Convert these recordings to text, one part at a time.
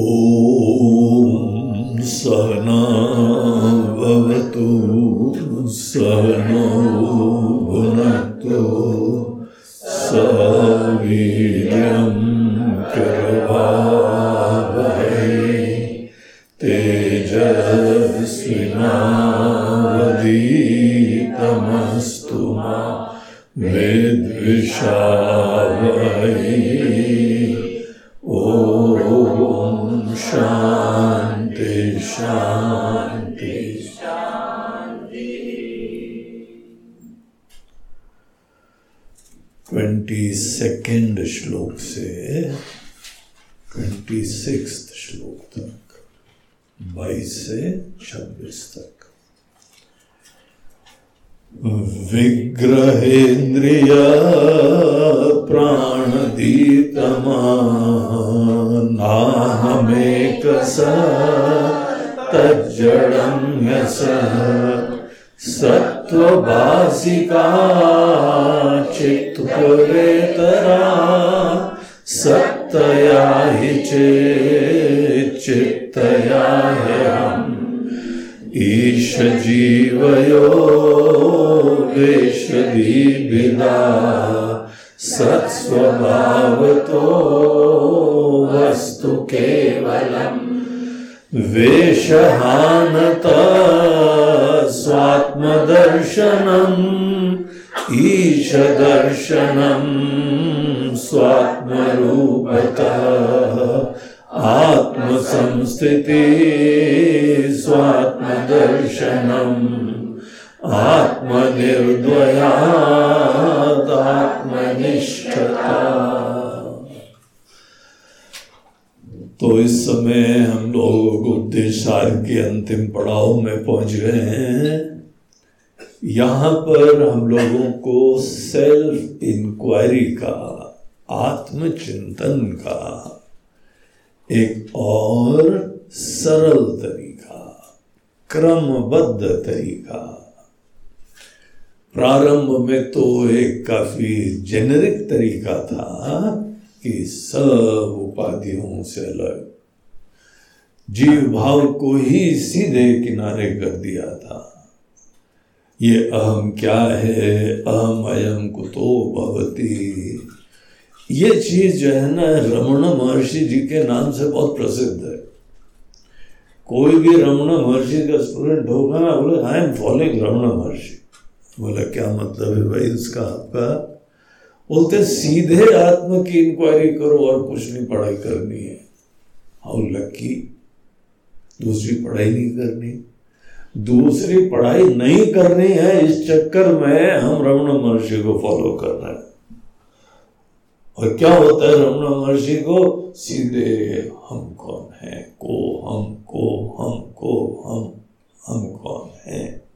ॐ सहनावतु सहनो भुनक्तु सवीर्यं श्लोक से ट्वेंटी सिक्स श्लोक तक बाईस से छब्बीस तक। विग्रहेन्द्रिय प्राणदीतमानाहमेकस तज्जडं यस सत्त्वभासिका चित्तुपवेतरा सत्तया हि चेच्चित्तया ह्यहम् ईश जीवयो वेशदीभिदा सत्स्वभावतो वस्तु केवलम्। वेशहानता स्वात्मदर्शनम् ईशदर्शनम् स्वात्मरूपतः आत्मसंस्थिति स्वात्मदर्शनम् आत्मनिर्द्वयात्मनिष्ठता तो इस समय हम लोग उपदेशार के अंतिम पड़ाव में पहुँच गए हैं। यहाँ पर हम लोगों को सेल्फ इंक्वायरी का, आत्मचिंतन का, एक और सरल तरीका, क्रमबद्ध तरीका। प्रारंभ में तो एक काफ़ी जेनेरिक तरीका था कि सब उपाधियों से अलग। जीव भाव को ही सीधे किनारे कर दिया था। ये अहम क्या है? अहम अयम कुतो भवती। ये चीज़ जो है ना, रमण महर्षि जी के नाम से बहुत प्रसिद्ध है। कोई भी रमण महर्षि का स्टूडेंट होगा ना, बोले आई एम फॉलोइंग रमण महर्षि। बोला, क्या मतलब है भाई? उसका आपका बोलते सीधे आत्म की इंक्वायरी करो और कुछ नहीं, पढ़ाई करनी है। हाउ लकी, दूसरी पढ़ाई नहीं करनी। दूसरी पढ़ाई नहीं करनी है, इस चक्कर में हम रमण महर्षि को फॉलो कर रहे हैं। और क्या होता है रमण महर्षि को? सीधे, हम कौन है? को, हम को हम को, हम हम कौन है?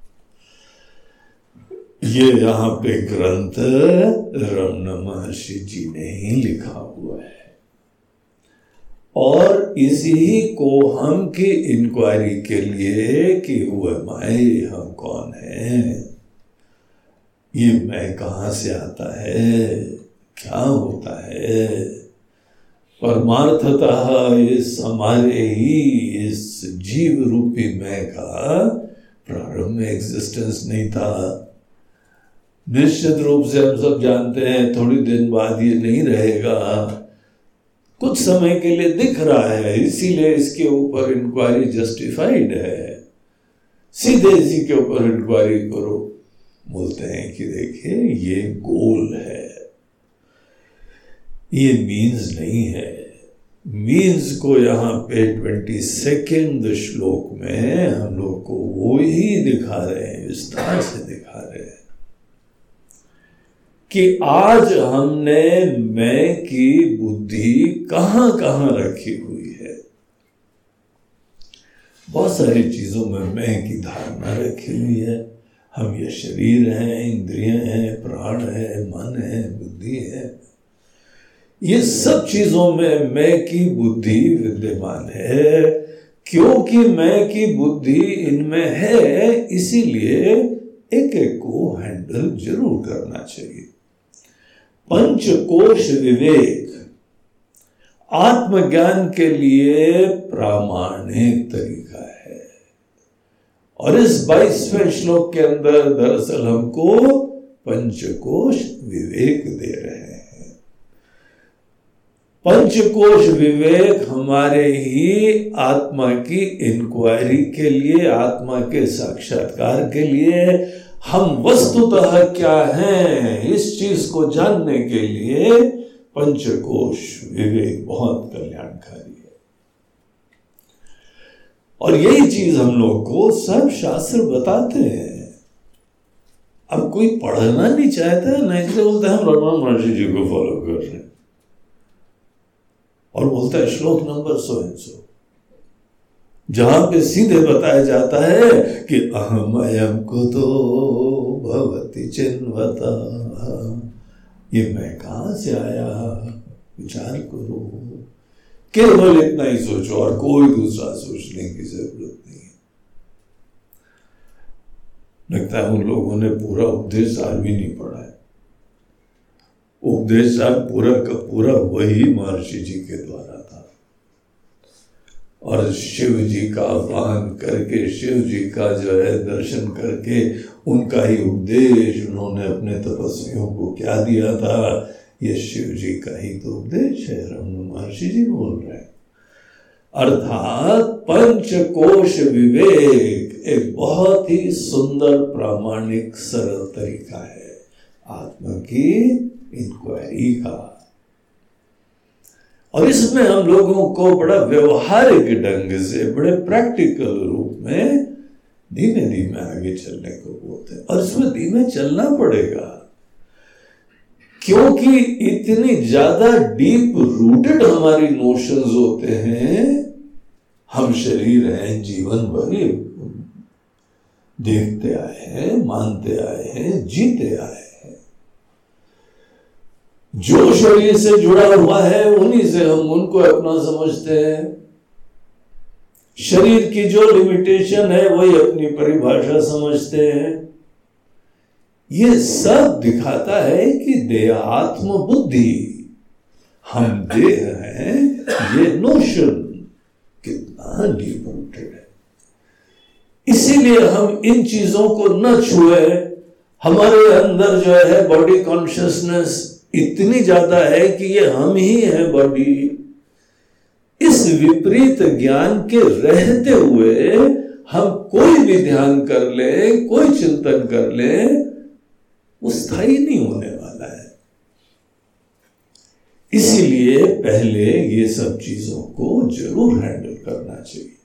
ये यहाँ पे ग्रंथ रमन महर्षि जी ने ही लिखा हुआ है। और इसी को हम की इंक्वायरी के लिए कि हुए माए, हम कौन है? ये मैं कहाँ से आता है? क्या होता है? परमार्थतः इस हमारे ही इस जीव रूपी मैं का प्रारंभ में एग्जिस्टेंस नहीं था। निश्चित रूप से हम सब जानते हैं, थोड़ी दिन बाद ये नहीं रहेगा। कुछ समय के लिए दिख रहा है, इसीलिए इसके ऊपर इंक्वायरी जस्टिफाइड है। सीधे इसी के ऊपर इंक्वायरी करो। बोलते हैं कि देखिए, ये गोल है। ये मीन्स नहीं है। मीन्स को यहाँ पे ट्वेंटी सेकेंड श्लोक में हम लोग को वो ही दिखा रहे हैं, विस्तार से दिखा रहे हैं। कि आज हमने मैं की बुद्धि कहाँ कहाँ रखी हुई है। बहुत सारी चीज़ों में मैं की धारणा रखी हुई है। हम ये शरीर है, इंद्रिय है, प्राण है, मन है, बुद्धि है। ये सब चीज़ों में मैं की बुद्धि विद्यमान है। क्योंकि मैं की बुद्धि इनमें है, इसीलिए एक एक को हैंडल ज़रूर करना चाहिए। पंचकोश विवेक, आत्मज्ञान के लिए प्रामाणिक तरीका है। और इस बाईसवें श्लोक के अंदर दरअसल हमको पंचकोश विवेक दे रहे हैं। पंचकोश विवेक हमारे ही आत्मा की इंक्वायरी के लिए, आत्मा के साक्षात्कार के लिए हम वस्तुतः क्या हैं? इस चीज़ को जानने के लिए पंचकोश विवेक बहुत कल्याणकारी है। और यही चीज़ हम लोग को सब शास्त्र बताते हैं। अब कोई पढ़ना नहीं चाहता है, ना इसलिए बोलते हैं, हम रमन महर्षि जी को फॉलो कर रहे हैं। और बोलता है, श्लोक नंबर सो एंड सो जहाँ पे सीधे बताया जाता है कि अहम अयम को तो भवती चिन्हता ये मैं कहा से आया? विचार करो। केवल इतना ही सोचो और कोई दूसरा सोचने की ज़रूरत नहीं है। लगता है उन लोगों ने पूरा उपदेश सार भी नहीं पढ़ा है। उपदेश सार पूरा का पूरा वही महर्षि जी के द्वारा और शिव जी का आह्वान करके, शिव जी का जो है दर्शन करके उनका ही उपदेश उन्होंने अपने तपस्वियों को क्या दिया था? ये शिव जी का ही तो उपदेश है, रमन महर्षि जी बोल रहे हैं। अर्थात पंचकोश विवेक एक बहुत ही सुंदर प्रामाणिक सरल तरीका है। आत्मा की इंक्वायरी का। और इसमें हम लोगों को बड़ा व्यवहारिक ढंग से, बड़े प्रैक्टिकल रूप में धीमे धीमे आगे चलने को बोलते हैं। और इसमें धीमे चलना पड़ेगा, क्योंकि इतनी ज़्यादा डीप रूटेड हमारी नोशंस होते हैं, हम शरीर हैं, जीवन भर देखते आए हैं, मानते आए हैं, जीते आए जो शरीर से जुड़ा हुआ है, उन्हीं से हम उनको अपना समझते हैं। शरीर की जो लिमिटेशन है, वही अपनी परिभाषा समझते हैं। ये सब दिखाता है कि देहात्म बुद्धि हम देह हैं, ये नोशन कितना डीप रूटेड है। इसीलिए हम इन चीज़ों को न छुए, हमारे अंदर जो है बॉडी कॉन्शियसनेस इतनी ज़्यादा है कि ये हम ही है बॉडी। इस विपरीत ज्ञान के रहते हुए हम कोई भी ध्यान कर ले, कोई चिंतन कर ले, वो स्थायी नहीं होने वाला है। इसीलिए पहले ये सब चीज़ों को ज़रूर हैंडल करना चाहिए।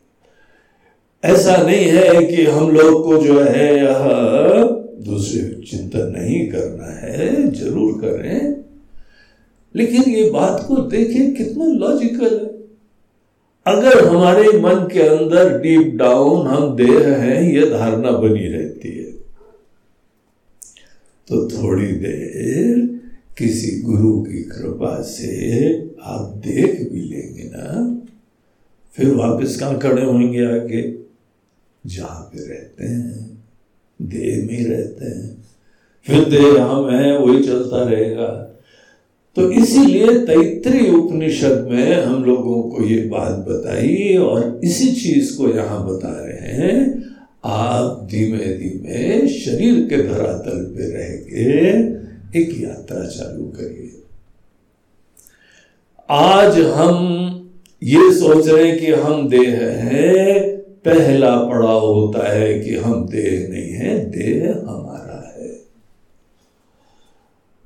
ऐसा नहीं है कि हम लोग को जो है यह दूसरे चिंतन नहीं करना है, ज़रूर करें। लेकिन ये बात को देखें, कितना लॉजिकल है। अगर हमारे मन के अंदर डीप डाउन हम देह हैं, ये धारणा बनी रहती है। तो थोड़ी देर किसी गुरु की कृपा से आप देख भी लेंगे ना, फिर वापस कहाँ खड़े होंगे आगे? जहाँ पे रहते हैं। देह में रहते हैं। फिर देह हम हैं, वही चलता रहेगा। तो इसीलिए तैतरी उपनिषद में हम लोगों को ये बात बताई और इसी चीज़ को यहाँ बता रहे हैं। आप धीमे धीमे शरीर के धरातल पे रह के एक यात्रा चालू करिए। आज हम ये सोच रहे कि हम देह हैं पहला पड़ाव होता है कि हम देह नहीं है, देह हमारा है।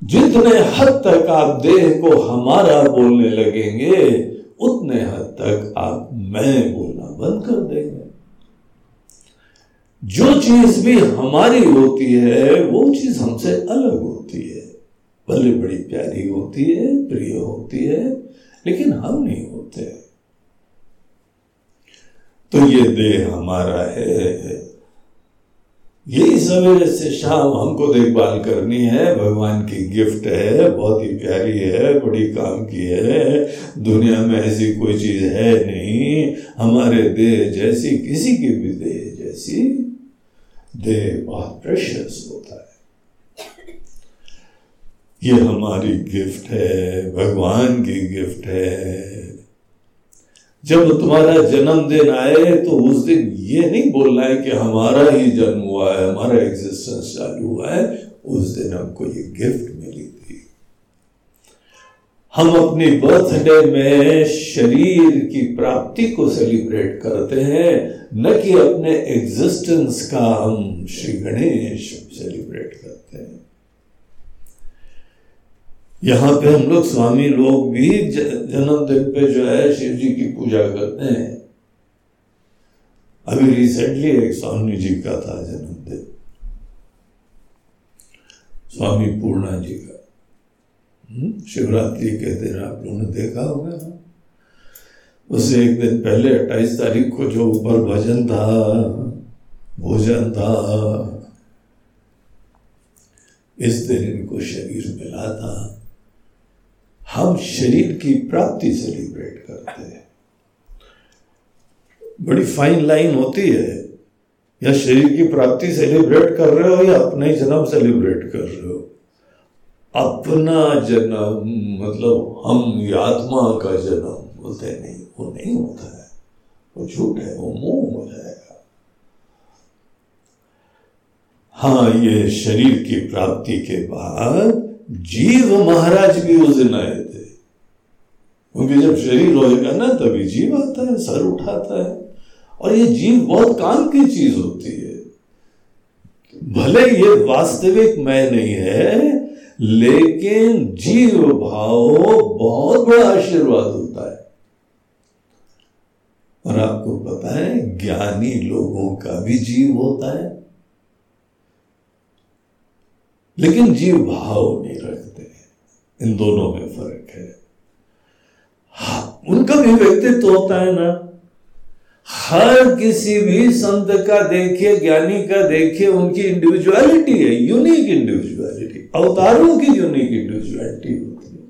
जितने हद तक आप देह को हमारा बोलने लगेंगे, उतने हद तक आप मैं बोलना बंद कर देंगे। जो चीज़ भी हमारी होती है, वो चीज़ हमसे अलग होती है। भले बड़ी प्यारी होती है, प्रिय होती है, लेकिन हम नहीं होते। तो ये देह हमारा है। यही सवेरे से शाम हमको देखभाल करनी है। भगवान की गिफ्ट है, बहुत ही प्यारी है, बड़ी काम की है। दुनिया में ऐसी कोई चीज़ है नहीं। हमारे देह जैसी, किसी की भी देह जैसी, देह बहुत प्रेशियस होता है। ये हमारी गिफ्ट है, भगवान की गिफ्ट है। जब तुम्हारा जन्मदिन आए तो उस दिन ये नहीं बोलना है कि हमारा ही जन्म हुआ है, हमारा एग्जिस्टेंस चालू हुआ है। उस दिन हमको ये गिफ्ट मिली थी। हम अपनी बर्थडे में शरीर की प्राप्ति को सेलिब्रेट करते हैं, न कि अपने एग्जिस्टेंस का हम श्री गणेश सेलिब्रेट करते हैं। यहाँ पे हम लोग स्वामी लोग भी जन्मदिन पे जो है शिव जी की पूजा करते हैं। अभी रिसेंटली एक स्वामी जी का था जन्मदिन। स्वामी पूर्णा जी का। हम्म, शिवरात्रि के दिन आप लोगों ने देखा होगा। उससे एक दिन पहले अट्ठाईस तारीख को जो ऊपर भजन था भोजन था इस दिन इनको शरीर मिला था। हम शरीर की प्राप्ति सेलिब्रेट करते हैं। बड़ी फाइन लाइन होती है, या शरीर की प्राप्ति सेलिब्रेट कर रहे हो, या अपने जन्म सेलिब्रेट कर रहे हो। अपना जन्म मतलब हम आत्मा का जन्म बोलते नहीं, वो नहीं होता है। वो झूठ है, वो मोह हो जाएगा। हाँ ये शरीर की प्राप्ति के बाद जीव महाराज भी उस दिन आए थे। क्योंकि जब शरीर होएगा ना, तभी जीव आता है, सर उठाता है। और ये जीव बहुत काम की चीज़ होती है। भले ये वास्तविक मैं नहीं है, लेकिन जीव भाव बहुत बड़ा आशीर्वाद होता है। और आपको पता है, ज्ञानी लोगों का भी जीव होता है। लेकिन जीव भाव नहीं रखते। इन दोनों में फ़र्क है। हाँ उनका भी व्यक्तित्व होता है ना। हर किसी भी संत का देखिए ज्ञानी का देखिए उनकी इंडिविजुअलिटी है यूनिक इंडिविजुअलिटी अवतारों की यूनिक इंडिविजुअलिटी होती है।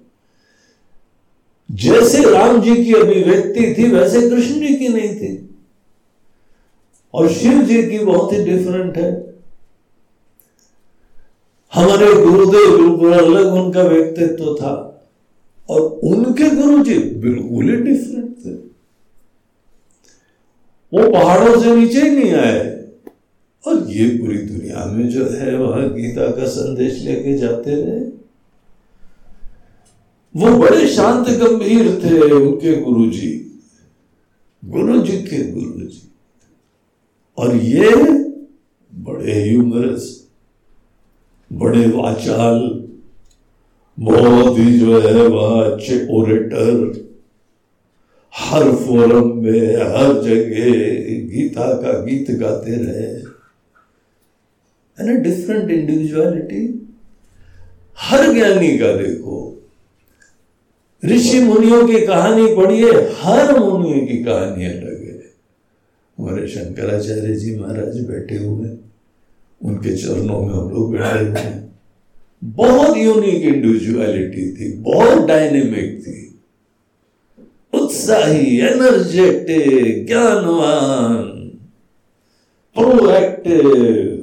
जैसे राम जी की अभिव्यक्ति थी, वैसे कृष्ण जी की नहीं थी। और शिव जी की बहुत ही डिफरेंट है। हमारे गुरुदेव बिल्कुल अलग उनका व्यक्तित्व था। और उनके गुरु जी बिल्कुल ही डिफरेंट थे। वो पहाड़ों से नीचे ही नहीं आए। और ये पूरी दुनिया में जो है, वह गीता का संदेश लेके जाते रहे। वो बड़े शांत, गंभीर थे उनके गुरु जी गुरु जी के गुरु जी और ये बड़े ह्यूमरस बड़े वाचाल बहुत ही जो है वह अच्छे ओरेटर हर फोरम में, हर जगह गीता का गीत गाते रहे। एंड डिफरेंट इंडिविजुअलिटी हर ज्ञानी का देखो। ऋषि मुनियों की कहानी पढ़िए हर मुनियों की कहानी अलग है हमारे शंकराचार्य जी महाराज बैठे हुए उनके चरणों में हम लोग बैठे थे। बहुत यूनिक इंडिविजुअलिटी थी, बहुत डायनेमिक थी। उत्साही एनर्जेटिक ज्ञानवान प्रोएक्टिव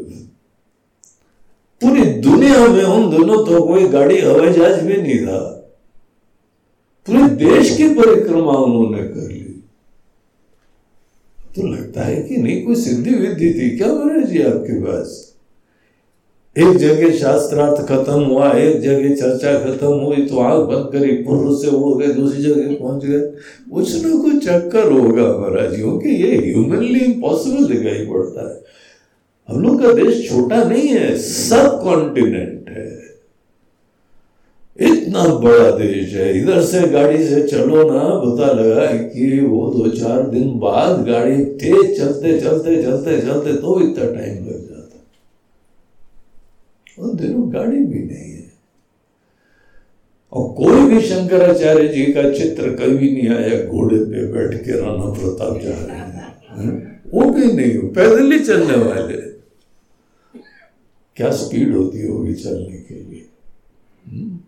पूरी दुनिया में उन दोनों तो कोई गाड़ी हवाई जहाज़ भी नहीं था। पूरे देश की परिक्रमा उन्होंने कर ली। तो लगता है कि नहीं, कोई सिद्धि विद्धि थी क्या महाराज जी आपके पास? एक जगह शास्त्रार्थ खत्म हुआ, एक जगह चर्चा खत्म हुई तो आग बंद करी पूर्व से उड़ गए, दूसरी जगह पहुँच गए। कुछ ना कुछ चक्कर होगा महाराज, क्योंकि ये ह्यूमनली इम्पॉसिबल दिखाई पड़ता है। हम लोग का देश छोटा नहीं है सब कॉन्टिनेंट है। इतना बड़ा देश है, इधर से गाड़ी से चलो ना, पता लगा कि वो दो चार दिन बाद गाड़ी तेज चलते चलते चलते चलते तो इतना टाइम लग जाता उन दिनों गाड़ी भी नहीं है। और कोई भी शंकराचार्य जी का चित्र कभी नहीं आया, घोड़े पे बैठ के राणा प्रताप जा रहे हैं? वो भी नहीं पैदल ही चलने वाले क्या स्पीड होती होगी चलने के लिए? हम्म?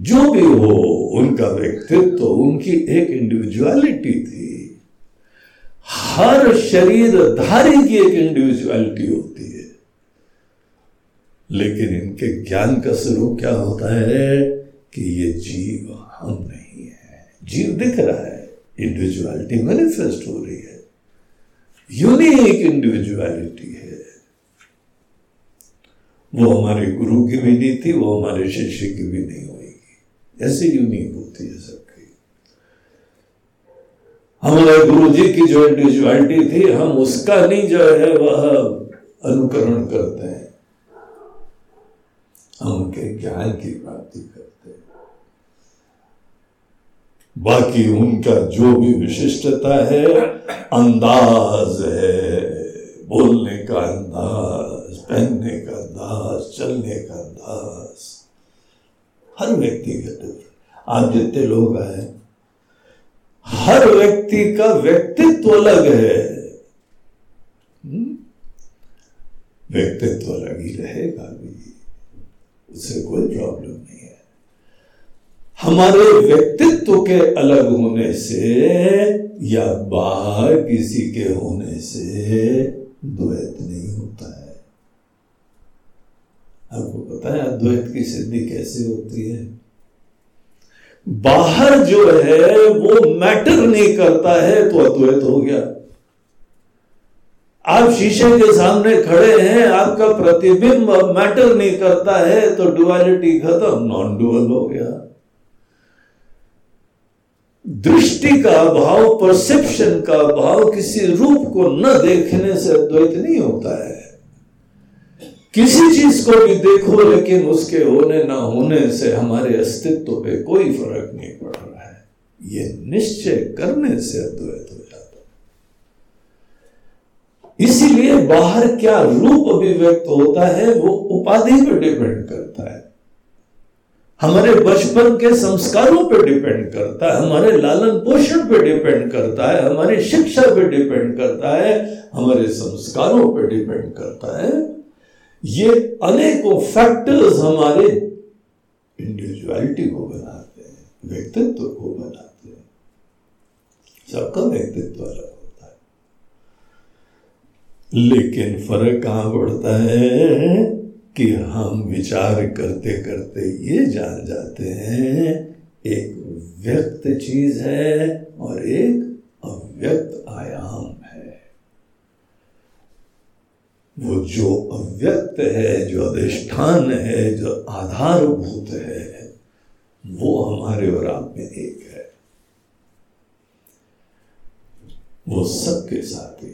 जो भी हो, उनका व्यक्तित्व तो उनकी एक इंडिविजुअलिटी थी। हर शरीर धारी की एक इंडिविजुअलिटी होती है। लेकिन इनके ज्ञान का स्वरूप क्या होता है कि ये जीव हम नहीं है। जीव दिख रहा है। इंडिविजुअलिटी मैनिफेस्ट हो रही है। यूनिक इंडिविजुअलिटी है। वो हमारे गुरु की भी नहीं थी, वो हमारे शिष्य की भी नहीं होगी ऐसे यूनिक होती है सबकी। हमारे गुरु जी की जो इंडिविजुअलिटी थी, हम उसका नहीं जो है, वह अनुकरण करते हैं। उनके ज्ञान की प्राप्ति करते हैं। बाकी उनका जो भी विशिष्टता है, अंदाज है। बोलने का अंदाज, पहनने का अंदाज, चलने का अंदाज। हर व्यक्ति का आप जितने लोग आए, हर व्यक्ति का व्यक्तित्व अलग है। हम्म? व्यक्तित्व अलग ही रहेगा भी उससे कोई प्रॉब्लम नहीं है। हमारे व्यक्तित्व के अलग होने से या बाहर किसी के होने से द्वैत नहीं होता है। आपको पता है अद्वैत की सिद्धि कैसे होती है? बाहर जो है वो मैटर नहीं करता है तो अद्वैत हो गया। आप शीशे के सामने खड़े हैं, आपका प्रतिबिंब मैटर नहीं करता है तो डुअलिटी खत्म। नॉन डुअल हो गया। दृष्टि का भाव परसेप्शन का भाव किसी रूप को न देखने से अद्वैत नहीं होता है। किसी चीज़ को भी देखो, लेकिन उसके होने ना होने से हमारे अस्तित्व पे कोई फ़र्क नहीं पड़ रहा है। ये निश्चय करने से अद्वैत हो। इसीलिए बाहर क्या रूप अभिव्यक्त होता है, वो उपाधि पर डिपेंड करता है। हमारे बचपन के संस्कारों पर डिपेंड करता है, हमारे लालन पोषण पर डिपेंड करता है, हमारी शिक्षा पर डिपेंड करता है, हमारे संस्कारों पर डिपेंड करता है। ये अनेकों फैक्टर्स हमारे इंडिविजुअलिटी को बनाते हैं, व्यक्तित्व को बनाते हैं। सबका व्यक्तित्व अलग लेकिन फ़र्क कहाँ पड़ता है कि हम विचार करते करते ये जान जाते हैं, एक व्यक्त चीज़ है और एक अव्यक्त आयाम है। वो जो अव्यक्त है, जो अधिष्ठान है, जो आधारभूत है, वो हमारे और आप में एक है। वो सबके साथ एक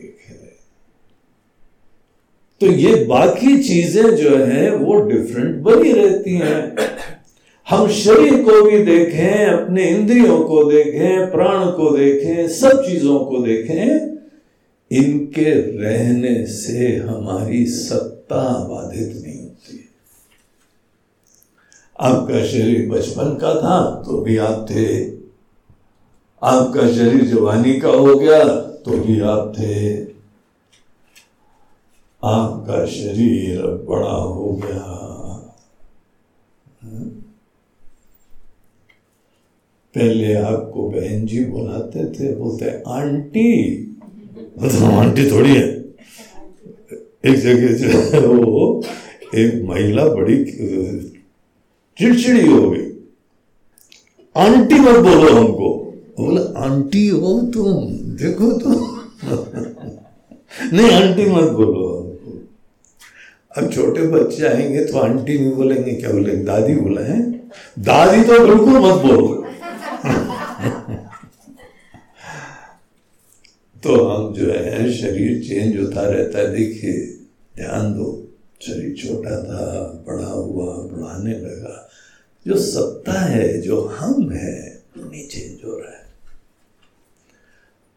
तो ये बाकी चीज़ें जो हैं, वो डिफरेंट बनी रहती हैं। हम शरीर को भी देखें, अपने इंद्रियों को देखें, प्राण को देखें, सब चीज़ों को देखें, इनके रहने से हमारी सत्ता बाधित नहीं होती आपका शरीर बचपन का था तो भी आप थे। आपका शरीर जवानी का हो गया तो भी आप थे। आपका शरीर बड़ा हो गया। पहले आपको बहन जी बुलाते थे, बोलते, आंटी। तो आंटी थोड़ी है। एक जगह जो है वो एक महिला बड़ी चिड़चिड़ी हो गई। आंटी मत बोलो हमको। बोला, आंटी हो तुम, देखो तो नहीं, आंटी मत बोलो। अब छोटे बच्चे आएँगे तो आंटी नहीं बोलेंगे, क्या बोलेंगे? दादी बोले, हैं? दादी तो बिल्कुल मत बोलो। तो हम जो है, शरीर चेंज होता रहता है। देखिए, ध्यान दो, शरीर छोटा था, बड़ा हुआ, बढ़ाने लगा। जो सत्ता है, जो हम है वो नहीं चेंज हो रहा है।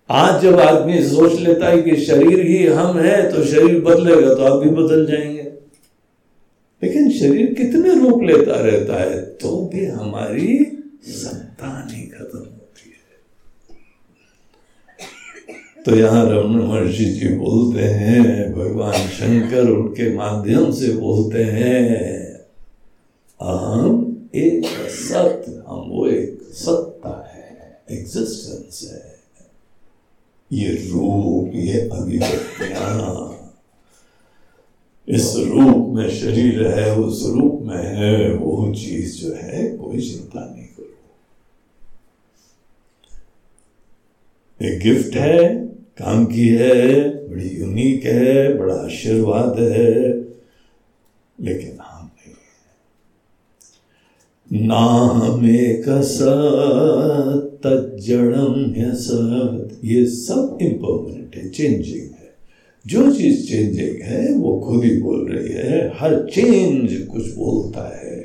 आज जब आदमी सोच लेता है कि शरीर ही हम है तो शरीर बदलेगा तो आप भी बदल जाएँगे। शरीर कितने रूप लेता रहता है तो भी हमारी सत्ता नहीं खत्म होती है। तो यहाँ रमन महर्षि जी बोलते हैं, भगवान शंकर उनके माध्यम से बोलते हैं हम एक सत्य, हम वो एक सत्ता है एग्जिस्टेंस है। ये रूप, ये अभिव्यक्तियाँ, इस रूप में शरीर है, उस रूप में है, वो चीज़ जो है, कोई चिंता नहीं करो। एक गिफ्ट है, काम की है, बड़ी यूनिक है, बड़ा आशीर्वाद है, लेकिन हम नहीं नामेक तजड़म ये सब इम्पर्मानेंट है चेंजिंग है जो चीज़ चेंजिंग है वो खुद ही बोल रही है, हर चेंज कुछ बोलता है।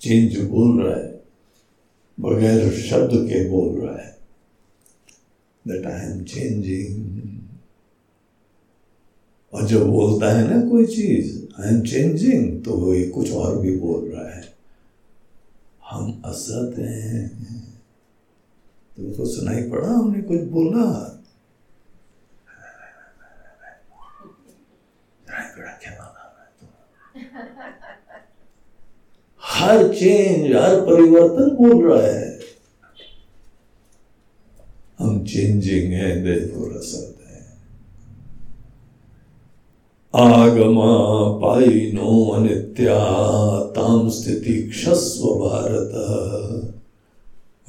चेंज बोल रहा है, बगैर शब्द के बोल रहा है। दैट आई एम चेंजिंग और जब बोलता है ना कोई चीज़ आई एम चेंजिंग तो वो कुछ और भी बोल रहा है। हम असत हैं। तुमको सुनाई पड़ा हमने कुछ बोला। हर चेंज हर परिवर्तन बोल रहा है। हम चेंजिंग है आगमा पाइनो अनित्या, ताम स्थिति क्षस्व भारत।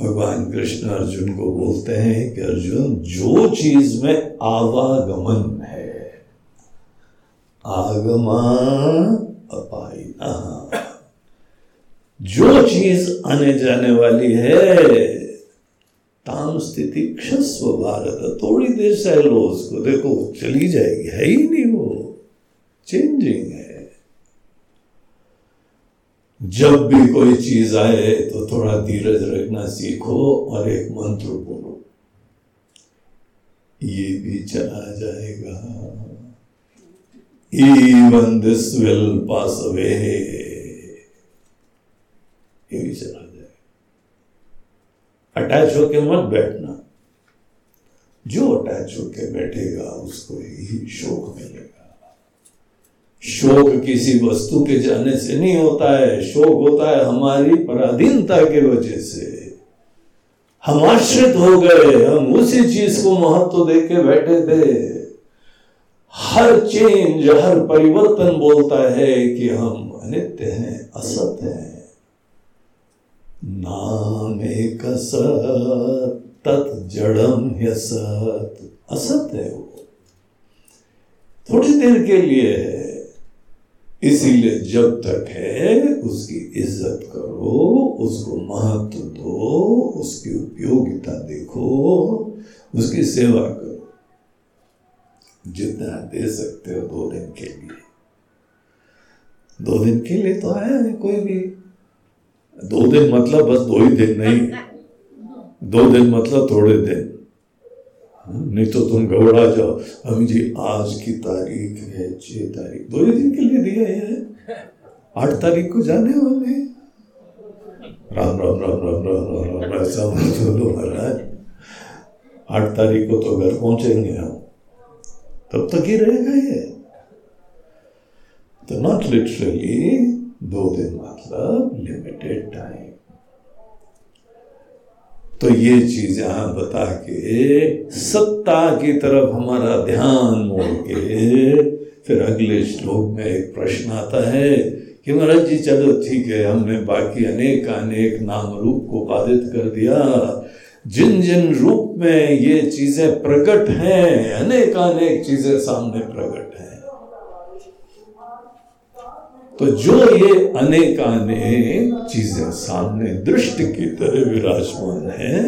भगवान कृष्ण अर्जुन को बोलते हैं कि अर्जुन, जो चीज़ में आवागमन है, आगमा अपाइना जो चीज़ आने जाने वाली है ताम स्थिति क्षस्व भारत। थोड़ी देर से लो उसको देखो, चली जाएगी, है ही नहीं वो। चेंजिंग है। जब भी कोई चीज़ आए तो थोड़ा धीरज रखना सीखो और एक मंत्र बोलो। ये भी चला जाएगा। even this will pass away ये भी चला जाएगा अटैच होके मत बैठना। जो अटैच होके बैठेगा, उसको ही शोक मिलेगा। शोक किसी वस्तु के जाने से नहीं होता है। शोक होता है हमारी पराधीनता के वजह से। हम आश्रित हो गए। हम उसी चीज़ को महत्व दे के बैठे थे। हर चेंज हर परिवर्तन बोलता है कि हम अनित्य हैं असत हैं। नाम एक तत् जड़म असत असत है वो। थोड़ी देर के लिए है इसीलिए जब तक है, उसकी इज़्ज़त करो, उसको महत्व दो, उसकी उपयोगिता देखो, उसकी सेवा करो। जितना दे सकते हो दो दिन के लिए। दो दिन के लिए तो नहीं कोई भी दो दिन मतलब बस दो ही दिन नहीं। दो दिन मतलब थोड़े दिन। नहीं तो तुम घबरा जाओ। अमी जी, आज की तारीख है छह तारीख। दो ही दिन के लिए दिया है। आठ तारीख को जाने वाले राम राम राम राम राम राम राम ऐसा बोलो महाराज। आठ तारीख को तो घर पहुँचेंगे हम। तब तक ही रहेगा ये। तो नॉट लिटरली दो दिन मतलब लिमिटेड टाइम तो ये चीज़ यहाँ बता के सत्ता की तरफ़ हमारा ध्यान मोड़ के फिर अगले श्लोक में एक प्रश्न आता है कि महाराज जी, चलो ठीक है, हमने बाकी अनेक अनेक नाम रूप को बाधित कर दिया। जिन जिन रूप में ये चीज़ें प्रकट हैं, अनेक अनेक चीज़ें सामने प्रकट हैं तो जो ये अनेकानेक चीज़ें सामने दृष्टि की तरह विराजमान है,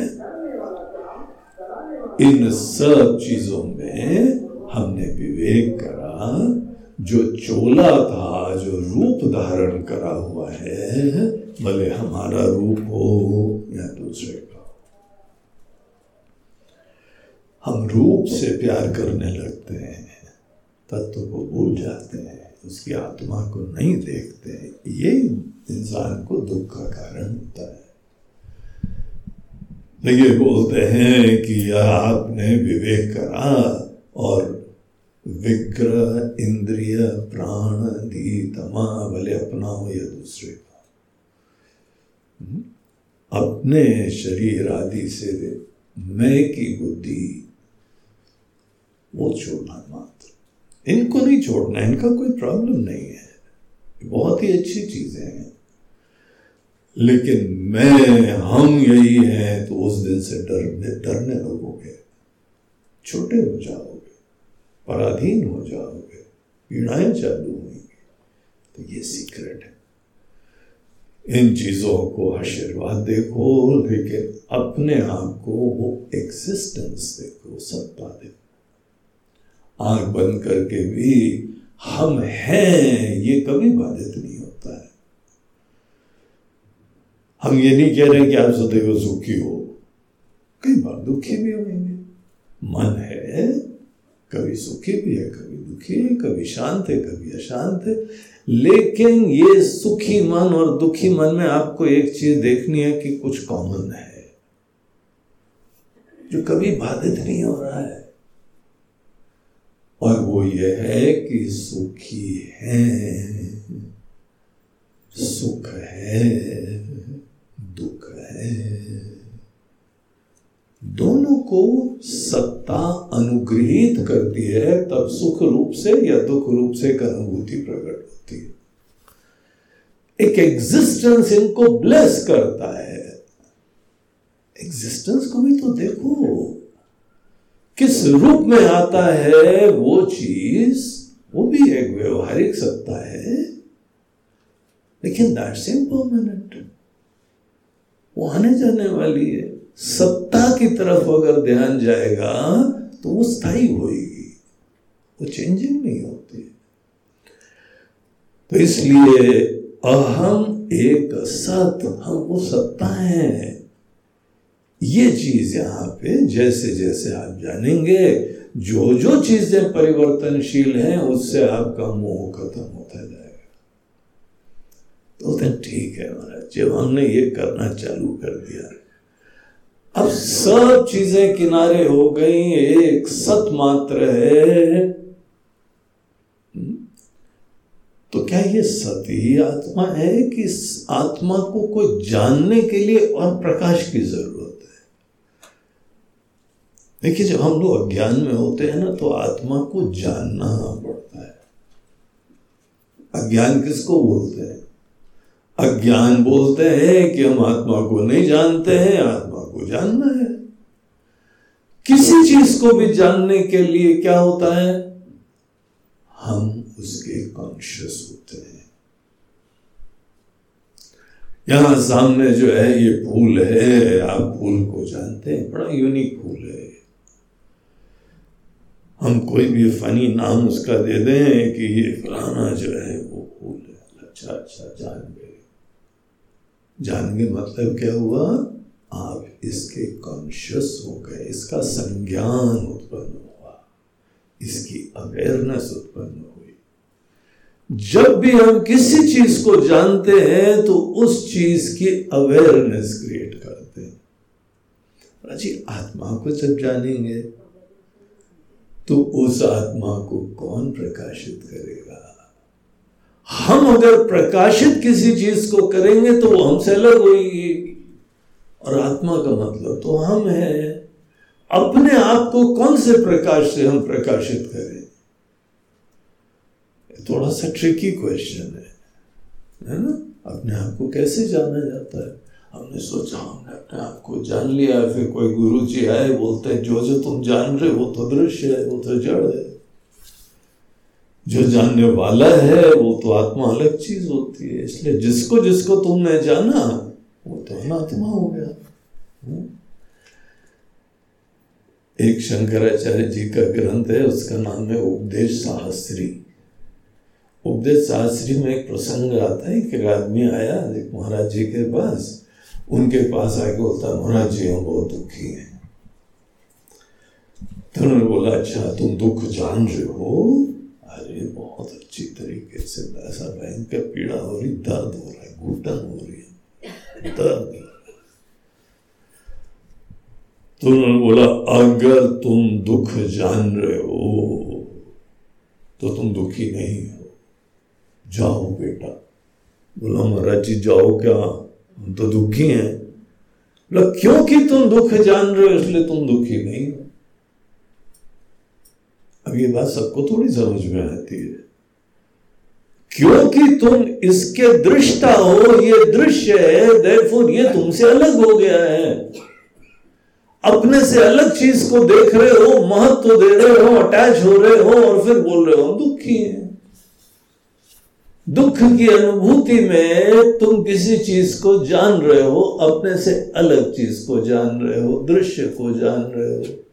इन सब चीज़ों में हमने विवेक करा, जो चोला था, जो रूप धारण करा हुआ है, भले हमारा रूप हो या दूसरे का। हम रूप से प्यार करने लगते हैं, तत्व को भूल जाते हैं। उसकी आत्मा को नहीं देखते, ये इंसान को दुख का कारण होता है तो ये बोलते हैं कि आपने विवेक करा और विग्रह इंद्रिय प्राण धी तमा भले अपनाओ या दूसरे का हम्म? अपने शरीर आदि से मैं की बुद्धि वो छोड़ना इनको नहीं छोड़ना, इनका कोई प्रॉब्लम नहीं है। बहुत ही अच्छी चीज़ें हैं। लेकिन मैं, हम यही है तो उस दिन से डरने डरने लगोगे। छोटे हो जाओगे, पराधीन हो जाओगे, पीड़ाएँ चालू होंगी तो ये सीक्रेट है। इन चीज़ों को आशीर्वाद देखो, लेकिन अपने आप को वो एग्जिस्टेंस देखो, सत्ता देखो। आँख बंद करके भी हम हैं, ये कभी बाधित नहीं होता है। हम ये नहीं कह रहे कि आप सदैव सुखी हो। कई बार दुखी भी होंगे। मन है, कभी सुखी भी है, कभी दुखी है, कभी शांत है, कभी अशांत है। लेकिन ये सुखी मन और दुखी मन में आपको एक चीज़ देखनी है कि कुछ कॉमन है, जो कभी बाधित नहीं हो रहा है। और वो ये है कि सुखी है। सुख है, दुख है। दोनों को सत्ता अनुग्रहित करती है, तब सुख रूप से या दुख रूप से एक अनुभूति प्रकट होती है। एक एग्जिस्टेंस इनको ब्लेस करता है। एग्जिस्टेंस को भी तो देखो। किस रूप में आता है वो चीज़, वो भी एक व्यवहारिक सत्ता है। लेकिन दैट्स इम्पर्मानेंट वो आने जाने वाली है। सत्ता की तरफ़ अगर ध्यान जाएगा तो वो स्थायी होगी वो चेंजिंग नहीं होती तो इसलिए अहम एक सत हम वो सत्ता है। ये चीज़ यहाँ पे जैसे जैसे आप जानेंगे जो जो चीज़ें परिवर्तनशील हैं, उससे आपका मोह खत्म होता जाएगा। तो ठीक है महाराज, जब हमने ये करना चालू कर दिया, अब सब चीज़ें किनारे हो गई, एक सत मात्र है तो क्या ये सत ही आत्मा है कि आत्मा को कोई जानने के लिए और प्रकाश की ज़रूरत देखिए, जब हम लोग अज्ञान में होते हैं ना तो आत्मा को जानना पड़ता है। अज्ञान किसको बोलते हैं? अज्ञान बोलते हैं कि हम आत्मा को नहीं जानते हैं, आत्मा को जानना है। किसी चीज़ को भी जानने के लिए क्या होता है? हम उसके कॉन्शियस होते हैं। यहाँ सामने जो है, ये फूल है, आप फूल को जानते हैं, बड़ा यूनिक फूल है। हम कोई भी फनी नाम उसका दे दें कि ये फलाना जो है वो फूल है। अच्छा अच्छा जान गए जान गए मतलब क्या हुआ? आप इसके कॉन्शियस हो गए। इसका संज्ञान उत्पन्न हुआ। इसकी अवेयरनेस उत्पन्न हुई। जब भी हम किसी चीज़ को जानते हैं तो उस चीज़ की अवेयरनेस क्रिएट करते हैं। जी आत्मा को जब जानेंगे तो उस आत्मा को कौन प्रकाशित करेगा? हम अगर प्रकाशित किसी चीज़ को करेंगे तो वो हमसे अलग होगी और आत्मा का मतलब तो हम हैं। अपने आप को कौन से प्रकाश से हम प्रकाशित करें? थोड़ा सा ट्रिकी क्वेश्चन है। है ना? अपने आप को कैसे जाना जाता है? हमने सोचा, हमने अपने आप को जान लिया, फिर कोई गुरु जी आए, बोलते जो जो तुम जान रहे हो तो दृश्य है, वो तो जड़ है। जो जानने वाला है, वो तो आत्मा अलग चीज़ होती है, इसलिए जिसको जिसको तुमने जाना, वो तो अनात्मा हो गया। हम्म? एक शंकराचार्य जी का ग्रंथ है, उसका नाम है उपदेश शास्त्री। उपदेश शास्त्री में एक प्रसंग आता है कि एक आदमी आया, एक महाराज जी के पास उनके पास आके बोलता महाराज जी हम बहुत दुखी हैं। तो उन्होंने बोला अच्छा तुम दुख जान रहे हो? अरे, बहुत अच्छी तरीके से ऐसा भयंकर पीड़ा हो रही, दर्द हो रहा है, घुटन हो रही है, दर्द तो उन्होंने बोला, अगर तुम दुख जान रहे हो तो तुम दुखी नहीं हो। जाओ बेटा। बोला महाराज जी जाओ क्या? हम तो दुखी हैं। बोला क्योंकि तुम दुख जान रहे हो, इसलिए तुम दुखी नहीं हो। अब ये बात सबको थोड़ी समझ में आती है। क्योंकि तुम इसके दृष्टा हो, ये दृश्य है देखो ये तुमसे अलग हो गया है। अपने से अलग चीज़ को देख रहे हो, महत्व दे रहे हो अटैच हो रहे हो, और फिर बोल रहे हो दुखी है। दुख की अनुभूति में तुम किसी चीज़ को जान रहे हो, अपने से अलग चीज़ को जान रहे हो, दृश्य को जान रहे हो।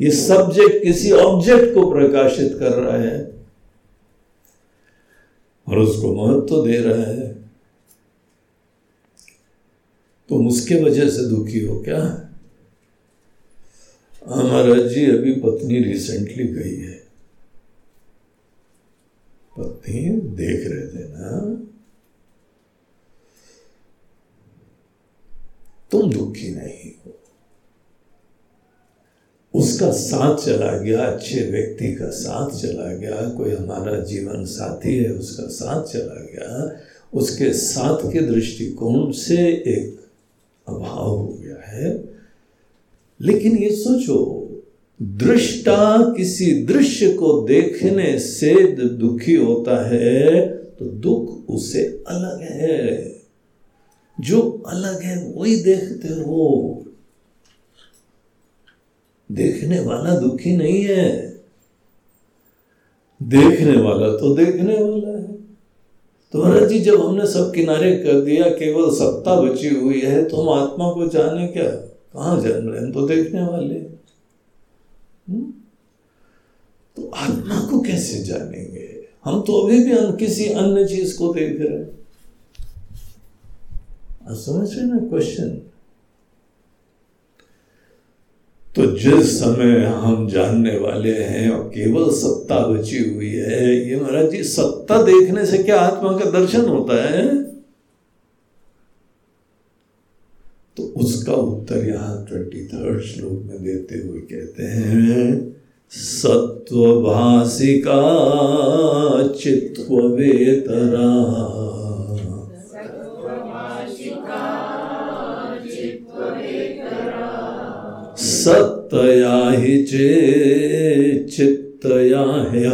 ये सब्जेक्ट किसी ऑब्जेक्ट को प्रकाशित कर रहा है और उसको महत्व दे रहा है। तुम उसके वजह से दुखी हो क्या? हमारा जी अभी पत्नी रिसेंटली गई है। पत्नी देख रहे थे ना। तुम दुखी नहीं हो। उसका साथ चला गया, अच्छे व्यक्ति का साथ चला गया, कोई हमारा जीवन साथी है, उसका साथ चला गया। उसके साथ के दृष्टिकोण से एक अभाव हो गया है। लेकिन ये सोचो दृष्टा किसी दृश्य को देखने से दुखी होता है तो दुख उससे अलग है। जो अलग है, वही देखते हो। देखने वाला दुखी नहीं है। देखने वाला तो देखने वाला है। तो महाराज जी, जब हमने सब किनारे कर दिया, केवल सत्ता बची हुई है तो हम आत्मा को जाने क्या? कहा जान रहे हैं? तो देखने वाले हम्म? तो आत्मा को कैसे जानेंगे? हम तो अभी भी किसी अन्य चीज़ को देख रहे हैं। समझ रहे ना क्वेश्चन तो जिस समय हम जानने वाले हैं, और केवल सत्ता बची हुई है, ये महाराज जी, सत्ता देखने से क्या आत्मा का दर्शन होता है तो उसका उत्तर यहाँ ट्वेंटी थर्ड श्लोक में देते हुए कहते हैं सत्वभाषिका चित्व वेतरा सत्तया ही चे चित्तया है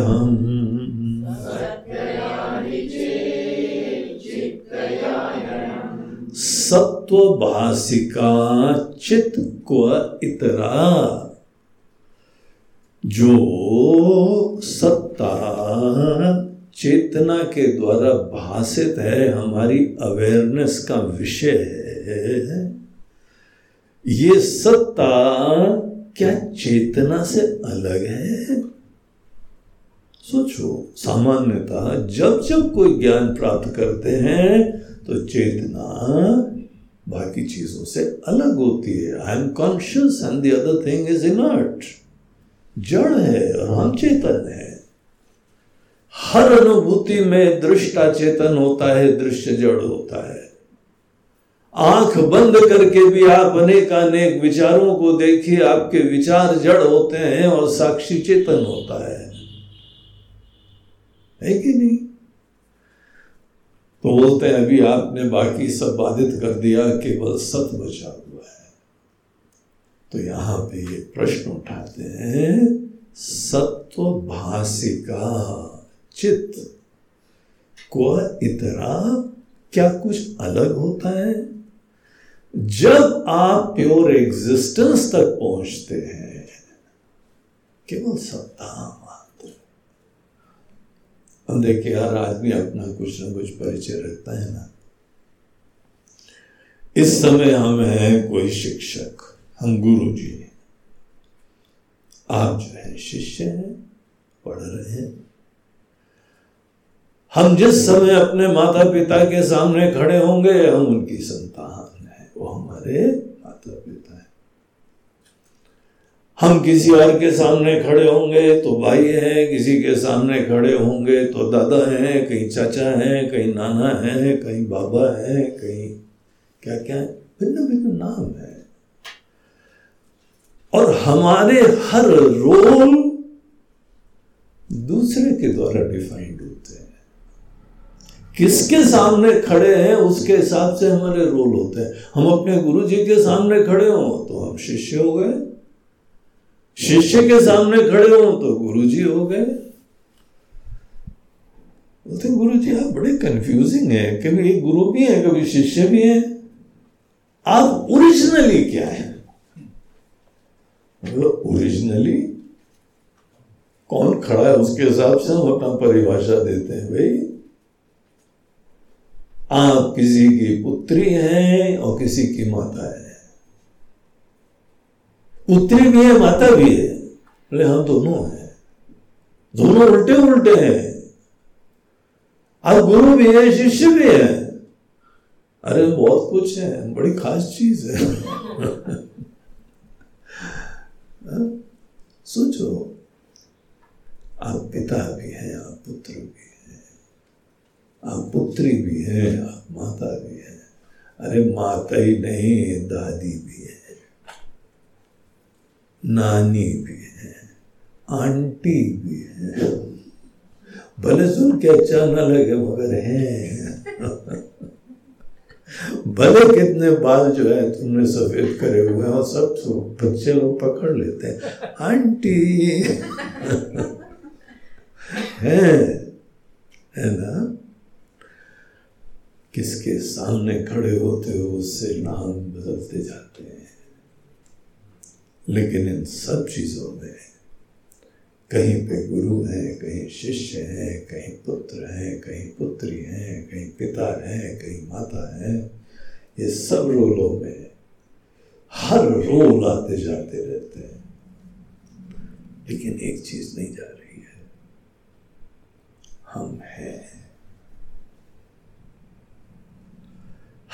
हम सत्व भाषिका चित को इतरा जो सत्ता चेतना के द्वारा भाषित है, हमारी अवेयरनेस का विषय है। ये सत्ता क्या चेतना से अलग है? सोचो, सामान्यतः जब जब कोई ज्ञान प्राप्त करते हैं तो चेतना बाकी चीज़ों से अलग होती है। I am conscious and the other thing is inert जड़ है और हम चेतन है। हर अनुभूति में दृष्टा चेतन होता है, दृश्य जड़ होता है। आँख बंद करके भी आप अनेक अनेक विचारों को देखिए, आपके विचार जड़ होते हैं और साक्षी चेतन होता है। है कि नहीं? तो बोलते हैं, अभी आपने बाकी सब बाधित कर दिया, केवल सत बचा हुआ है। तो यहाँ पे ये प्रश्न उठाते हैं, सत्व भाषिका चित्त को इतरा, क्या कुछ अलग होता है? जब आप प्योर एग्जिस्टेंस तक पहुँचते हैं, केवल सत्ता। हम देखिए हर आदमी अपना कुछ ना कुछ परिचय रखता है ना। इस समय हम हैं कोई शिक्षक, हम गुरु जी हैं आप जो है, शिष्य हैं, पढ़ रहे हैं। हम जिस समय अपने माता पिता के सामने खड़े होंगे, हम उनकी संतान हैं। वो हमारे माता पिता है हम किसी और के सामने खड़े होंगे तो भाई हैं, किसी के सामने खड़े होंगे तो दादा हैं, कहीं चाचा हैं, कहीं नाना हैं, कहीं बाबा हैं, कहीं क्या क्या है? भिन्न भिन्न नाम है। और हमारे हर रोल दूसरे के द्वारा डिफाइंड होते हैं। किसके सामने खड़े हैं, उसके हिसाब से हमारे रोल होते हैं। हम अपने गुरु जी के सामने खड़े हो तो हम शिष्य हो गए। शिष्य के सामने खड़े हो तो गुरु जी हो गए। बोलते गुरु जी आप बड़े कंफ्यूजिंग है। कभी गुरु भी है, कभी शिष्य भी है। आप ओरिजिनली क्या है? ओरिजिनली कौन खड़ा है उसके हिसाब से हम अपना परिभाषा देते हैं, भाई? आप किसी की पुत्री हैं और किसी की माता है। पुत्री भी है, माता भी है। बोले हम दोनों हैं। दोनों उल्टे उल्टे हैं। अब गुरु भी है, शिष्य भी है। अरे, बहुत कुछ है, बड़ी खास चीज़ है। हाँ? सोचो, आप पिता भी हैं, आप पुत्र भी हैं। आप पुत्री भी हैं, आप माता भी हैं। अरे, माता ही नहीं, दादी भी है। नानी भी है, आंटी भी है। भले सुन के अच्छा न लगे, मगर है। भले कितने बाल जो है तुमने सफ़ेद करे हुए हैं और सब बच्चे लोग पकड़ लेते हैं। आंटी। है है ना? किसके सामने खड़े होते हो, उससे नाम बदलते जाते लेकिन इन सब चीज़ों में कहीं पे गुरु है, कहीं शिष्य है, कहीं पुत्र है, कहीं पुत्री है, कहीं पिता है, कहीं माता है, ये सब रोलों में हर रोल आते जाते रहते हैं। लेकिन एक चीज़ नहीं जा रही है। हम हैं।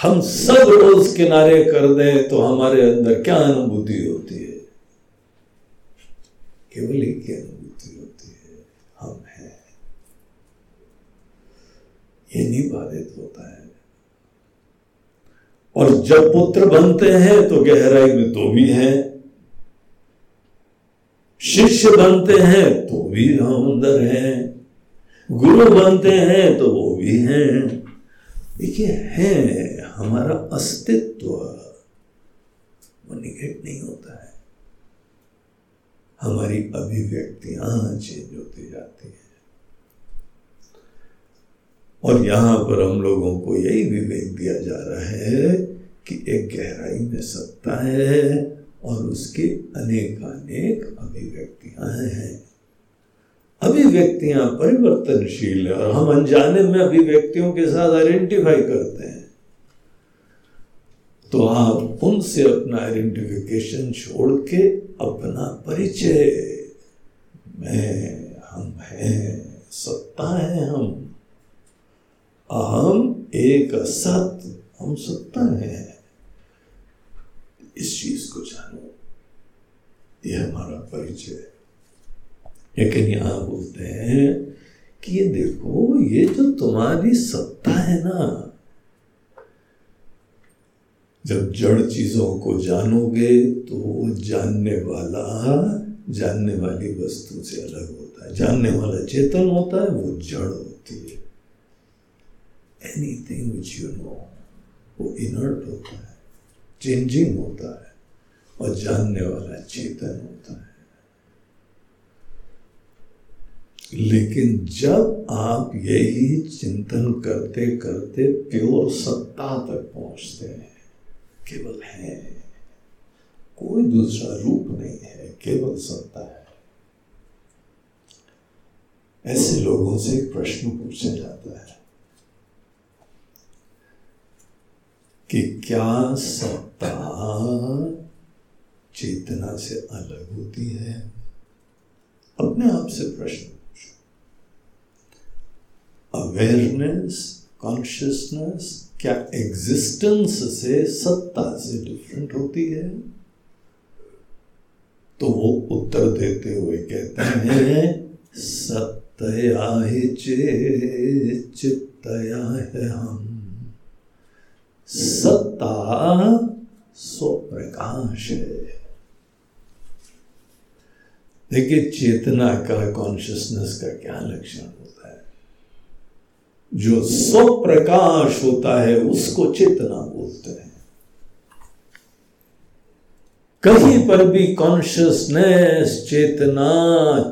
हम सब रोज किनारे कर दें तो हमारे अंदर क्या अनुभूति होती है केवल एक ही अनुभूति होती है, हम हैं। ये नहीं बाधित होता है। और जब पुत्र बनते हैं तो गहराई में तो भी हैं। शिष्य बनते हैं तो भी हम अंदर हैं। गुरु बनते हैं तो वो भी हैं। देखिए, है, हमारा अस्तित्व वो निगेट नहीं होता है। हमारी अभिव्यक्तियाँ चेंज होती जाती है। और यहाँ पर हम लोगों को यही विवेक दिया जा रहा है कि एक गहराई में सत्ता है और उसके अनेक अभिव्यक्तियाँ हैं। अभिव्यक्तियाँ परिवर्तनशील है और हम अनजाने में अभिव्यक्तियों के साथ आइडेंटिफाई करते हैं। तो आप उनसे अपना आइडेंटिफिकेशन छोड़ के अपना परिचय। मैं, हम हैं, सत्ता है हम। अहम एक सत हम सत्ता है। इस चीज़ को जानो। यह हमारा परिचय लेकिन यहाँ बोलते हैं कि ये देखो, ये जो तुम्हारी सत्ता है ना जब जड़ चीज़ों को जानोगे तो वो जानने वाला, जानने वाली वस्तु से अलग होता है। जानने वाला चेतन होता है, वो जड़ होती है। एनीथिंग विच यू नो वो इनर्ट होता है चेंजिंग होता है, और जानने वाला चेतन होता है। लेकिन जब आप यही चिंतन करते करते प्योर सत्ता तक पहुँचते हैं केवल है। कोई दूसरा रूप नहीं है, केवल सत्ता है। ऐसे लोगों से एक प्रश्न पूछा जाता है कि क्या सत्ता चेतना से अलग होती है? अपने आप से प्रश्न पूछो। अवेयरनेस कॉन्शियसनेस क्या एग्जिस्टेंस से सत्ता से डिफरेंट होती है? तो वो उत्तर देते हुए कहते हैं सत्या ही चे चित्तया है हम। सत्ता स्वप्रकाश है। देखिए, चेतना का कॉन्शियसनेस का क्या लक्षण होता है? जो स्वप्रकाश होता है, उसको चेतना बोलते हैं। कहीं पर भी कॉन्शियसनेस चेतना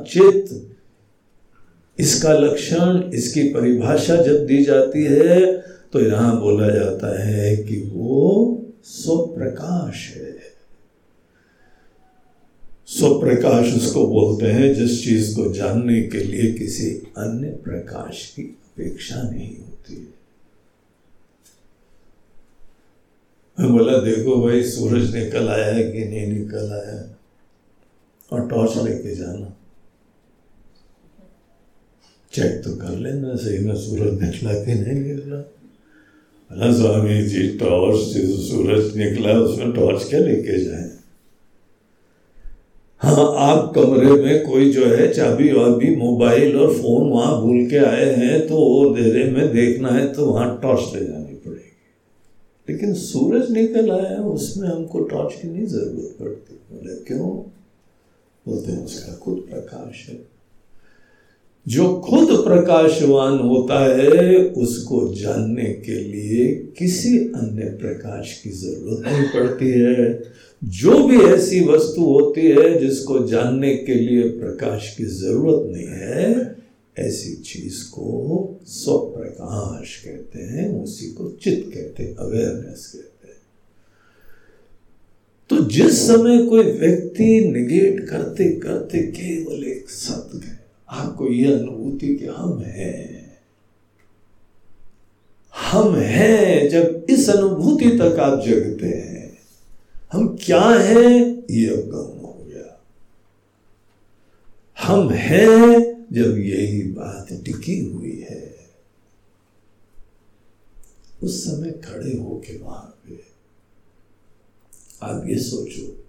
चित इसका लक्षण, इसकी परिभाषा जब दी जाती है तो यहाँ बोला जाता है कि वो स्वप्रकाश है। स्वप्रकाश उसको बोलते हैं जिस चीज़ को जानने के लिए किसी अन्य प्रकाश की अपेक्षा नहीं होती। मैं बोला, देखो भाई, सूरज निकल आया है कि नहीं निकल आया? और टॉर्च लेके जाना। चेक तो कर लेना, सही में सूरज निकला कि नहीं निकला? बोला, स्वामी जी टॉर्च सूरज निकला, उसमें टॉर्च क्या लेके जाए? हाँ आप कमरे में कोई जो है चाबी वाबी, मोबाइल और फ़ोन वहाँ भूल के आए हैं तो वो देरे में देखना है तो वहाँ टॉर्च ले जानी पड़ेगी। लेकिन सूरज निकल आया, उसमें हमको टॉर्च की नहीं ज़रूरत पड़ती। बोले, क्यों? बोलते हैं, उसका खुद प्रकाश है। जो खुद प्रकाशवान होता है, उसको जानने के लिए किसी अन्य प्रकाश की ज़रूरत नहीं पड़ती है। जो भी ऐसी वस्तु होती है जिसको जानने के लिए प्रकाश की ज़रूरत नहीं है, ऐसी चीज़ को स्वप्रकाश कहते हैं, उसी को चित्त कहते हैं अवेयरनेस कहते हैं। तो जिस समय कोई व्यक्ति निगेट करते करते केवल एक सत्य है, आपको यह अनुभूति कि हम हैं। हम हैं, जब इस अनुभूति तक आप जगते हैं हम क्या हैं? ये अवगम हो गया। हम हैं जब यही बात टिकी हुई है। उस समय खड़े होके वहाँ पे आप ये सोचो,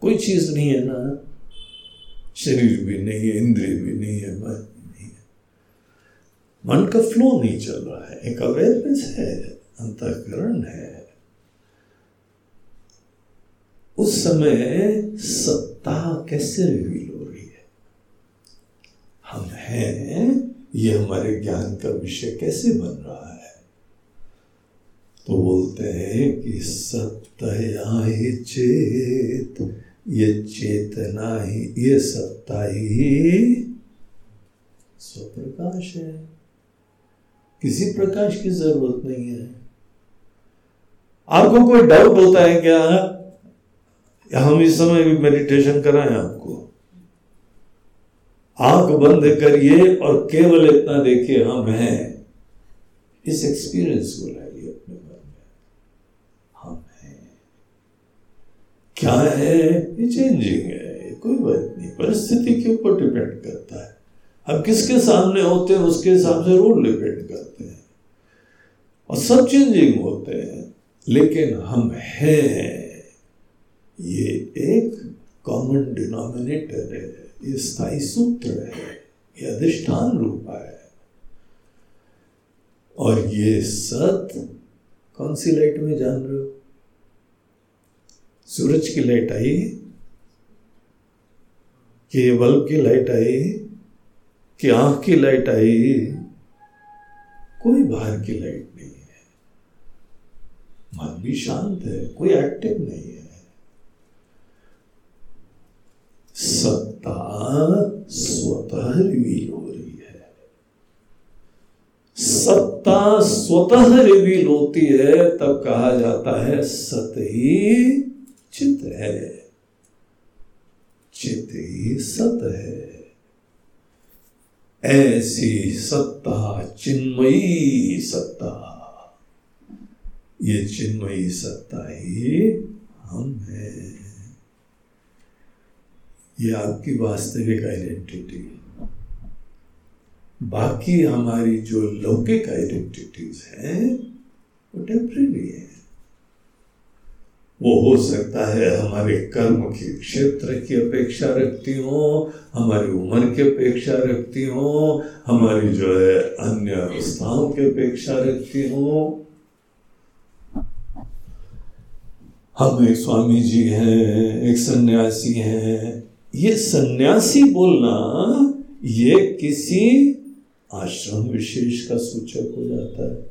कोई चीज़ नहीं है ना। शरीर भी नहीं है, इंद्रिय भी नहीं है, मन भी नहीं है। मन का फ्लो नहीं चल रहा है, एक अवेयरनेस है, अंतकरण है। उस समय सत्ता कैसे रिवील हो रही है? हम हैं, ये हमारे ज्ञान का विषय कैसे बन रहा है? तो बोलते हैं कि सत्ता ही चेत, ये चेतना ही, ये सत्ता ही स्वप्रकाश है। किसी प्रकाश की ज़रूरत नहीं है। आपको कोई डाउट होता है क्या? हम इस समय भी मेडिटेशन कराएँ आपको? आँख बंद करिए और केवल इतना देखिए, हम हैं। इस एक्सपीरियंस को लाइए अपने मन में। हम हैं। क्या है? ये चेंजिंग है। कोई बात नहीं। परिस्थिति के ऊपर डिपेंड करता है। अब किसके सामने होते हैं, उसके हिसाब से रोल डिपेंड करते हैं। और सब चेंजिंग होते हैं। लेकिन हम हैं। ये एक कॉमन डिनोमिनेटर है, ये स्थायी सूत्र है, ये अधिष्ठान रूप है। और ये सत कौन सी लाइट में जान रहे हो? सूरज की लाइट आई, कि बल्ब की लाइट आई, कि आँख की लाइट आई, कोई बाहर की लाइट नहीं है। मन भी शांत है, कोई एक्टिव नहीं है सत्ता स्वतः रिवील हो। रही है सत्ता स्वतः रिवील होती है, तब कहा जाता है सत ही चित है। चित ही सत है। ऐसी सत्ता, चिन्मयी सत्ता। ये चिन्मयी सत्ता ही हम हैं। ये आपकी वास्तविक आइडेंटिटी है बाकी हमारी जो लौकिक आइडेंटिटीज हैं, वो टेम्प्रेरी है। वो हो सकता है हमारे कर्म के क्षेत्र की अपेक्षा रखती हो, हमारी उम्र की अपेक्षा रखती हो, हमारी जो है अन्य अवस्थाओं की अपेक्षा रखती हो। हम एक स्वामी जी हैं, एक सन्यासी हैं ये सन्यासी बोलना, ये किसी आश्रम विशेष का सूचक हो जाता है।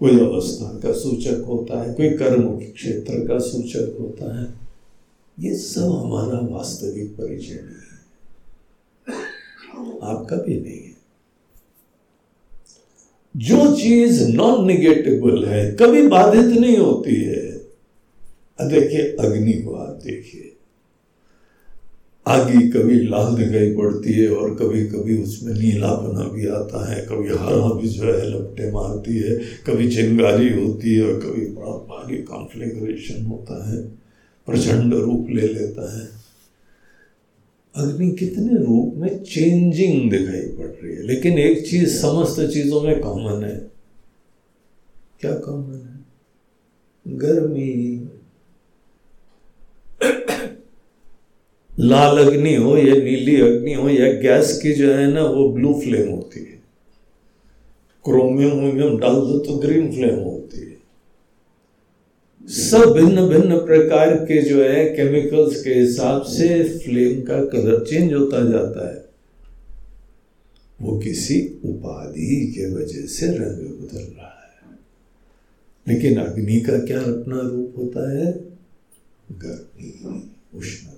कोई अवस्था का सूचक होता है, कोई कर्म क्षेत्र का सूचक होता है। ये सब हमारा वास्तविक परिचय नहीं है। आपका भी नहीं है। जो चीज़ नॉन निगेटिबल है, कभी बाधित नहीं होती है। देखिए, अग्नि को आप देखिए। आगे कभी लाल दिखाई पड़ती है और कभी कभी उसमें नीलापना भी आता है। कभी हरा भी जो है लपटे मारती है। कभी चिंगारी होती है और कभी बड़ा भारी कॉन्फ्लेग्रेशन होता है। प्रचंड रूप ले लेता है। अग्नि कितने रूप में चेंजिंग दिखाई पड़ रही है। लेकिन एक चीज़ समस्त चीज़ों में कॉमन है। क्या कॉमन है? गर्मी लाल अग्नि हो या नीली अग्नि हो या गैस की जो है ना, वो ब्लू फ्लेम होती है। क्रोमियम वोमियम डाल दो तो ग्रीन फ्लेम होती है। सब भिन्न भिन्न प्रकार के जो है केमिकल्स के हिसाब से फ्लेम का कलर चेंज होता जाता है। वो किसी उपाधि के वजह से रंग बदल रहा है। लेकिन अग्नि का क्या अपना रूप होता है? गर्मी उष्णता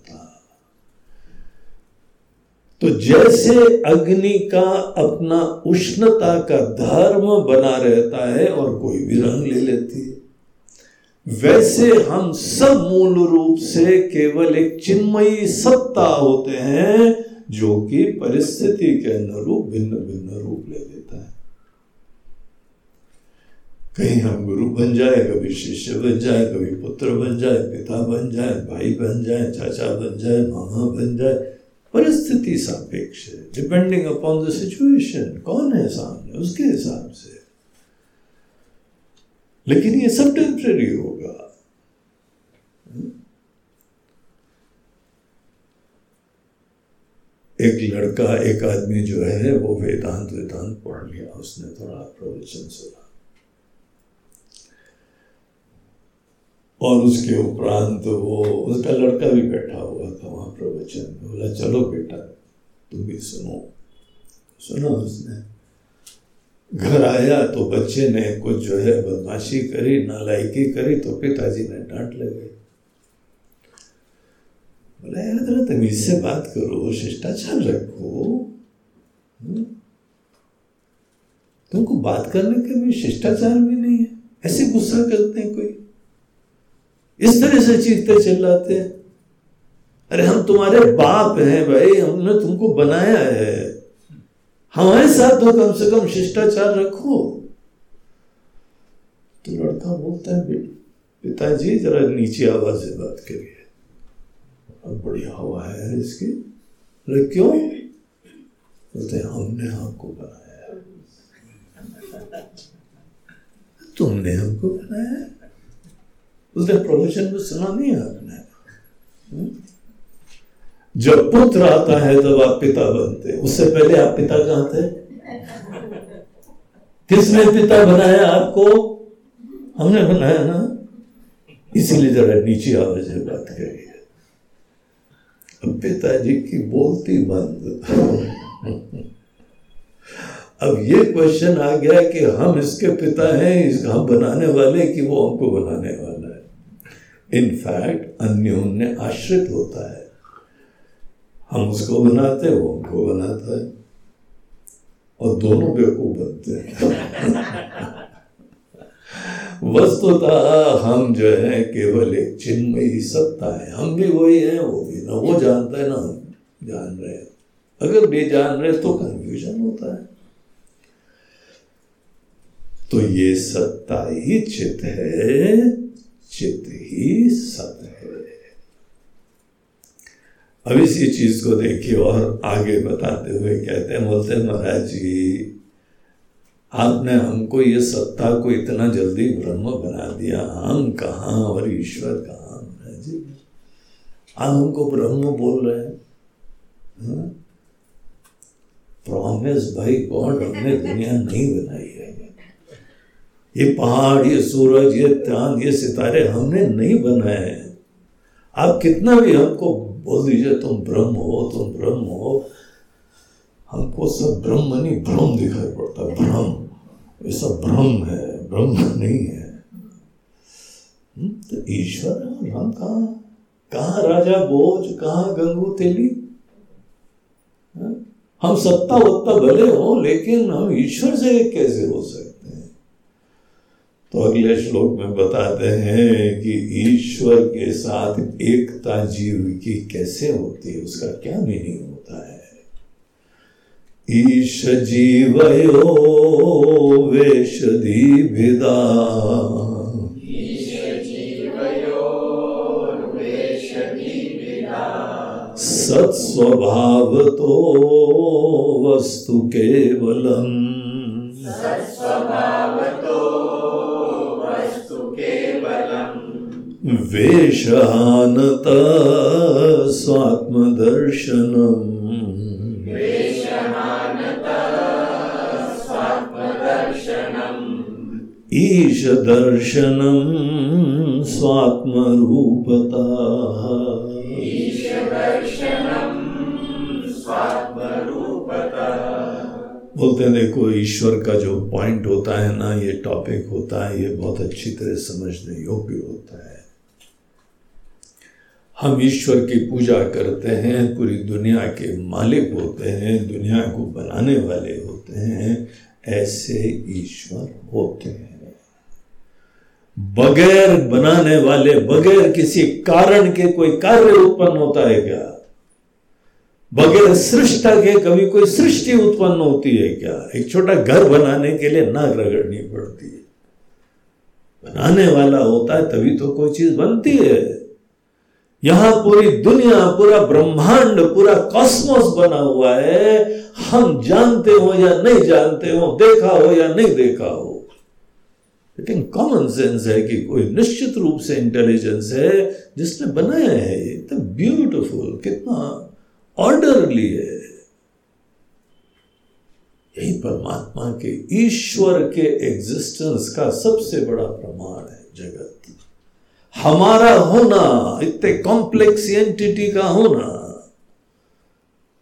तो जैसे अग्नि का अपना उष्णता का धर्म बना रहता है और कोई भी रंग ले लेती है, वैसे हम सब मूल रूप से केवल एक चिन्मयी सत्ता होते हैं जो कि परिस्थिति के अनुरूप भिन्न भिन्न रूप ले लेता है। कहीं हम गुरु बन जाए, कभी शिष्य बन जाए, कभी पुत्र बन जाए, पिता बन जाए, भाई बन जाए, चाचा बन जाए, मामा बन जाए परिस्थिति सापेक्ष है डिपेंडिंग अपॉन द सिचुएशन कौन है सामने? उसके हिसाब से। लेकिन ये सब टेम्परेरी होगा। एक लड़का, एक आदमी जो है, वो वेदांत वेदांत पढ़ लिया, उसने थोड़ा प्रवचन सुना। और उसके उपरांत वो, उसका लड़का भी बैठा हुआ था वहाँ प्रवचन बोला, चलो बेटा, तुम भी सुनो। सुनो उसने। घर आया तो बच्चे ने कुछ जो है बदमाशी करी, नालायकी करी तो पिताजी ने डांट लगे बोला, यार, जरा तमीज से बात करो, शिष्टाचार रखो। हम्म? तुमको बात करने के भी शिष्टाचार भी नहीं है। ऐसे गुस्सा करते हैं कोई? इस तरह से चीखते चिल्लाते अरे हम तुम्हारे बाप हैं भाई, हमने तुमको बनाया है। हमारे साथ तो कम से कम शिष्टाचार रखो। तो लड़का बोलता है पिताजी, जरा नीचे आवाज़ से बात करिए। बड़ी हवा है इसकी। अरे क्यों? बोलते हमने आपको बनाया तुमने हमको बनाया उसने प्रवचन में सुना नहीं आपने। हम्म? जब पुत्र आता है, तब आप पिता बनते उससे पहले आप पिता कहाँ थे? किसने पिता बनाया आपको? हमने बनाया ना। इसीलिए जरा नीचे आवाज़ में बात करिए। अब पिताजी की बोलती बंद। अब ये क्वेश्चन आ गया कि हम इसके पिता हैं हम बनाने वाले कि वो हमको बनाने वाला। इनफैक्ट अन्योन्य आश्रित होता है। हम उसको बनाते हैं, वो हमको बनाता है। और दोनों बेवकूफ़ बनते हैं। वस्तुतः हम जो है केवल एक चिन्मयी सत्ता है। हम भी वही है, वो भी। ना वो जानता है, ना हम जान रहे हैं। अगर भी जान रहे तो कंफ्यूजन होता है। तो ये सत्ता ही चित है। चित ही सत है। अब इसी चीज़ को देखिए, और आगे बताते हुए कहते हैं, बोलते हैं, महाराज जी, आपने हमको ये सत्ता को इतना जल्दी ब्रह्म बना दिया। हम कहा और ईश्वर कहा, महाराज जी? आप हमको ब्रह्म बोल रहे हैं प्रॉमिस भाई, गॉड हमने दुनिया नहीं बनाई है। ये पहाड़ ये सूरज ये चाँद ये सितारे हमने नहीं बनाए। हैं आप कितना भी हमको बोल दीजिए तुम ब्रह्म हो तुम ब्रह्म हो। हमको सब ब्रह्म नहीं भ्रम दिखाई पड़ता। भ्रम ये सब भ्रम है ब्रह्म नहीं है। हम्म, तो ईश्वर राम कहा कहा राजा बोझ कहा गंगू तेली? हाँ? हम सत्ता वत्ता भले हो लेकिन हम ईश्वर से कैसे हो सकते? हैं तो अगले श्लोक में बताते हैं कि ईश्वर के साथ एकता जीव की कैसे होती है, उसका क्या मीनिंग होता है? ईश जीवयो वेशधि भिदा सत्स्वभाव तो वस्तु केवलम। वेशानत स्वात्मदर्शनम। ईश दर्शनम स्वात्मरूपता। बोलते हैं, देखो, ईश्वर का जो पॉइंट होता है ना, ये टॉपिक होता है, ये बहुत अच्छी तरह समझने योग्य होता है। हम ईश्वर की पूजा करते हैं, पूरी दुनिया के मालिक होते हैं, दुनिया को बनाने वाले होते हैं, ऐसे ईश्वर होते हैं। बगैर बनाने वाले, बगैर किसी कारण के कोई कार्य उत्पन्न होता है क्या? बगैर सृष्टा के कभी कोई सृष्टि उत्पन्न होती है क्या? एक छोटा घर बनाने के लिए नाक रगड़नी पड़ती है। बनाने वाला होता है तभी तो कोई चीज़ बनती है। यहाँ पूरी दुनिया, पूरा ब्रह्मांड, पूरा कॉस्मोस बना हुआ है। हम जानते हो या नहीं जानते हो, देखा हो या नहीं देखा हो। लेकिन कॉमन सेंस है कि कोई निश्चित रूप से इंटेलिजेंस है, जिसने बनाया है। ये तो ब्यूटिफुल कितना ऑर्डरली है। यही परमात्मा के ईश्वर के एग्जिस्टेंस का सबसे बड़ा प्रमाण है जगत। हमारा होना, इतने कॉम्प्लेक्स एंटिटी का होना,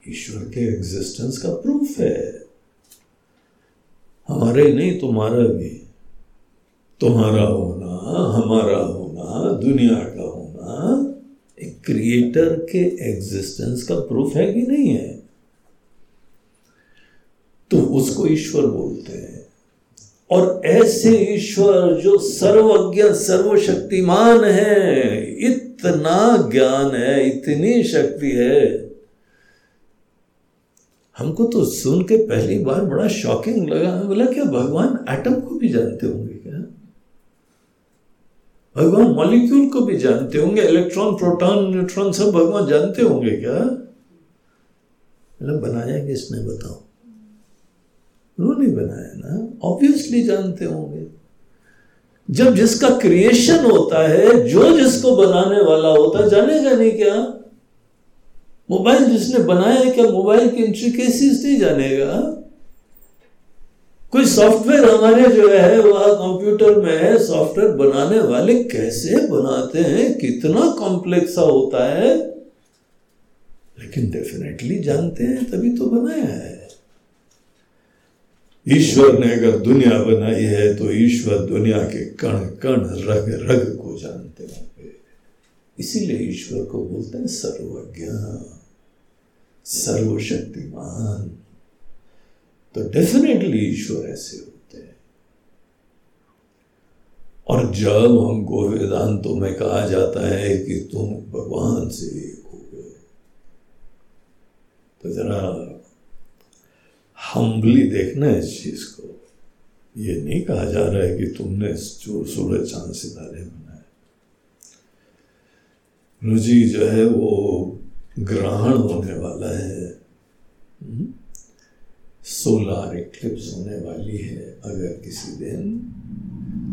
ईश्वर के एग्जिस्टेंस का प्रूफ है। हमारे नहीं, तुम्हारा भी। तुम्हारा होना, हमारा होना, दुनिया का होना एक क्रिएटर के एग्जिस्टेंस का प्रूफ है कि नहीं है? तो उसको ईश्वर बोलते हैं। और ऐसे ईश्वर जो सर्वज्ञ, सर्वशक्तिमान है, इतना ज्ञान है, इतनी शक्ति है। हमको तो सुन के पहली बार बड़ा शॉकिंग लगा। बोला, क्या भगवान एटम को भी जानते होंगे क्या? भगवान मॉलिक्यूल को भी जानते होंगे इलेक्ट्रॉन प्रोटॉन न्यूट्रॉन सब भगवान जानते होंगे क्या? मतलब बनाया किसने, बताओ। उन्होंने बनाया ना ऑब्वियसली जानते होंगे। जब जिसका क्रिएशन होता है, जो जिसको बनाने वाला होता है जानेगा नहीं क्या? मोबाइल जिसने बनाया है क्या? मोबाइल की इंट्रिकेसीज नहीं जानेगा। कोई सॉफ्टवेयर हमारे जो है, वह कंप्यूटर में है सॉफ्टवेयर बनाने वाले कैसे बनाते हैं? कितना कॉम्प्लेक्स होता है। लेकिन डेफिनेटली जानते हैं, तभी तो बनाया है। ईश्वर ने अगर दुनिया बनाई है तो ईश्वर दुनिया के कण कण रग रग को जानते होंगे। इसीलिए ईश्वर को बोलते हैं सर्वज्ञ, सर्वशक्तिमान। तो डेफिनेटली ईश्वर ऐसे होते हैं। और जब हमको वेदांतों में कहा जाता है कि तुम भगवान से एक हो गए तो जरा हम्बली देखना है इस चीज़ को। ये नहीं कहा जा रहा है कि तुमने जो सूरज चाँद सितारे बनाए। रुचि जो है वो ग्रहण होने वाला है। सोलार इक्लिप्स होने वाली है अगर किसी दिन।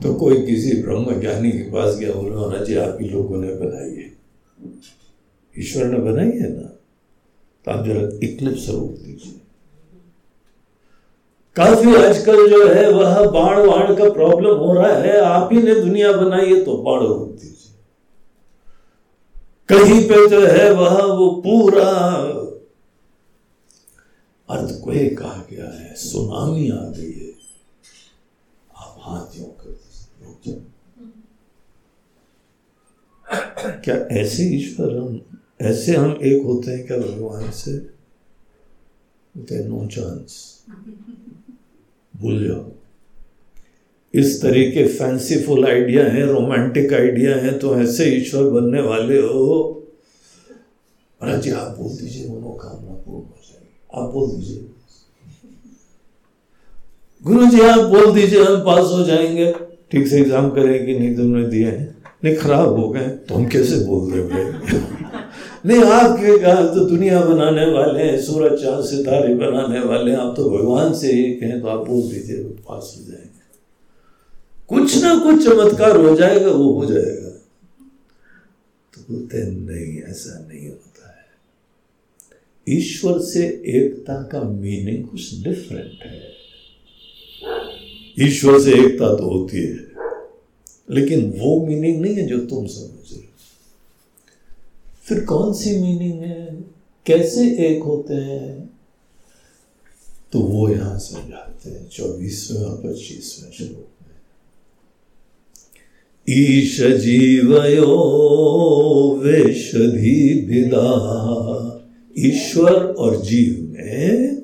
तो कोई किसी ब्रह्म ज्ञानी के पास गया, बोला जी, आप ही लोगों ने बनाई है। ईश्वर ने बनाई है ना? तो आप जरा इक्लिप्स रोक दीजिए। काफ़ी आजकल जो है वह बाण वाण का प्रॉब्लम हो रहा है। आप ही ने दुनिया बनाई है तो बाण रोक दीजिए कहीं पे जो है वह वो पूरा अर्थ को कहा गया है, सुनामी आ गई है। आप हाथ क्यों कर दीजिए क्या ऐसे ईश्वर हम, ऐसे हम एक होते हैं क्या भगवान से? No chance. भूल जाओ। इस तरह के फैंसीफुल आइडिया हैं रोमांटिक आइडिया हैं तो ऐसे ईश्वर बनने वाले हो। जी आप बोल दीजिए, मनोकामना पूर्ण हो जाएगी आप बोल दीजिए। गुरु जी आप बोल दीजिए, हम पास हो जाएँगे। ठीक से एग्ज़ाम करेंगे नहीं, तुमने दिए हैं। नहीं, खराब हो गए तो हम कैसे बोल रहे भाई नहीं आपके कहा तो दुनिया बनाने वाले हैं, सूरज, चाँद, सितारे बनाने वाले हैं। आप तो भगवान से एक हैं तो आप दीजिए तो पास हो जाएँगे। कुछ ना कुछ चमत्कार हो जाएगा, वो हो जाएगा। तो बोलते नहीं, ऐसा नहीं होता है। ईश्वर से एकता का मीनिंग कुछ डिफरेंट है। ईश्वर से एकता तो होती है, लेकिन वो मीनिंग नहीं है जो तुम समझ रहे फिर कौन सी मीनिंग है? कैसे एक होते हैं? तो वो यहाँ समझाते हैं, चौबीसवें और पच्चीसवें श्लोक में। ईश जीवयो वेशधि विदा ईश्वर और जीव में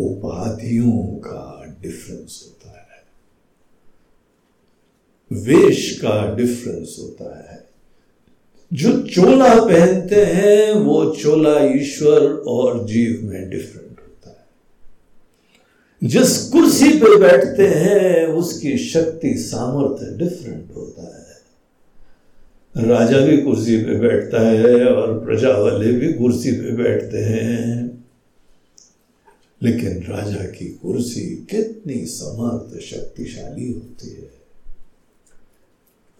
उपाधियों का डिफरेंस होता है। वेश का डिफरेंस होता है। जो चोला पहनते हैं, वो चोला ईश्वर और जीव में डिफरेंट होता है। जिस कुर्सी पे बैठते हैं, उसकी शक्ति, सामर्थ्य डिफरेंट होता है। राजा भी कुर्सी पे बैठता है और प्रजा वाले भी कुर्सी पे बैठते हैं। लेकिन राजा की कुर्सी कितनी समर्थ शक्तिशाली होती है।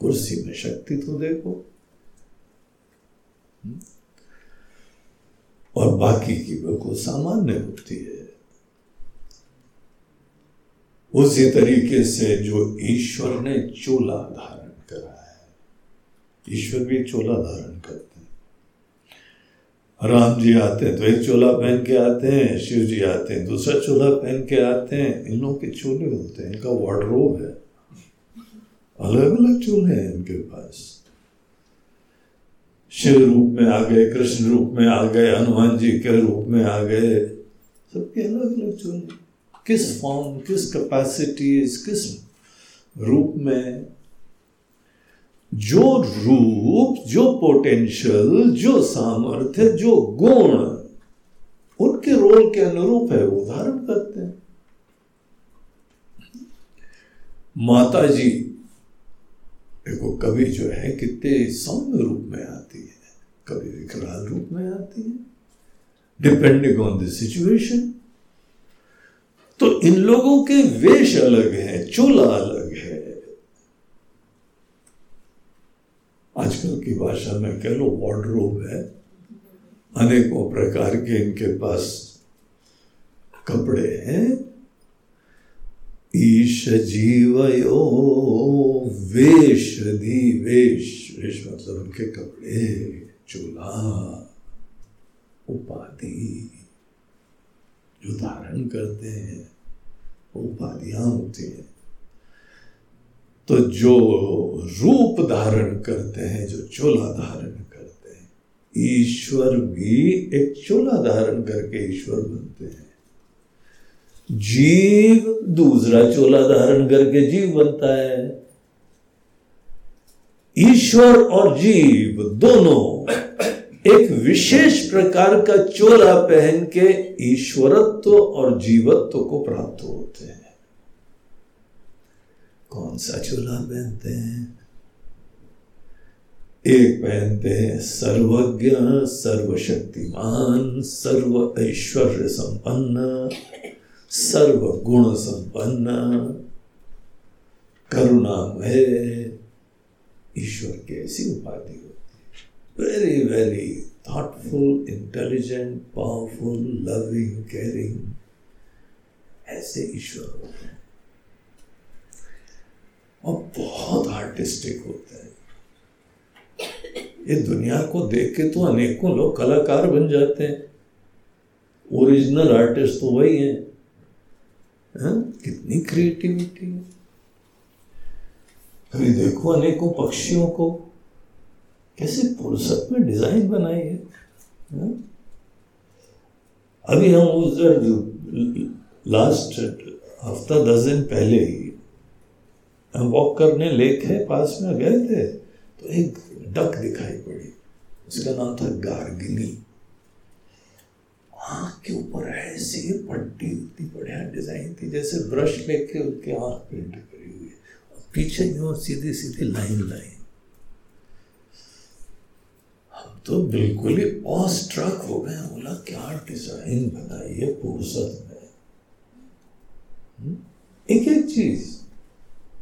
कुर्सी में शक्ति तो देखो? और बाकी की बिल्कुल सामान्य होती है। उसी तरीके से जो ईश्वर ने चोला धारण करा है, ईश्वर भी चोला धारण करते हैं। राम जी आते हैं तो एक चोला पहन के आते हैं, शिव जी आते हैं, दूसरा चोला पहन के आते हैं। इन लोगों के चोले होते हैं, इनका वार्ड्रोब है। अलग अलग चोले हैं इनके पास। शिव रूप में आ गए, कृष्ण रूप में आ गए, हनुमान जी के रूप में आ गए। सबके अलग अलग चोले किस फॉर्म किस कैपेसिटीज किस रूप में? जो रूप, जो पोटेंशियल जो सामर्थ्य, जो गुण, उनके रोल के अनुरूप है, वो धारण करते हैं। माता जी देखो कभी जो है, कितने सौम्य रूप में आती कभी विकराल रूप में आती है। डिपेंडिंग ऑन द सिचुएशन तो इन लोगों के वेश अलग हैं, चोला अलग है। आजकल की भाषा में कह लो वार्ड्रोब है। अनेकों प्रकार के इनके पास कपड़े हैं। ईश जीवयो वेश दी वेश वेश मतलब उनके कपड़े। चूल्हा, उपाधि जो धारण करते हैं, उपाधियाँ होती हैं। तो जो रूप धारण करते हैं, जो चोला धारण करते हैं, ईश्वर भी एक चोला धारण करके ईश्वर बनते हैं। जीव दूसरा चोला धारण करके जीव बनता है। ईश्वर और जीव दोनों एक विशेष प्रकार का चोला पहन के ईश्वरत्व और जीवत्व को प्राप्त होते हैं। कौन सा चोला पहनते हैं? एक पहनते हैं सर्वज्ञ, सर्वशक्तिमान, सर्व ऐश्वर्य संपन्न, सर्व गुण संपन्न। करुणामय, ईश्वर की ऐसी उपाधि है। Very very thoughtful intelligent powerful loving caring ऐसे ईश्वर होते हैं। और बहुत आर्टिस्टिक होते हैं। ये दुनिया को देख के तो अनेकों लोग कलाकार बन जाते हैं। ओरिजिनल आर्टिस्ट तो वही है। हा? कितनी क्रिएटिविटी है। अभी देखो अनेकों पक्षियों को। कैसे फुर्सत में डिज़ाइन बनाई है? हाँ? अभी हम उधर लास्ट हफ़्ता, दस दिन पहले ही हम वॉक करने लेक है, पास में गए थे तो एक डक दिखाई पड़ी। उसका नाम था गार्गिली। आँख के ऊपर ऐसी पट्टी इतनी बढ़िया डिज़ाइन थी, जैसे ब्रश लेके उसके आँख पेंट करी हुई है। पीछे यूँ सीधी सीधी लाइन लाइन हम तो बिल्कुल ही ऑस्ट्रक हो गए बोला, क्या डिज़ाइन बनाई है फुर्सत में? हम्म? एक एक चीज़।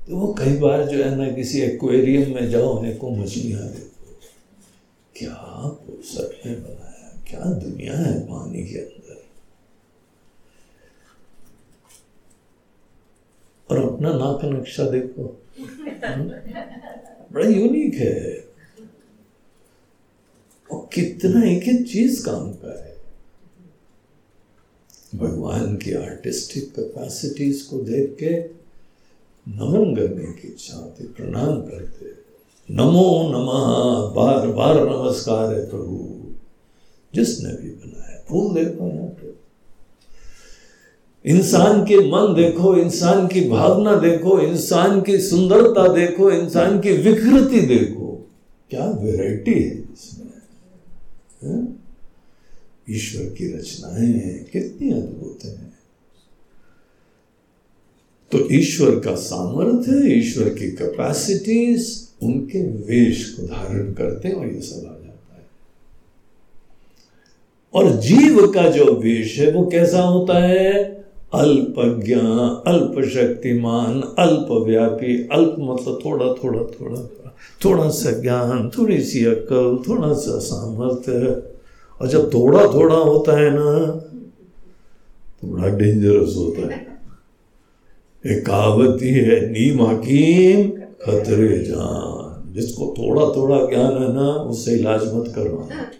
तो वो कई बार जो है ना, किसी एक्वेरियम में जाओ को मछलियाँ देखो क्या फुर्सत में बनाया? क्या दुनिया है पानी के अंदर? और अपना नाक नक्शा देखो। बड़ा यूनिक है। और कितना एक एक चीज़ काम का है। भगवान की आर्टिस्टिक कैपेसिटीज को देख के नमन करने की इच्छा होती प्रणाम करते नमो नमः, बार बार नमस्कार है प्रभु। जिसने भी बनाया, फूल देखो यहाँ पे। इंसान के मन देखो, इंसान की भावना देखो, इंसान की सुंदरता देखो, इंसान की विकृति देखो। क्या वैरायटी है इसमें ईश्वर की रचनाएँ हैं, कितनी अद्भुत है। तो ईश्वर का सामर्थ्य, ईश्वर की कैपेसिटीज उनके वेश को धारण करते हैं और ये सब आ जाता है। और जीव का जो वेश है, वो कैसा होता है? अल्पज्ञ अल्प शक्तिमान अल्प व्यापी अल्प मतलब थोड़ा थोड़ा थोड़ा। थोड़ा सा ज्ञान थोड़ी सी अक्ल थोड़ा सा सामर्थ्य। और जब थोड़ा थोड़ा होता है ना तो बड़ा डेंजरस होता है। एक कहावत ही है, नीम हकीम खतरे जान। जिसको थोड़ा थोड़ा ज्ञान है ना, उससे इलाज मत करवाना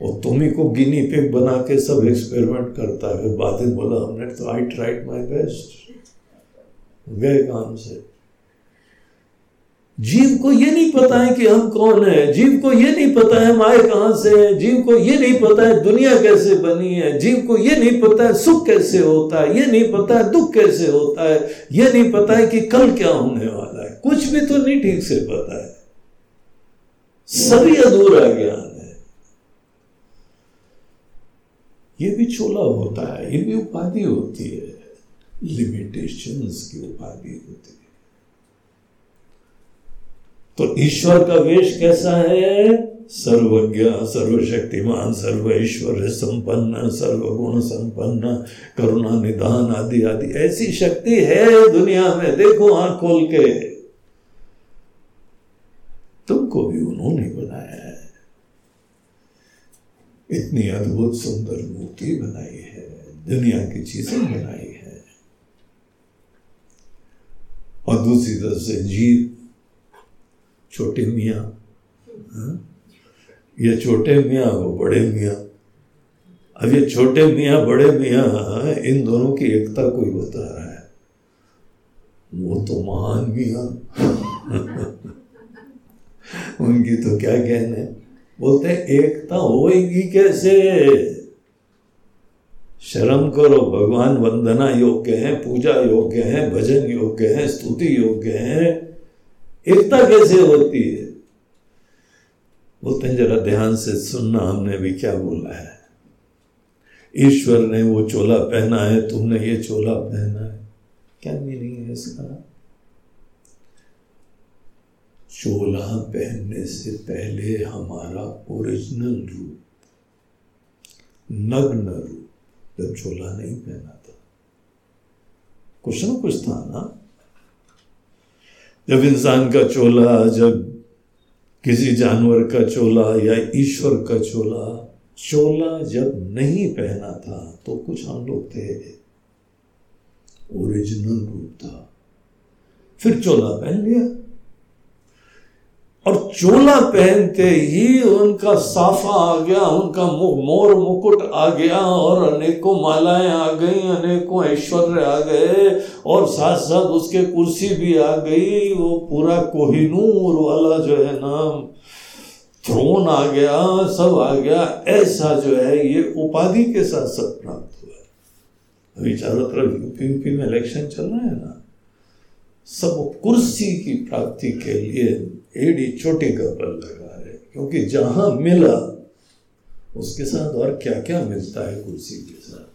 और तुम्ही को गिनी पिग बना के सब एक्सपेरिमेंट करता है। बाद बोला, हमने तो आई ट्राइड माई बेस्ट गए काम से। जीव को ये नहीं पता है कि हम कौन है। जीव को ये नहीं पता है हम आए कहाँ से जीव को ये नहीं पता है दुनिया कैसे बनी है। जीव को ये नहीं पता है सुख कैसे होता है। ये नहीं पता है दुख कैसे होता है। ये नहीं पता है कि कल क्या होने वाला है। कुछ भी तो नहीं ठीक से पता है। सभी अधूरा ज्ञान है। ये भी चोला होता है, ये भी उपाधि होती है। लिमिटेशंस की उपाधि होती है। तो ईश्वर का वेश कैसा है? सर्वज्ञ, सर्वशक्तिमान सर्व ईश्वर संपन्न, सर्वगुण संपन्न, करुणा निदान आदि आदि। ऐसी शक्ति है दुनिया में, देखो आँख खोल के। तुमको भी उन्होंने बनाया है। इतनी अद्भुत सुंदर मूर्ति बनाई है, दुनिया की चीज़ें बनाई है। और दूसरी तरफ़ से जीव छोटे मियाँ हाँ? ये छोटे मियाँ, वो बड़े मियाँ। अब ये छोटे मियाँ, बड़े मियाँ इन दोनों की एकता कोई बता रहा है? वो तो महान मियाँ। उनकी तो क्या कहने बोलते एकता होगी कैसे? शर्म करो, भगवान वंदना योग्य है, पूजा योग्य है, भजन योग्य है, स्तुति योग्य है। एकता कैसे होती है? बोलते हैं, जरा ध्यान से सुनना, हमने भी क्या बोला है? ईश्वर ने वो चोला पहना है, तुमने ये चोला पहना है। क्या मीनिंग है इसका? चोला पहनने से पहले हमारा ओरिजिनल रूप, नग्न रूप, जब चोला नहीं पहना था। कुछ ना कुछ था ना? जब इंसान का चोला, जब किसी जानवर का चोला या ईश्वर का चोला चोला जब नहीं पहना था तो कुछ हम लोग थे ओरिजिनल रूप था। फिर चोला पहन लिया। और चोला पहनते ही उनका साफा आ गया, उनका मोर मुकुट आ गया और अनेकों मालाएँ आ गई, अनेकों ऐश्वर्य आ गए और साथ साथ उसके कुर्सी भी आ गई, वो पूरा कोहिनूर वाला जो है ना थ्रोन आ गया, सब आ गया। ऐसा जो है ये उपाधि के साथ सब प्राप्त हुआ। अभी चारों तरफ़ यूपी यूपी में इलेक्शन चल रहा है ना, सब कुर्सी की प्राप्ति के लिए एड़ी छोटी का बल लगा रहे। क्योंकि जहाँ मिला, उसके साथ और क्या क्या मिलता है कुर्सी के साथ?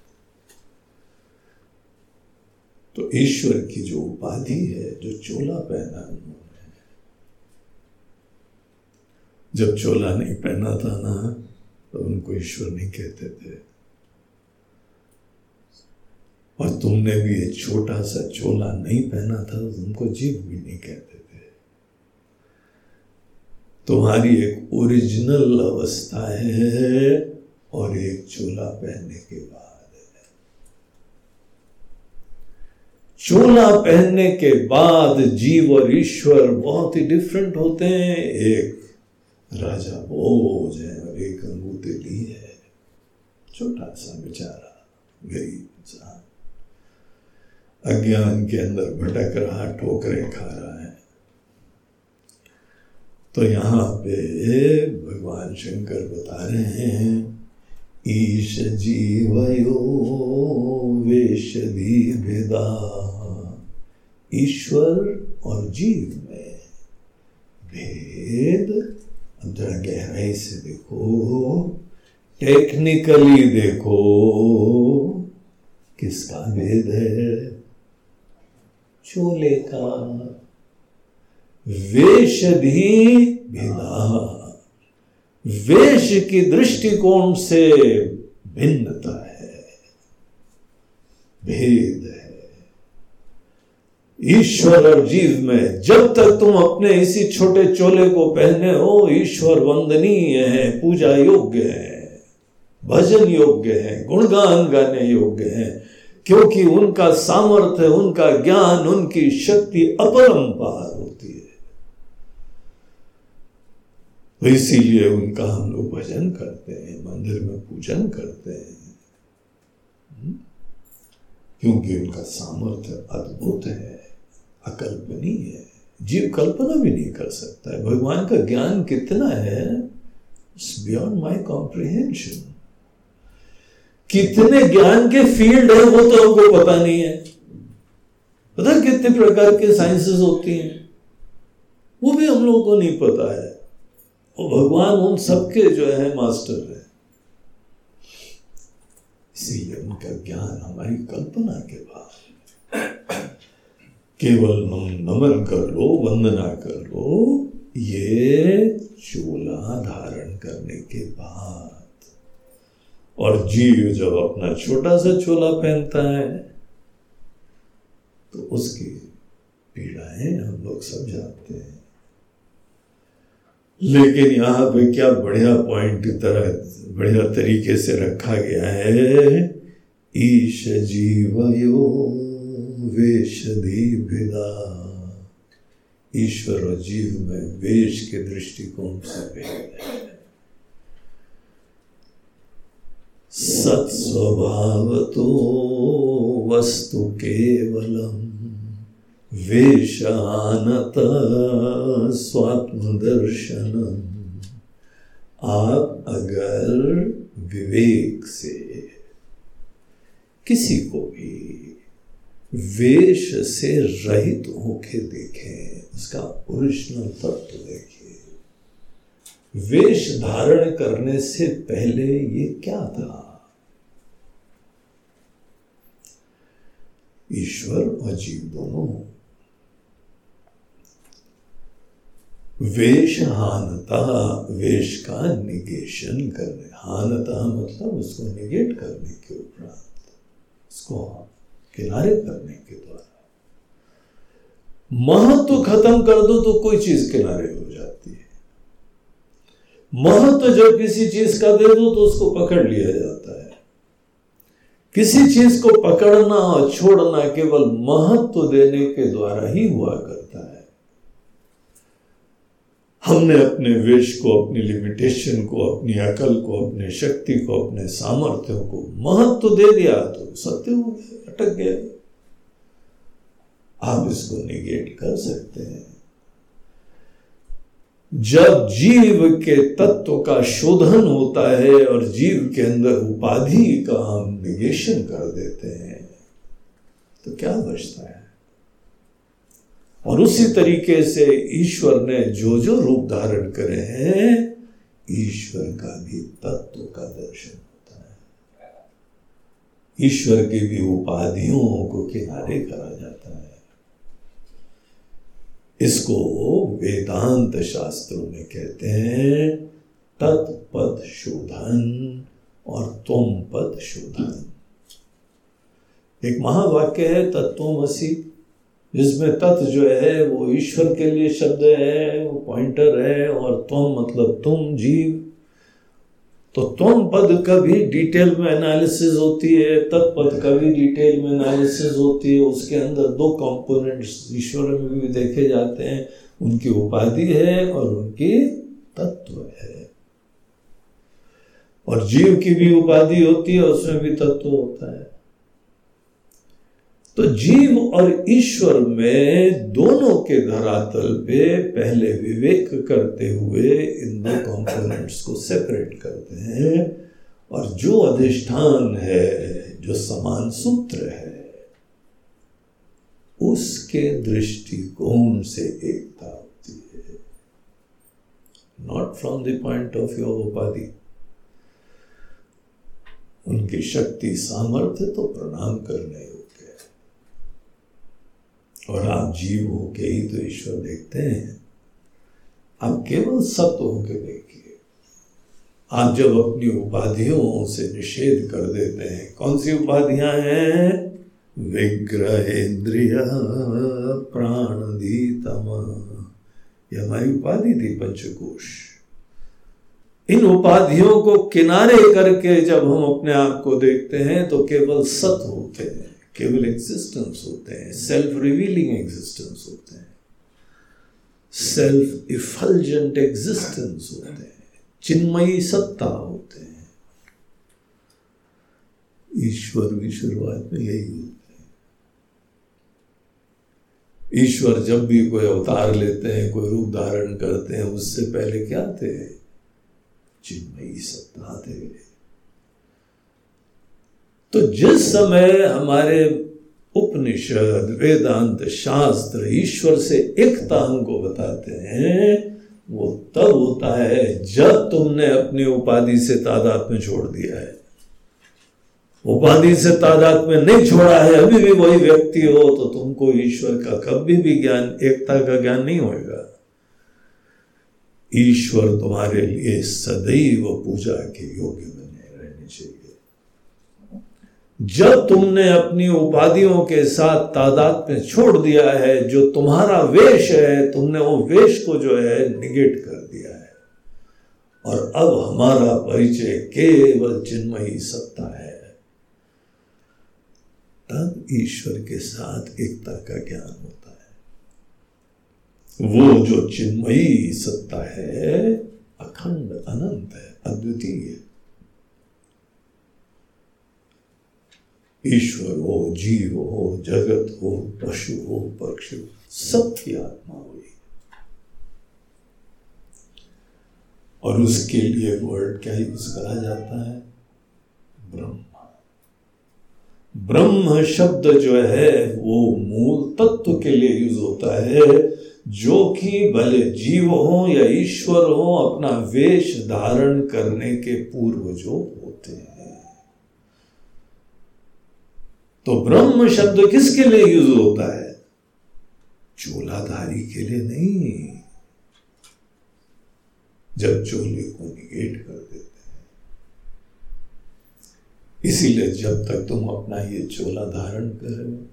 तो ईश्वर की जो उपाधि है, जो चोला पहना उन्होंने। जब चोला नहीं पहना था ना तो उनको ईश्वर नहीं कहते थे। और तुमने भी ये छोटा सा चोला नहीं पहना था तो तुमको जीव भी नहीं कहते तुम्हारी एक ओरिजिनल अवस्था है और एक चोला पहनने के बाद है। चोला पहनने के बाद जीव और ईश्वर बहुत ही डिफरेंट होते हैं। एक राजा बोझ है और एक अंगूतेली है। छोटा सा बेचारा, गरीब इंसान। अज्ञान के अंदर भटक रहा, ठोकरे खा रहा है। तो यहाँ पे भगवान शंकर बता रहे हैं, ईश जीवयो वेशदी भेदा ईश्वर और जीव में भेद जरा गहराई से देखो टेक्निकली देखो, किसका भेद है? चोले का। वेश भी भेदा वेश की दृष्टिकोण से भिन्नता है, भेद है। ईश्वर और जीव में जब तक तुम अपने इसी छोटे चोले को पहने हो, ईश्वर वंदनीय है, पूजा योग्य है, भजन योग्य है, गुणगान गाने योग्य है, क्योंकि उनका सामर्थ्य, उनका ज्ञान, उनकी शक्ति अपरंपार होती है। तो इसीलिए उनका हम लोग भजन करते हैं, मंदिर में पूजन करते हैं। हम्म? क्योंकि उनका सामर्थ्य अद्भुत है, अकल्पनीय है। जीव कल्पना भी नहीं कर सकता है। भगवान का ज्ञान कितना है बियॉन्ड माई कॉम्प्रिहेंशन कितने ज्ञान के फ़ील्ड है वो तो हमको पता नहीं है। पता कितने प्रकार के साइंसेस होती हैं? वो भी हम लोगों को नहीं पता है। और भगवान उन सबके जो है, मास्टर है। इसीलिए उनका ज्ञान हमारी कल्पना के बाद केवल नमन कर लो, वंदना कर लो, ये चोला धारण करने के बाद। और जीव जब अपना छोटा सा चोला पहनता है तो उसकी पीड़ाएँ हम लोग सब जानते हैं। लेकिन यहाँ पे क्या बढ़िया पॉइंट तरह, बढ़िया तरीके से रखा गया है। ईश जीवयो वेशधि भिदा। ईश्वर और जीव में वेश के दृष्टिकोण से भेद है। सत्स्वभावतो वस्तु केवलम। वेशानत स्वात्मदर्शनम आप अगर विवेक से किसी को भी वेश से रहित होके देखें, उसका ओरिजिनल तत्व देखिए वेश धारण करने से पहले ये क्या था? ईश्वर और जीव दोनों वेश हानता वेश का निगेशन करने। हानता मतलब उसको निगेट करने के उपरांत, उसको किनारे करने के द्वारा। महत्व खत्म कर दो तो कोई चीज़ किनारे हो जाती है। महत्व जब किसी चीज़ का दे दो तो उसको पकड़ लिया जाता है। किसी चीज़ को पकड़ना और छोड़ना केवल महत्व देने के द्वारा ही हुआ करता हमने अपने वेश को, अपनी लिमिटेशन को, अपनी अकल को, अपने शक्ति को, अपने सामर्थ्यों को महत्व तो दे दिया तो सत्य हो गया, अटक गया। आप इसको निगेट कर सकते हैं। जब जीव के तत्व का शोधन होता है और जीव के अंदर उपाधि का हम निगेशन कर देते हैं तो क्या बचता है? और उसी तरीके से ईश्वर ने जो जो रूप धारण करे हैं, ईश्वर का भी तत्व का दर्शन होता है। ईश्वर की भी उपाधियों को किनारे करा जाता है। इसको वेदांत शास्त्रों में कहते हैं, तत्पद शोधन और तुम पद शोधन। एक महावाक्य है तत्वमसी जिसमें तत्व जो है, वो ईश्वर के लिए शब्द है, वो पॉइंटर है, और तुम मतलब तुम जीव। तो तुम पद का भी डिटेल में एनालिसिस होती है तत्पद का भी डिटेल में एनालिसिस होती है, उसके अंदर दो कंपोनेंट्स ईश्वर में भी देखे जाते हैं। उनकी उपाधि है और उनकी तत्व है। और जीव की भी उपाधि होती है, उसमें भी तत्व होता है। तो जीव और ईश्वर में दोनों के धरातल पे पहले विवेक करते हुए इन दो कंपोनेंट्स को सेपरेट करते हैं। और जो अधिष्ठान है, जो समान सूत्र है, उसके दृष्टिकोण से एकता होती है। Not from the point of view उपाधि। उनकी शक्ति सामर्थ्य तो प्रणाम करने और आप जीव होके ही तो ईश्वर देखते हैं। आप केवल सत्य होके देखिए। आप जब अपनी उपाधियों से निषेध कर देते हैं, कौन सी उपाधियाँ हैं? विग्रह इंद्रिय प्राण दी तम यह हमारी उपाधि थी पंचकोश। इन उपाधियों को किनारे करके जब हम अपने आप को देखते हैं तो केवल सत होते हैं। केवल एग्जिस्टेंस होते हैं सेल्फ रिवीलिंग एग्जिस्टेंस होते हैं सेल्फ इफलजेंट एग्जिस्टेंस होते हैं, चिन्मयी सत्ता होते हैं। ईश्वर भी शुरुआत में यही होते हैं। ईश्वर जब भी कोई अवतार लेते हैं, कोई रूप धारण करते हैं, उससे पहले क्या थे? चिन्मयी सत्ता थे। तो जिस समय हमारे उपनिषद, वेदांत, शास्त्र ईश्वर से एकता हमको बताते हैं, वो तब होता है जब तुमने अपनी उपाधि से तादाद में छोड़ दिया है। उपाधि से तादाद में नहीं छोड़ा है, अभी भी वही व्यक्ति हो तो तुमको ईश्वर का कभी भी ज्ञान, एकता का ज्ञान नहीं होगा ईश्वर तुम्हारे लिए सदैव पूजा के योग्य जब तुमने अपनी उपाधियों के साथ तादाद में छोड़ दिया है, जो तुम्हारा वेश है, तुमने वो वेश को जो है निगेट कर दिया है। और अब हमारा परिचय केवल चिन्मयी सत्ता है। तब ईश्वर के साथ एकता का ज्ञान होता है। वो जो चिन्मयी सत्ता है, अखंड अनंत है, अद्वितीय। है ईश्वर हो जीव हो जगत हो पशु हो पक्षी हो। सबकी आत्मा हुई और उसके लिए वर्ड क्या यूज़ करा जाता है? ब्रह्म। ब्रह्म शब्द जो है, वो मूल तत्व के लिए यूज़ होता है, जो कि भले जीव हो या ईश्वर हो, अपना वेश धारण करने के पूर्व जो होते हैं तो ब्रह्म शब्द किसके लिए यूज़ होता है? चोलाधारी के लिए नहीं। जब चोले को निगेट कर देते हैं। इसीलिए जब तक तुम अपना ये चोला धारण करो,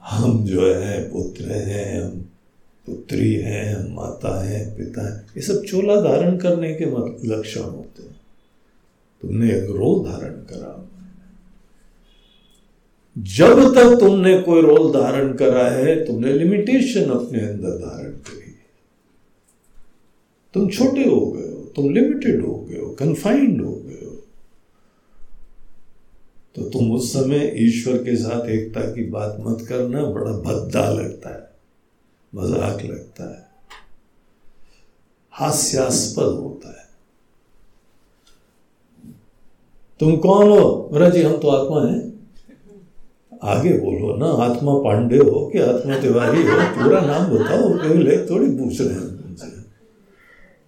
हम जो है पुत्र हैं, हम पुत्री हैं माता हैं, पिता हैं, ये सब चोला धारण करने के लक्षण होते हैं। तुमने एक रोल धारण करा। जब तक तुमने कोई रोल धारण करा है, तुमने लिमिटेशन अपने अंदर धारण करी। तुम छोटे हो गए हो, तुम लिमिटेड हो गए हो कन्फाइंड हो गए हो। तो तुम उस समय ईश्वर के साथ एकता की बात मत करना, बड़ा भद्दा लगता है, मज़ाक लगता है, हास्यास्पद होता है। तुम कौन हो? मेरा जी हम तो आत्मा है। आगे बोलो ना, आत्मा पांडे हो कि आत्मा तिवारी हो? पूरा नाम बताओ कहीं ले? थोड़ी पूछ रहे हैं तुमसे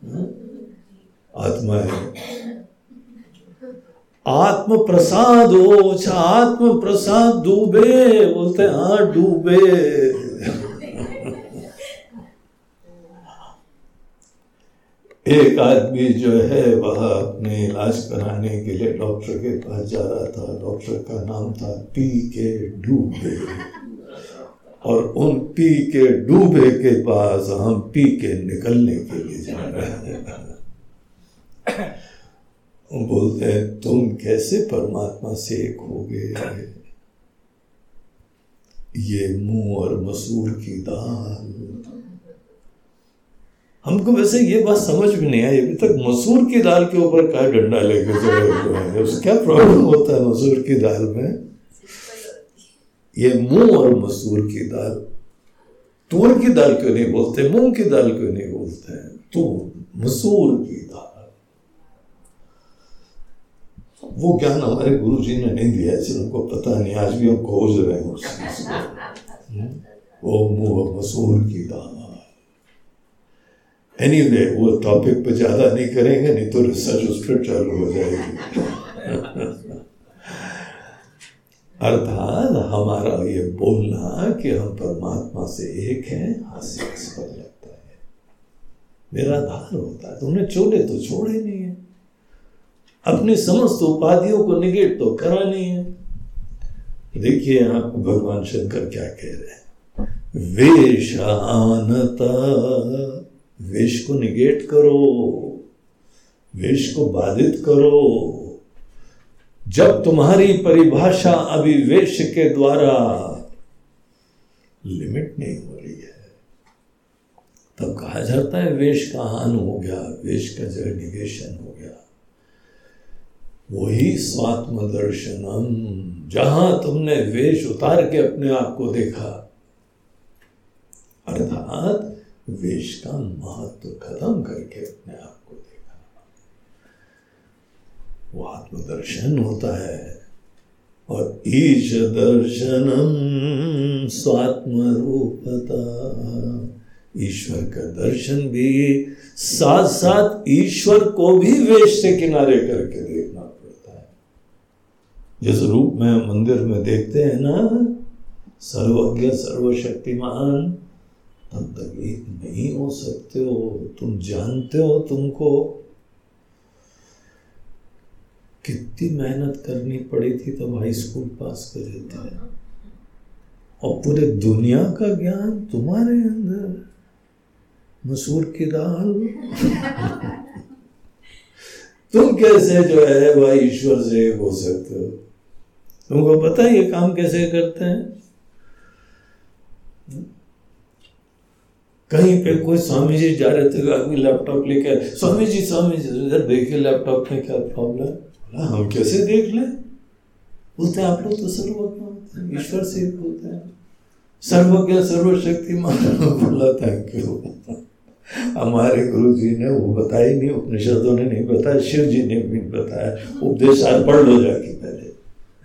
हाँ? आत्मा है। आत्म प्रसाद हो अच्छा आत्म प्रसाद डूबे, बोलते हाँ डूबे। एक आदमी जो है, वह अपने इलाज कराने के लिए डॉक्टर के पास जा रहा था। डॉक्टर का नाम था पी के डूबे। और उन पी के डूबे के पास हम पी के निकलने के लिए जा रहे हैं। बोलते हैं, तुम कैसे परमात्मा से एक हो गए? ये मुँह और मसूर की दाल। हमको वैसे ये बात समझ में नहीं आई। अभी तक मसूर की दाल के ऊपर क्या डंडा लेकर चले हुए हैं? क्या प्रॉब्लम होता है मसूर की दाल में? ये मूंग और मसूर की दाल। तूर की दाल क्यों नहीं बोलते? मूंग की दाल क्यों नहीं बोलते? हैं तो मसूर की दाल। वो ज्ञान हमारे गुरु जी ने नहीं दिया, इसलिए उनको पता नहीं। आज भी हम खोज रहे हैं? वो मुँह मसूर की दाल। एनी anyway, वो टॉपिक पे ज़्यादा नहीं करेंगे नहीं तो रिसर्च उस पर चालू हो जाएगी। अर्थात हमारा ये बोलना कि हम परमात्मा से एक हैं हास्यास्पद लगता है? मेरा धार होता है। तुमने चोले तो छोड़े नहीं है। अपनी समस्त उपाधियों को निगेट तो करा नहीं है। देखिए आपको भगवान शंकर क्या कह रहे हैं। वेशानता विष को निगेट करो, विष को बाधित करो। जब तुम्हारी परिभाषा अभी वेश के द्वारा लिमिट नहीं हो रही है, तब कहा जाता है, वेश का हान हो गया? वेश का जो निवेशन हो गया। वही स्वात्म दर्शनम जहाँ तुमने वेश उतार के अपने आप को देखा। अर्थात वेश का महत्व खत्म करके अपने आप को देखा। वो आत्मदर्शन होता है और ईश दर्शनम स्वात्म रूपता ईश्वर का दर्शन भी साथ साथ ईश्वर को भी वेश से किनारे करके देखना पड़ता है। जिस रूप में मंदिर में देखते हैं ना, सर्वज्ञ, सर्वशक्तिमान तक नहीं हो सकते हो। तुम जानते हो तुमको कितनी मेहनत करनी पड़ी थी तब हाई स्कूल पास करे थे। और पूरे दुनिया का ज्ञान तुम्हारे अंदर मसूर की दाल। तुम कैसे जो है वह ईश्वर से हो सकते हो? तुमको पता है ये काम कैसे करते हैं? कहीं पे कोई स्वामी जी जा रहे थे आदमी लैपटॉप लेके स्वामी जी स्वामी जी इधर देखिए लैपटॉप में क्या प्रॉब्लम बोला, हम कैसे देख ले? बोलते आप लोग तो सर्वज्ञ ईश्वर से बोलते हैं। सर्वज्ञ, सर्वशक्तिमान, बोला थैंक यू हमारे गुरु जी ने वो बताया नहीं, उपनिषदों ने नहीं बताया शिव जी ने भी बताया। उपदेश पढ़ लो जाके पहले।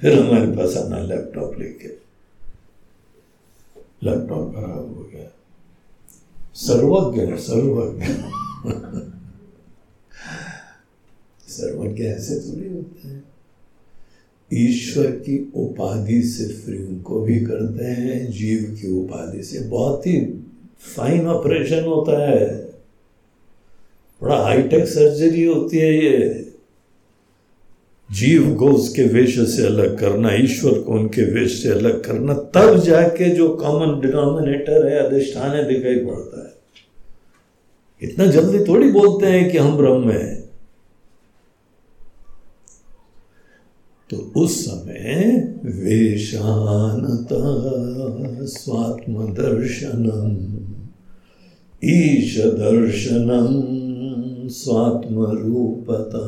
फिर हमारे पास आना लैपटॉप लेके। लैपटॉप खराब हो गया। सर्वज्ञ है सर्वज्ञ। सर्वज्ञ ऐसे थोड़ी होते हैं। ईश्वर की उपाधि से फ्री उनको भी करते हैं, जीव की उपाधि से। बहुत ही फाइन ऑपरेशन होता है। बड़ा हाईटेक सर्जरी होती है ये। जीव को उसके वेश से अलग करना, ईश्वर को उनके वेश से अलग करना, तब जाके जो कॉमन डिनोमिनेटर है, अधिष्ठान है, दिखाई पड़ता है। इतना जल्दी थोड़ी बोलते हैं कि हम ब्रह्म हैं। तो उस समय वेशानता स्वात्म दर्शनम ईश दर्शनम स्वात्म रूपता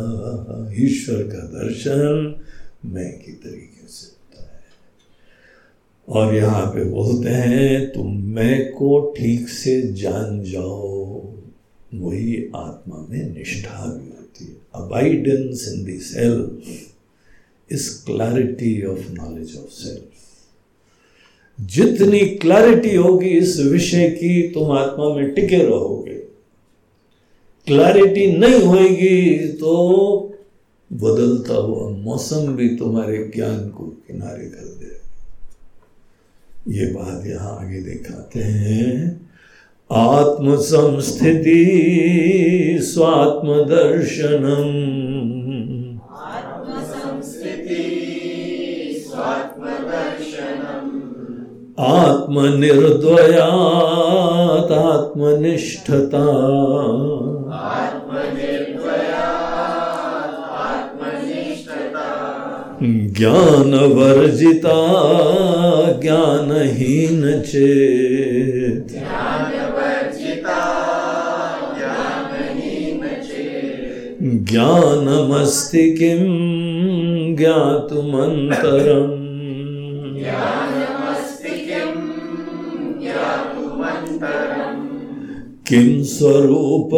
ईश्वर का दर्शन मैं की तरीके से होता है। और यहाँ पे बोलते हैं, तुम मैं को ठीक से जान जाओ। वही आत्मा में निष्ठा भी होती है। Abidance in the self is clarity of knowledge of self जितनी क्लैरिटी होगी इस विषय की तुम आत्मा में टिके रहोगे। क्लैरिटी नहीं होगी तो बदलता हुआ मौसम भी तुम्हारे ज्ञान को किनारे कर दे ये बात यहाँ आगे दिखाते हैं। आत्म संस्थिति स्वात्म दर्शनम आत्मनिर्द्वयात् आत्मनिष्ठता। ज्ञान वर्जिता ज्ञानहीन चेत। ज्ञानमस्ति किं ज्ञातुमन्तरम्? किं स्वरूपमेत्यात्मदर्शने?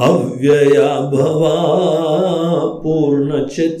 अव्यया भवा पूर्णचित्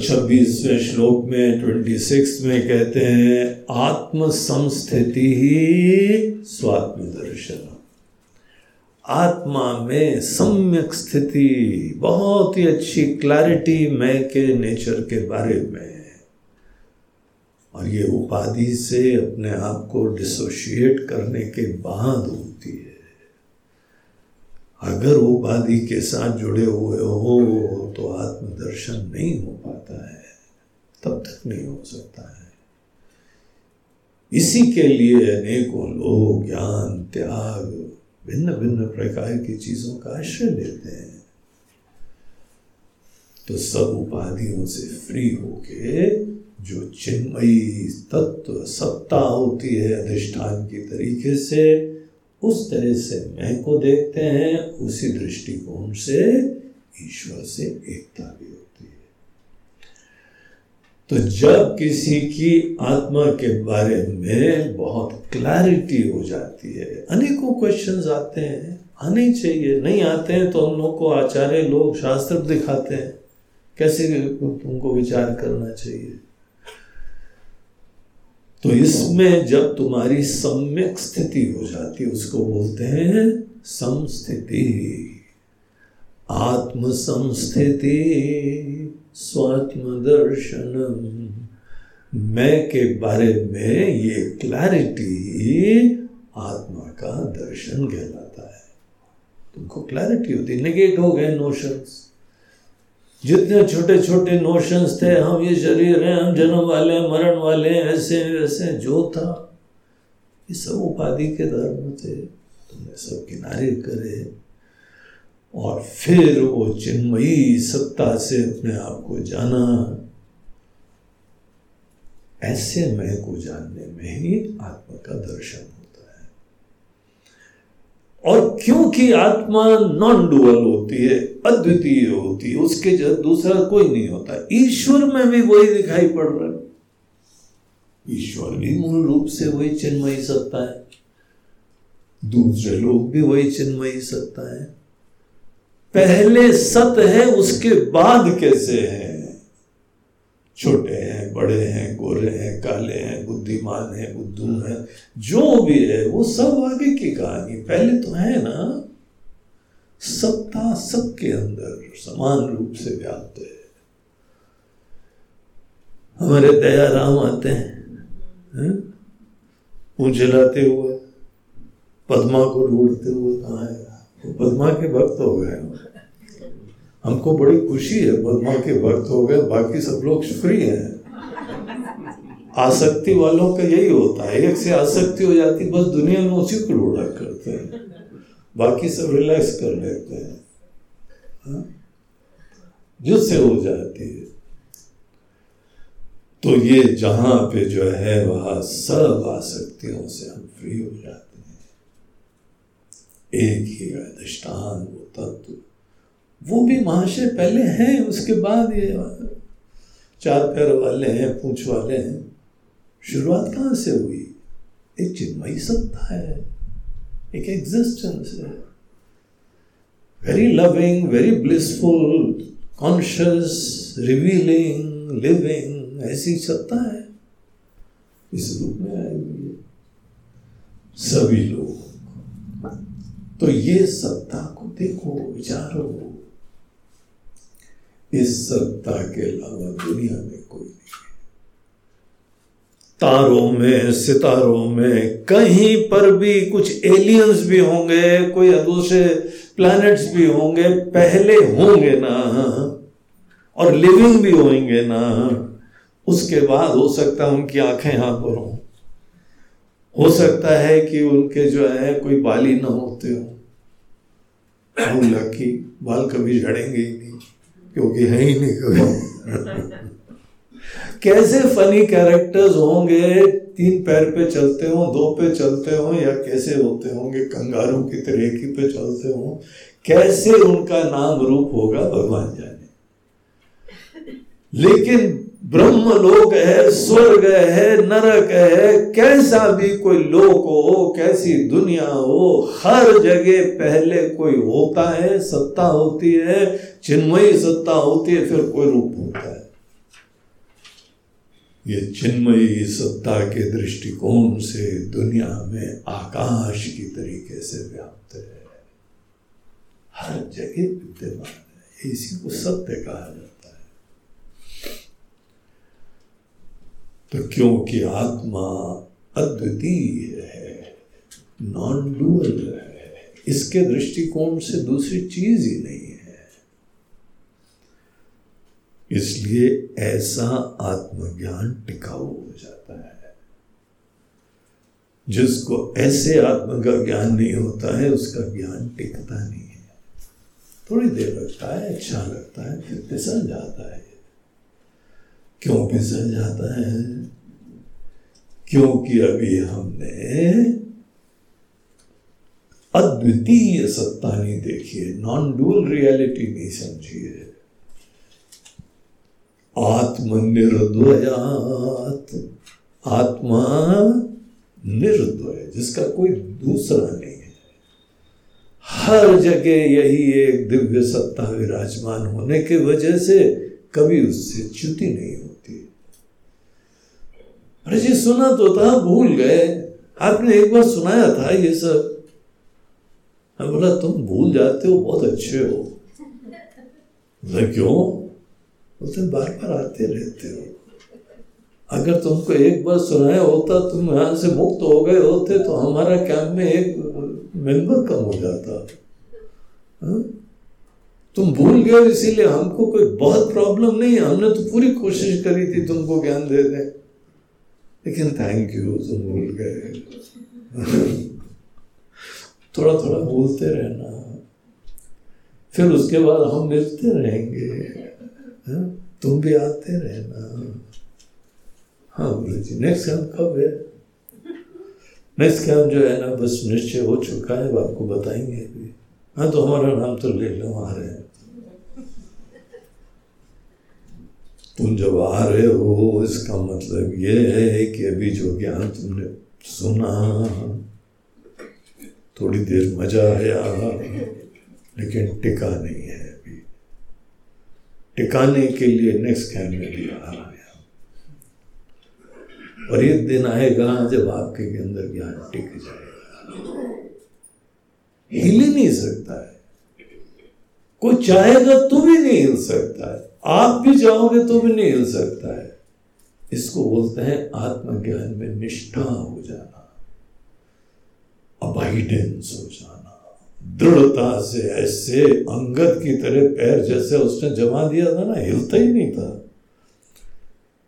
छब्बीसवें श्लोक में ट्वेंटी सिक्स में कहते हैं आत्म संस्थिति ही स्वात्म दर्शन आत्मा में सम्यक स्थिति, बहुत ही अच्छी क्लैरिटी मैं के नेचर के बारे में। और ये उपाधि से अपने आप को डिसोशिएट करने के बाद है अगर उपाधि के साथ जुड़े हुए हो तो आत्मदर्शन नहीं हो पाता है। तब तक नहीं हो सकता है। इसी के लिए अनेकों लोग ज्ञान, त्याग भिन्न भिन्न प्रकार की चीज़ों का आश्रय लेते हैं। तो सब उपाधियों से फ्री होके जो चिन्मयी तत्व, सत्ता होती है अधिष्ठान के तरीके से उस तरह से मैं को देखते हैं, उसी दृष्टिकोण से ईश्वर से एकता भी होती है। तो जब किसी की आत्मा के बारे में बहुत क्लैरिटी हो जाती है, अनेकों क्वेश्चंस आते हैं, आने चाहिए, नहीं आते हैं तो हम लोग को आचार्य लोग शास्त्र दिखाते हैं। कैसे तुमको विचार करना चाहिए? तो इसमें जब तुम्हारी सम्यक स्थिति हो जाती है, उसको बोलते हैं समस्थिति। आत्म संस्थिति स्वात्म दर्शन मैं के बारे में ये क्लैरिटी आत्मा का दर्शन कहलाता है। तुमको क्लैरिटी होती नेगेट हो गए नोशंस जितने छोटे छोटे नोशंस थे, हम ये शरीर हैं, हम जन्म वाले हैं, मरण वाले हैं, ऐसे वैसे जो था, ये सब उपाधि के धर्म थे। तुमने सब किनारे करे। और फिर वो चिन्मयी सत्ता से अपने आप को जाना। ऐसे मैं को जानने में ही आत्मा का दर्शन और क्योंकि आत्मा नॉन डुअल होती है, अद्वितीय होती है, उसके जब दूसरा कोई नहीं होता। ईश्वर में भी वही दिखाई पड़ रहा है। ईश्वर भी मूल रूप से वही चिन्मयी सत्ता है। दूसरे लोग भी वही चिन्मयी सत्ता है। पहले सत है, उसके बाद कैसे है? छोटे हैं बड़े हैं गोरे हैं काले हैं बुद्धिमान हैं बुद्धू हैं जो भी है वो सब आगे की कहानी। पहले तो है ना सत्ता सबके अंदर समान रूप से व्याप्त है। हमारे दया राम आते हैं पूछ लाते हुए पद्मा को ढूंढते हुए कहा है? पद्मा के भक्त हो गए। हमको बड़ी खुशी है पद्मा के भक्त हो गए, बाकी सब लोग फ्री हैं। आसक्ति वालों का यही होता है, एक से आसक्ति हो जाती बस दुनिया में उसी को ढूंढा करते हैं। बाकी सब रिलैक्स कर लेते हैं। हाँ? जिससे हो जाती है। तो ये जहाँ पे जो है, वहाँ सब आसक्तियों से हम फ्री हो जाते हैं। एक ही अधिष्ठान वो तत्व। वो भी महाशय पहले हैं, उसके बाद ये चार पैर वाले हैं, पूछ वाले हैं। शुरुआत कहाँ से हुई? एक चिन्मयी सत्ता है, एक एग्जिस्टेंस है। Very loving very blissful conscious revealing living ऐसी सत्ता है। इस रूप में आई हुई सभी लोग। तो ये सत्ता को देखो, विचारो। इस सत्ता के अलावा दुनिया में कोई नहीं तारों में, सितारों में, कहीं पर भी कुछ एलियंस भी होंगे, कोई दूसरे प्लैनेट्स भी होंगे, पहले होंगे ना, और लिविंग भी होंगे ना, उसके बाद हो सकता है उनकी आँखें यहाँ पर हों। हो सकता है कि उनके जो है, कोई बाल ना होते हो। लकी बाल कभी झड़ेंगे ही नहीं। क्योंकि है ही नहीं कभी। कैसे फनी कैरेक्टर्स होंगे? तीन पैर पे चलते हो, दो पे चलते हो, या कैसे होते होंगे? कंगारू की तरह ही पे चलते हो। कैसे उनका नाम रूप होगा, भगवान जाने। लेकिन ब्रह्म लोक है, स्वर्ग है, नरक है, कैसा भी कोई लोक हो, कैसी दुनिया हो, हर जगह पहले कोई होता है, सत्ता होती है, चिन्मयी सत्ता होती है, फिर कोई रूप होता है। ये चिन्मयी सत्ता के दृष्टिकोण से दुनिया में आकाश की तरीके से व्याप्त है। हर जगह विद्यमान है, इसी को सत्य कहा जाता तो क्योंकि आत्मा अद्वितीय है नॉन डुअल है, इसके दृष्टिकोण से दूसरी चीज़ ही नहीं है। इसलिए ऐसा आत्मज्ञान टिकाऊ हो जाता है। जिसको ऐसे आत्म का ज्ञान नहीं होता है, उसका ज्ञान टिकता नहीं है। थोड़ी देर लगता है अच्छा लगता है, फिर फिसल जाता है। क्यों फिसल जाता है? क्योंकि अभी हमने अद्वितीय सत्ता नहीं देखी है नॉन डुअल रियलिटी नहीं समझी है। आत्मनिर्द्वयात आत्मा निर्द्वय जिसका कोई दूसरा नहीं है। हर जगह यही एक दिव्य सत्ता विराजमान होने की वजह से कभी उससे च्युति नहीं होती। अरे जी सुना तो था, भूल गए। आपने एक बार सुनाया था ये सब। मैं बोला, तुम भूल जाते हो, बहुत अच्छे हो। बोले, क्यों? बोलते, बार बार आते रहते हो। अगर तुमको एक बार सुनाया होता, तुम यहाँ से मुक्त हो गए होते तो हमारा कैंप में एक मेंबर कम हो जाता। हा? तुम भूल गए इसीलिए हमको कोई बहुत प्रॉब्लम नहीं है। हमने तो पूरी कोशिश करी थी तुमको ज्ञान दें लेकिन थैंक यू तुम भूल गए थोड़ा थोड़ा बोलते रहना। फिर उसके बाद हम मिलते रहेंगे। हा? तुम भी आते रहना। हाँ बोले जी नेक्स्ट कैंप कब है? नेक्स्ट कैंप जो है ना, बस निश्चय हो चुका है आपको बताएँगे अभी। हाँ तो हमारा नाम तो ले लो, आ रहे हैं। तुम जब आ रहे हो, इसका मतलब ये है कि अभी जो ज्ञान तुमने सुना, थोड़ी देर मज़ा आया, लेकिन टिका नहीं है अभी। टिकाने के लिए नेक्स्ट कैम में भी आ रहा है। और एक दिन आएगा जब आपके के अंदर ज्ञान टिक जाएगा। हिल ही नहीं सकता है। कोई चाहेगा तो भी नहीं हिल सकता है। आप भी जाओगे तो भी नहीं हिल सकता है। इसको बोलते हैं आत्मज्ञान में निष्ठा हो जाना अबाइडेंस हो जाना। दृढ़ता से, ऐसे अंगत की तरह पैर जैसे उसने जमा दिया था ना, हिलता ही नहीं था।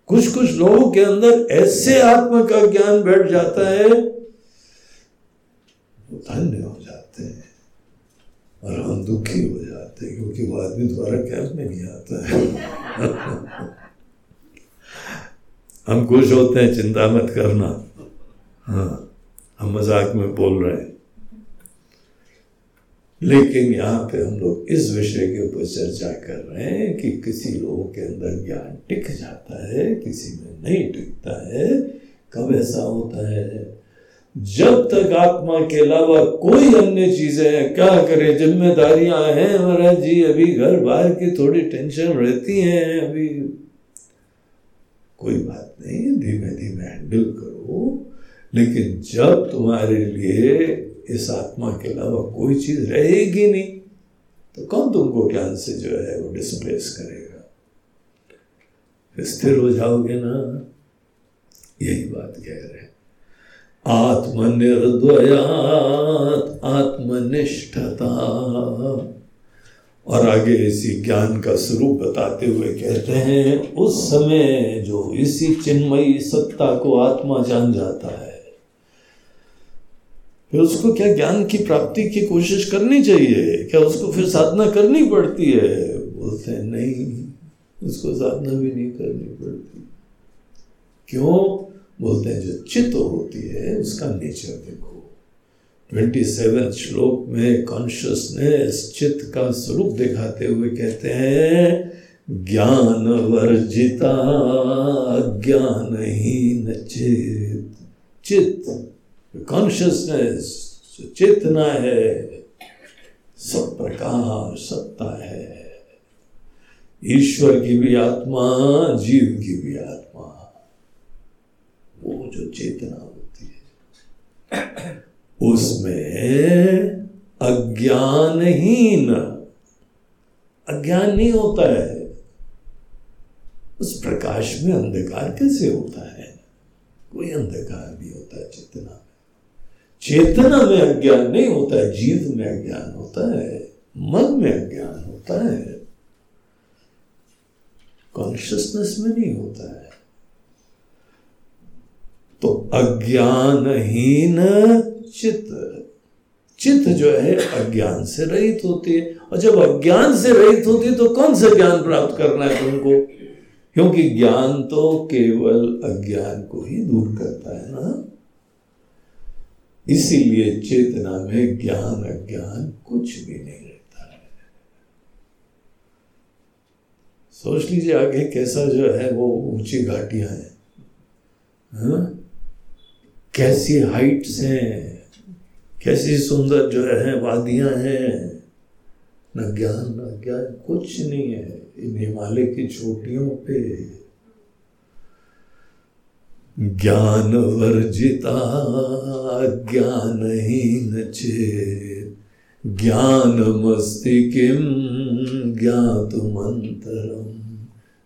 कुछ कुछ लोगों के अंदर ऐसे आत्मा का ज्ञान बैठ जाता है धन्य हो जाते हैं और हम दुखी हो जाते हैं क्योंकि वो आदमी द्वारा कैब में नहीं आता है। हम खुश होते हैं, चिंता मत करना। हाँ हम मज़ाक में बोल रहे हैं। लेकिन यहाँ पे हम लोग इस विषय के ऊपर चर्चा कर रहे हैं कि किसी लोगों के अंदर ज्ञान टिक जाता है, किसी में नहीं टिकता है। कब ऐसा होता है? जब तक आत्मा के अलावा कोई अन्य चीज़ें हैं, क्या करें? जिम्मेदारियाँ हैं महाराज जी, अभी घर बाहर की थोड़ी टेंशन रहती हैं अभी। कोई बात नहीं, धीमे धीमे हैंडल करो। लेकिन जब तुम्हारे लिए इस आत्मा के अलावा कोई चीज़ रहेगी नहीं तो कौन तुमको ज्ञान से जो है वो डिस्प्लेस करेगा? स्थिर हो जाओगे ना। यही बात कह रहे हैं। आत्मनिर्द्वयात, आत्मनिष्ठता। और आगे इसी ज्ञान का स्वरूप बताते हुए कहते हैं, उस समय जो इसी चिन्मयी सत्ता को आत्मा जान जाता है, फिर उसको क्या ज्ञान की प्राप्ति की कोशिश करनी चाहिए? क्या उसको फिर साधना करनी पड़ती है? बोलते हैं, नहीं, उसको साधना भी नहीं करनी पड़ती। क्यों? बोलते हैं, जो चित्त होती है, उसका नेचर देखो। ट्वेंटी सेवन श्लोक में कॉन्शियसनेस चित्त का स्वरूप दिखाते हुए कहते हैं ज्ञान वर्जिता ज्ञानहीन चित चित्त कॉन्शियसनेस चेतना है, सब प्रकार सत्ता है। ईश्वर की भी आत्मा, जीव की भी आत्मा। वो जो चेतना होती है, उसमें अज्ञानहीन अज्ञान नहीं होता है। उस प्रकाश में अंधकार कैसे होता है? कोई अंधकार नहीं होता है चेतना में। चेतना में अज्ञान नहीं होता है, जीव में अज्ञान होता है, मन में अज्ञान होता है। कॉन्शियसनेस में नहीं होता है। तो अज्ञानहीन चित्त। चित्त जो है, अज्ञान से रहित होती है। और जब अज्ञान से रहित होती है तो कौन सा ज्ञान प्राप्त करना है तुमको? क्योंकि ज्ञान तो केवल अज्ञान को ही दूर करता है ना। इसीलिए चेतना में ज्ञान, अज्ञान कुछ भी नहीं रहता है। सोच लीजिए आगे कैसा जो है, वो ऊँची घाटियाँ हैं। हाँ? कैसी हाइट्स हैं, कैसी सुंदर जो है, वादियाँ हैं। न ज्ञान न ज्ञान, कुछ नहीं है इन हिमालय की चोटियों पे। ज्ञान वर्जिता, ज्ञान ही चेत ज्ञान मस्ति किम ज्ञात मंत्रम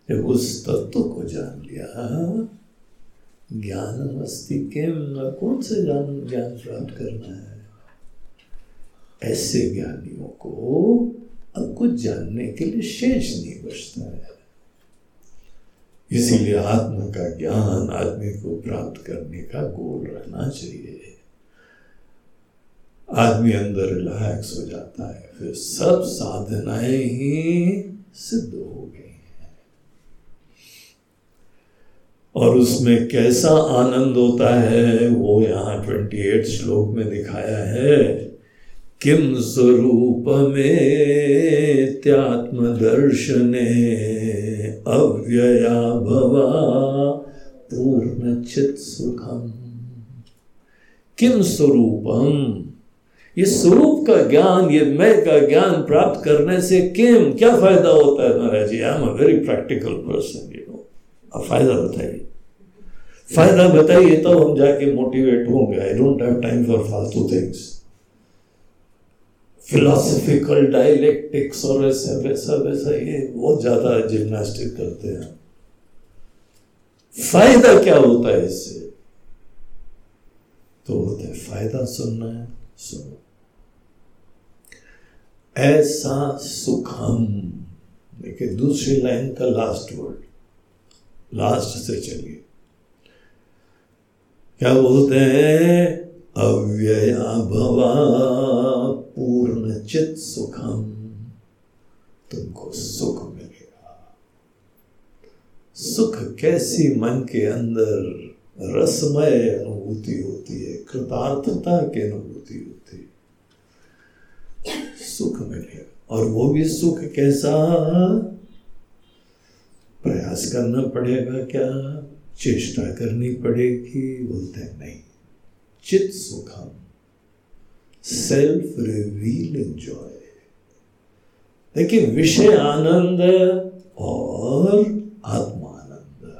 जब उस तत्व को जान लिया। ज्ञान मस्ति किम कौन से ज्ञान ज्ञान प्राप्त करना है? ऐसे ज्ञानियों को अब कुछ जानने के लिए शेष नहीं बचता है। इसीलिए आत्मा का ज्ञान आदमी को प्राप्त करने का गोल रहना चाहिए। आदमी अंदर रिलैक्स हो जाता है, फिर सब साधनाएँ ही सिद्ध हो गई हैं और उसमें कैसा आनंद होता है, वो यहाँ ट्वेंटी एट श्लोक में दिखाया है। किम स्वरूप में त्यात्मदर्शने अव्यया भवा पूर्ण चित सुखम। किम स्वरूपम? ये स्वरूप का ज्ञान, ये मैं का ज्ञान प्राप्त करने से किम, क्या फ़ायदा होता है महाराज जी? I am a very practical person अब फ़ायदा बताइए। फ़ायदा बताइए तो हम जाके मोटिवेट होंगे। I don't have time for फालतू थिंग्स फिलोसफिकल डायलेक्टिक्स और ऐसा, वैसा वैसा, ये बहुत ज़्यादा जिम्नास्टिक करते हैं। फ़ायदा क्या होता है इससे? तो होता है फ़ायदा सुनना है, सुनो। ऐसा सुखम, देखिए दूसरी लाइन का लास्ट वर्ड लास्ट से चलिए। क्या बोलते हैं? अव्यया भवा पूर्ण चित सुखम। तुमको सुख मिलेगा। सुख कैसी मन के अंदर रसमय अनुभूति होती है, कृतार्थता की अनुभूति होती है। सुख मिलेगा। और वो भी सुख कैसा? प्रयास करना पड़ेगा क्या? चेष्टा करनी पड़ेगी, बोलते हैं, नहीं चित सुखम सेल्फ रिवील एंजॉय देखिए, विषय आनंद और आत्मानंद,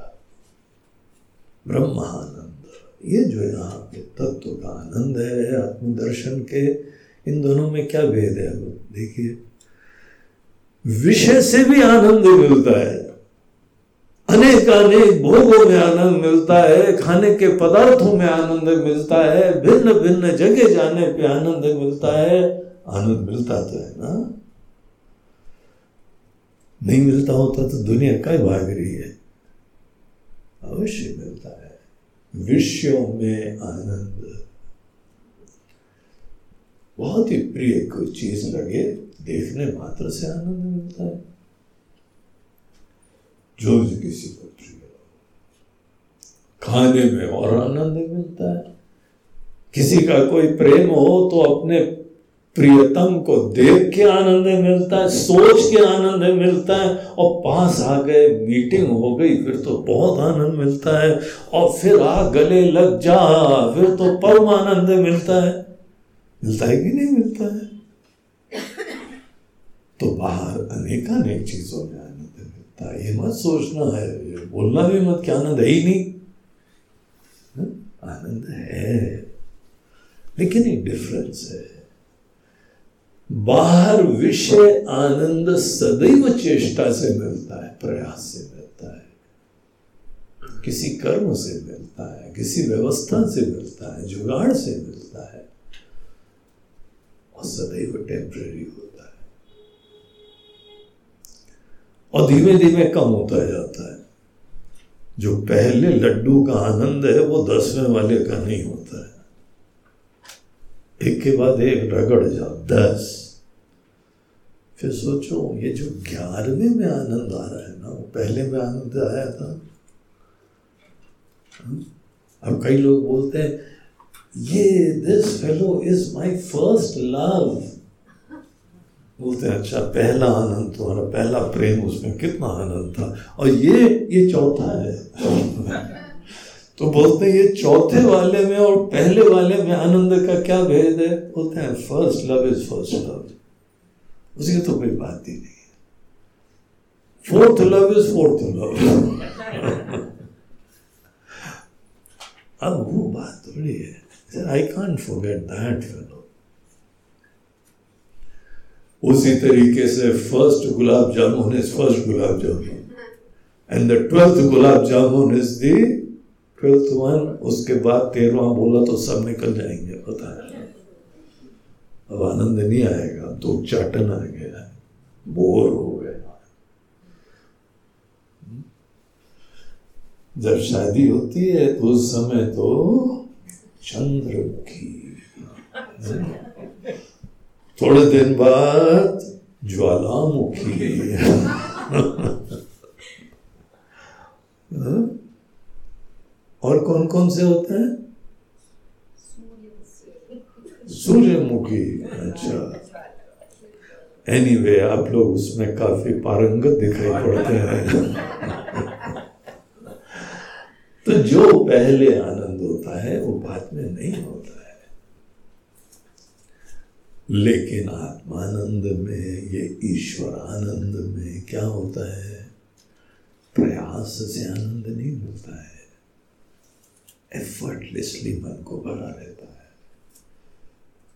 ब्रह्मानंद, ये जो यहाँ पे तत्व का आनंद है, आत्मदर्शन के, इन दोनों में क्या भेद है? देखिए, विषय से भी आनंद मिलता है। अनेक अनेक भोगों में आनंद मिलता है, खाने के पदार्थों में आनंद मिलता है भिन्न भिन्न जगह जाने पे आनंद मिलता है। आनंद मिलता तो है ना? नहीं मिलता होता तो दुनिया कई भाग रही है? अवश्य मिलता है। विषयों में आनंद। बहुत ही प्रिय कोई चीज़ लगे, देखने मात्र से आनंद मिलता है। जो किसी को प्रिय खाने में और आनंद मिलता है। किसी का कोई प्रेम हो तो अपने प्रियतम को देख के आनंद मिलता है, सोच के आनंद मिलता है और पास आ गए मीटिंग हो गई, फिर तो बहुत आनंद मिलता है और फिर आ गले लग जा, फिर तो परम आनंद मिलता है। मिलता है कि नहीं मिलता है? तो बाहर अनेक अनेक चीज़ों में ये मत सोचना है बोलना भी मत क्या आनंद है ही नहीं। हाँ, आनंद है। लेकिन एक डिफरेंस है। बाहर विषय आनंद सदैव चेष्टा से मिलता है प्रयास से मिलता है। किसी कर्म से मिलता है किसी व्यवस्था से मिलता है जुगाड़ से मिलता है। और सदैव टेम्परेरी होता और धीमे धीमे कम होता जाता है। जो पहले लड्डू का आनंद है, वो दसवें वाले का नहीं होता है। एक के बाद एक रगड़ जाओ दस। फिर सोचो, ये जो ग्यारहवें में आनंद आ रहा है ना, वो पहले में आनंद आया था। अब कई लोग बोलते हैं, ये this fellow is my first love बोलते हैं अच्छा पहला आनंद तुम्हारा पहला प्रेम उसमें कितना आनंद था। और ये ये चौथा है। तो बोलते हैं, ये चौथे वाले में और पहले वाले में आनंद का क्या भेद है? बोलते हैं first love is first love उसकी तो कोई बात ही नहीं fourth love is fourth love अब वो बात थोड़ी है। I can't forget that fellow उसी तरीके से first gulab jamun is first gulab jamun. And the twelfth gulab jamun is the twelfth one उसके बाद तेरहवा बोला तो सब निकल जाएँगे, पता है? अब आनंद नहीं आएगा तो चाटन आ गया बोर हो गया जब शादी होती है तो उस समय तो चंद्रमुखी थोड़े दिन बाद ज्वालामुखी? और कौन कौन से होते हैं? सूर्यमुखी। अच्छा। एनीवे anyway, आप लोग उसमें काफ़ी पारंगत दिखाई पड़ते हैं। तो जो पहले आनंद होता है वो बाद में नहीं होता। लेकिन आत्मानंद में, ये ईश्वर आनंद में क्या होता है? प्रयास से आनंद नहीं मिलता है। एफर्टलेसली मन को भरा रहता है।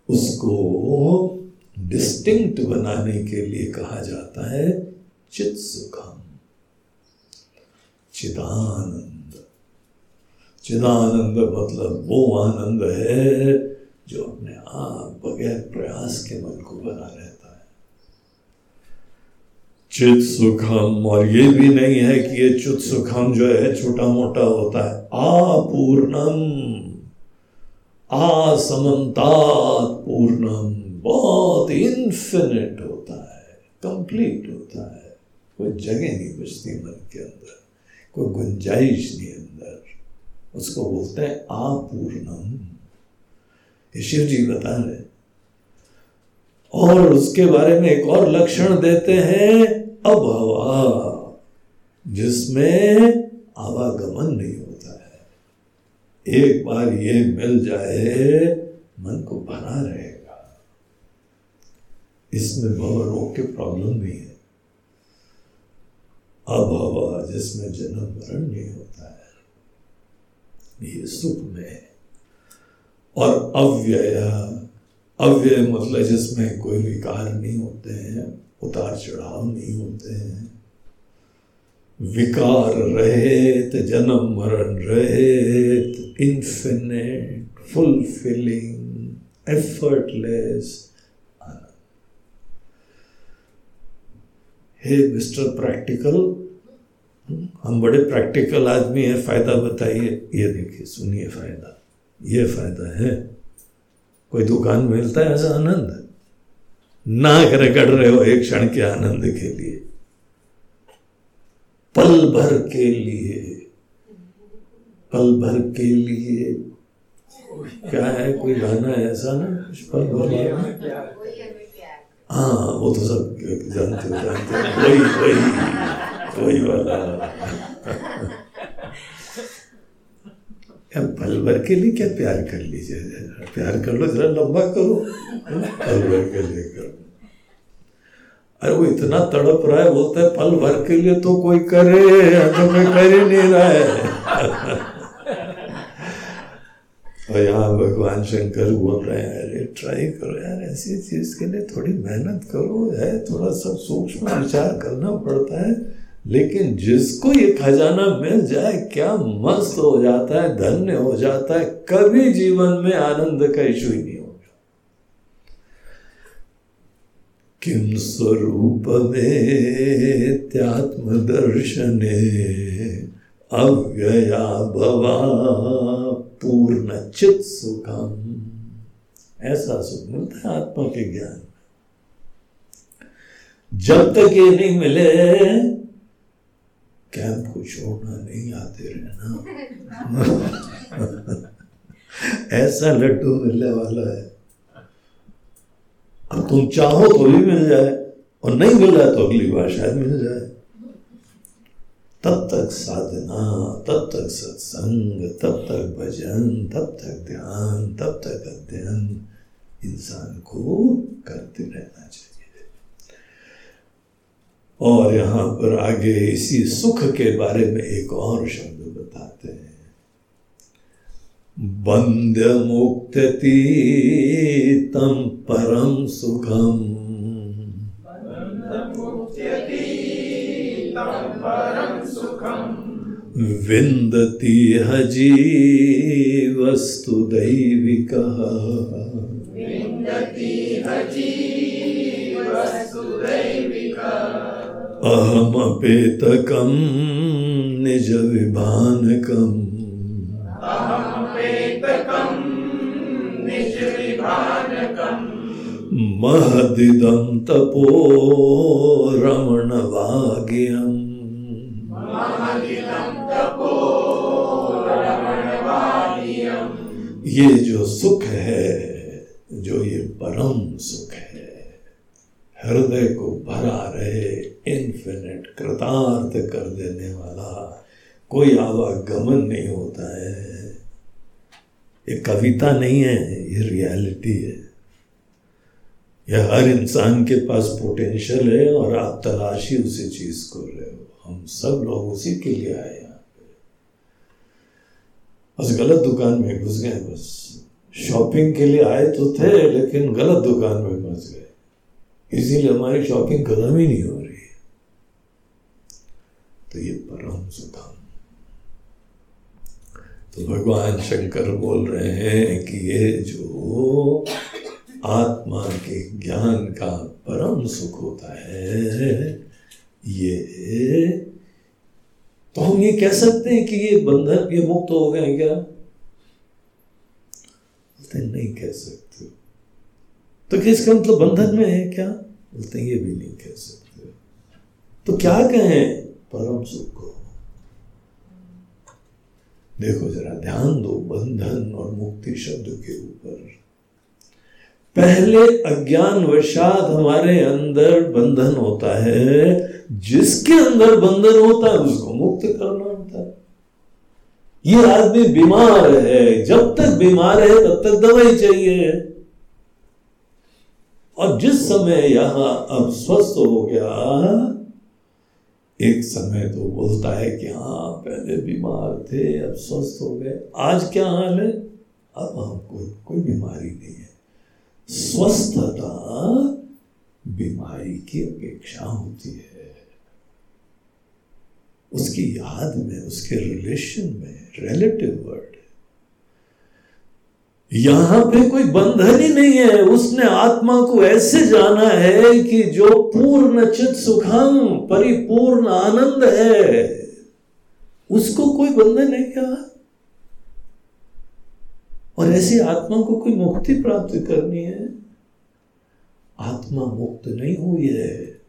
उसको डिस्टिंक्ट बनाने के लिए कहा जाता है चित सुखम। चिदानंद। चिदानंद मतलब वो आनंद है जो अपने आप बगैर प्रयास के मन को बना रहता है। चित सुखम, और ये भी नहीं है कि ये चित सुखम जो है छोटा मोटा होता है। आपूर्णम असमन्तात पूर्णम, बहुत इन्फिनिट होता है कंप्लीट होता है। कोई जगह नहीं बचती मन के अंदर, कोई गुंजाइश नहीं अंदर। उसको बोलते हैं आपूर्णम। ये शिव जी बता रहे और उसके बारे में एक और लक्षण देते हैं, अभवा, जिसमें आवागमन नहीं होता है। एक बार ये मिल जाए, मन को भरा रहेगा। इसमें भव रोग के प्रॉब्लम नहीं है। अभवा, जिसमें जन्म मरण नहीं होता है। ये सुख में है। और अव्यय अव्यय मतलब जिसमें कोई विकार नहीं होते हैं, उतार चढ़ाव नहीं होते हैं। विकार रहित, जन्म मरण रहित infinite fulfilling effortless hey mister practical, हम बड़े प्रैक्टिकल आदमी हैं, फ़ायदा बताइए। ये देखिए, सुनिए फ़ायदा। ये फ़ायदा है। कोई दुकान मिलता है, ऐसा आनंद नाक रगड़ रहे हो एक क्षण के आनंद के लिए। पल भर के लिए। पल भर के लिए। क्या है, कोई गाना ऐसा ना, कुछ पल भर हाँ वो तो सब जानते जानते वही वही वही वाला। पल भर के लिए क्या प्यार कर लीजिए? प्यार कर लो, जरा लंबा करो पल भर के लिए करो। अरे वो इतना तड़प रहा है, बोलता है पल भर के लिए तो कोई करे तो कोई कर ही नहीं रहा है। और यहाँ भगवान शंकर बोल रहे हैं, अरे ट्राई करो यार, ऐसी चीज़ के लिए थोड़ी मेहनत करो, है, थोड़ा सा सूक्ष्म विचार करना पड़ता है। लेकिन जिसको ये खजाना मिल जाए, क्या मस्त हो जाता है, धन्य हो जाता है, कभी जीवन में आनंद का इशू ही नहीं होगा। किम स्वरूप त्यात्म दर्शने अव्यया भवा पूर्ण चित सुखम। ऐसा सुख मिलता है आत्मा के ज्ञान जब तक ये नहीं मिले कैंप को छोड़ना नहीं आते रहना। ऐसा लड्डू मिलने वाला है। अब तुम चाहो तो भी मिल जाए, और नहीं मिल रहा तो अगली बार शायद मिल जाए। तब तक साधना, तब तक सत्संग, तब तक भजन, तब तक ध्यान, तब तक अध्ययन, इंसान को करते रहना चाहिए। और यहाँ पर आगे इसी सुख के बारे में एक और शब्द बताते हैं। बंद मुक्ति तम परम सुखम। विंदती हजी वस्तु दैविक। विंदती हजी अहमपेतकं निज विभानकम्। महदिदं तपो रमणवाग्यम्। ये जो सुख है, जो ये परम सुख है हृदय को भरा रहे इन्फिनिट कृतार्थ कर देने वाला। कोई आवागमन नहीं होता है। ये कविता नहीं है, ये रियलिटी है। यह हर इंसान के पास पोटेंशियल है और आप तलाशी उसी चीज़ को रहे हो। हम सब लोग उसी के लिए आए यहाँ पे बस गलत दुकान में घुस गए, बस। शॉपिंग के लिए आए तो थे, लेकिन गलत दुकान में घुस गए। इसीलिए हमारी शॉपिंग खत्म ही नहीं हो रही है। तो ये परम सुखम तो भगवान शंकर बोल रहे हैं कि ये जो आत्मा के ज्ञान का परम सुख होता है, ये तो हम ये कह सकते हैं कि ये बंधन ये मुक्त हो गए क्या? बोलते नहीं कह सकते। तो क्या इसका मतलब बंधन में है क्या? बोलते ये भी नहीं कह सकते। तो क्या कहें? परम सुख को। देखो जरा, ध्यान दो बंधन और मुक्ति शब्द के ऊपर। पहले अज्ञान वशात हमारे अंदर बंधन होता है। जिसके अंदर बंधन होता है, उसको मुक्त करना होता है। ये आदमी बीमार है। जब तक बीमार है, तब तक दवाई चाहिए। और जिस समय यहाँ अब स्वस्थ हो गया, एक समय तो बोलता है कि हाँ पहले बीमार थे, अब स्वस्थ हो गए। आज क्या हाल है? अब हमको कोई बीमारी नहीं है। स्वस्थता बीमारी की अपेक्षा होती है। उसकी याद में, उसके रिलेशन में रिलेटिव वर्ड यहाँ पे कोई बंधन ही नहीं है। उसने आत्मा को ऐसे जाना है कि जो पूर्ण चित सुखम, परिपूर्ण आनंद है, उसको कोई बंधन है क्या? और ऐसी आत्मा को कोई मुक्ति प्राप्त करनी है? आत्मा मुक्त नहीं हुई है।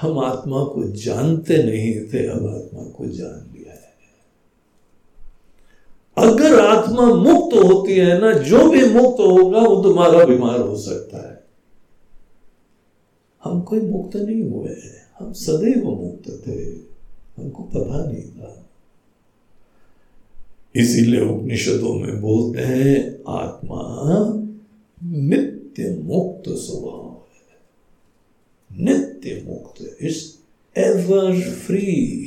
हम आत्मा को जानते नहीं थे, अब आत्मा को जान अगर आत्मा मुक्त होती है ना, जो भी मुक्त होगा, वो तुम्हारा बीमार हो सकता है। हम कोई मुक्त नहीं हुए हम सदैव मुक्त थे, हमको पता नहीं था। इसीलिए उपनिषदों में बोलते हैं, आत्मा नित्य मुक्त स्वभाव है। नित्य मुक्त इज़ एवर फ्री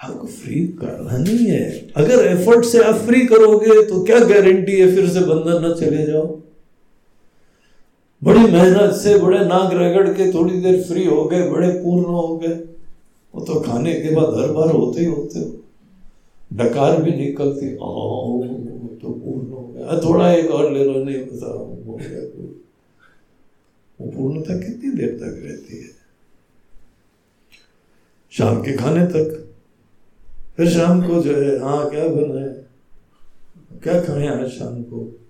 आपको फ्री करना नहीं है। अगर एफर्ट से आप फ्री करोगे तो क्या गारंटी है फिर से बंधन न चले जाओ? बड़ी मेहनत से, बड़े नाग रगड़ के थोड़ी देर फ्री हो गए, बड़े पूर्ण हो गए। वो तो खाने के बाद हर बार होते ही होते हो। डकार भी निकलती तो पूर्ण हो गया। थोड़ा एक और ले लो, नहीं पता हो गया वो पूर्णता कितनी देर तक रहती है? शाम के खाने तक। फिर शाम को जो है हाँ क्या बना है? क्या खाए आज शाम को?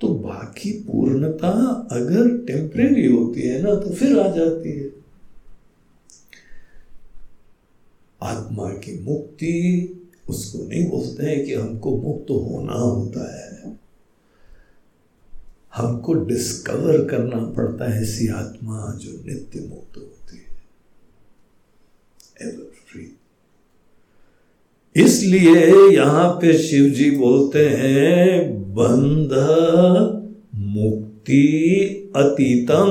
तो बाकी पूर्णता अगर टेम्परेरी होती है ना तो फिर आ जाती है। आत्मा की मुक्ति, उसको नहीं बोलते हैं कि हमको मुक्त तो होना होता है। हमको डिस्कवर करना पड़ता है ऐसी आत्मा जो नित्य मुक्त होती है। एवर इसलिए यहाँ पे शिव जी बोलते हैं, बंध मुक्ति अतीतम।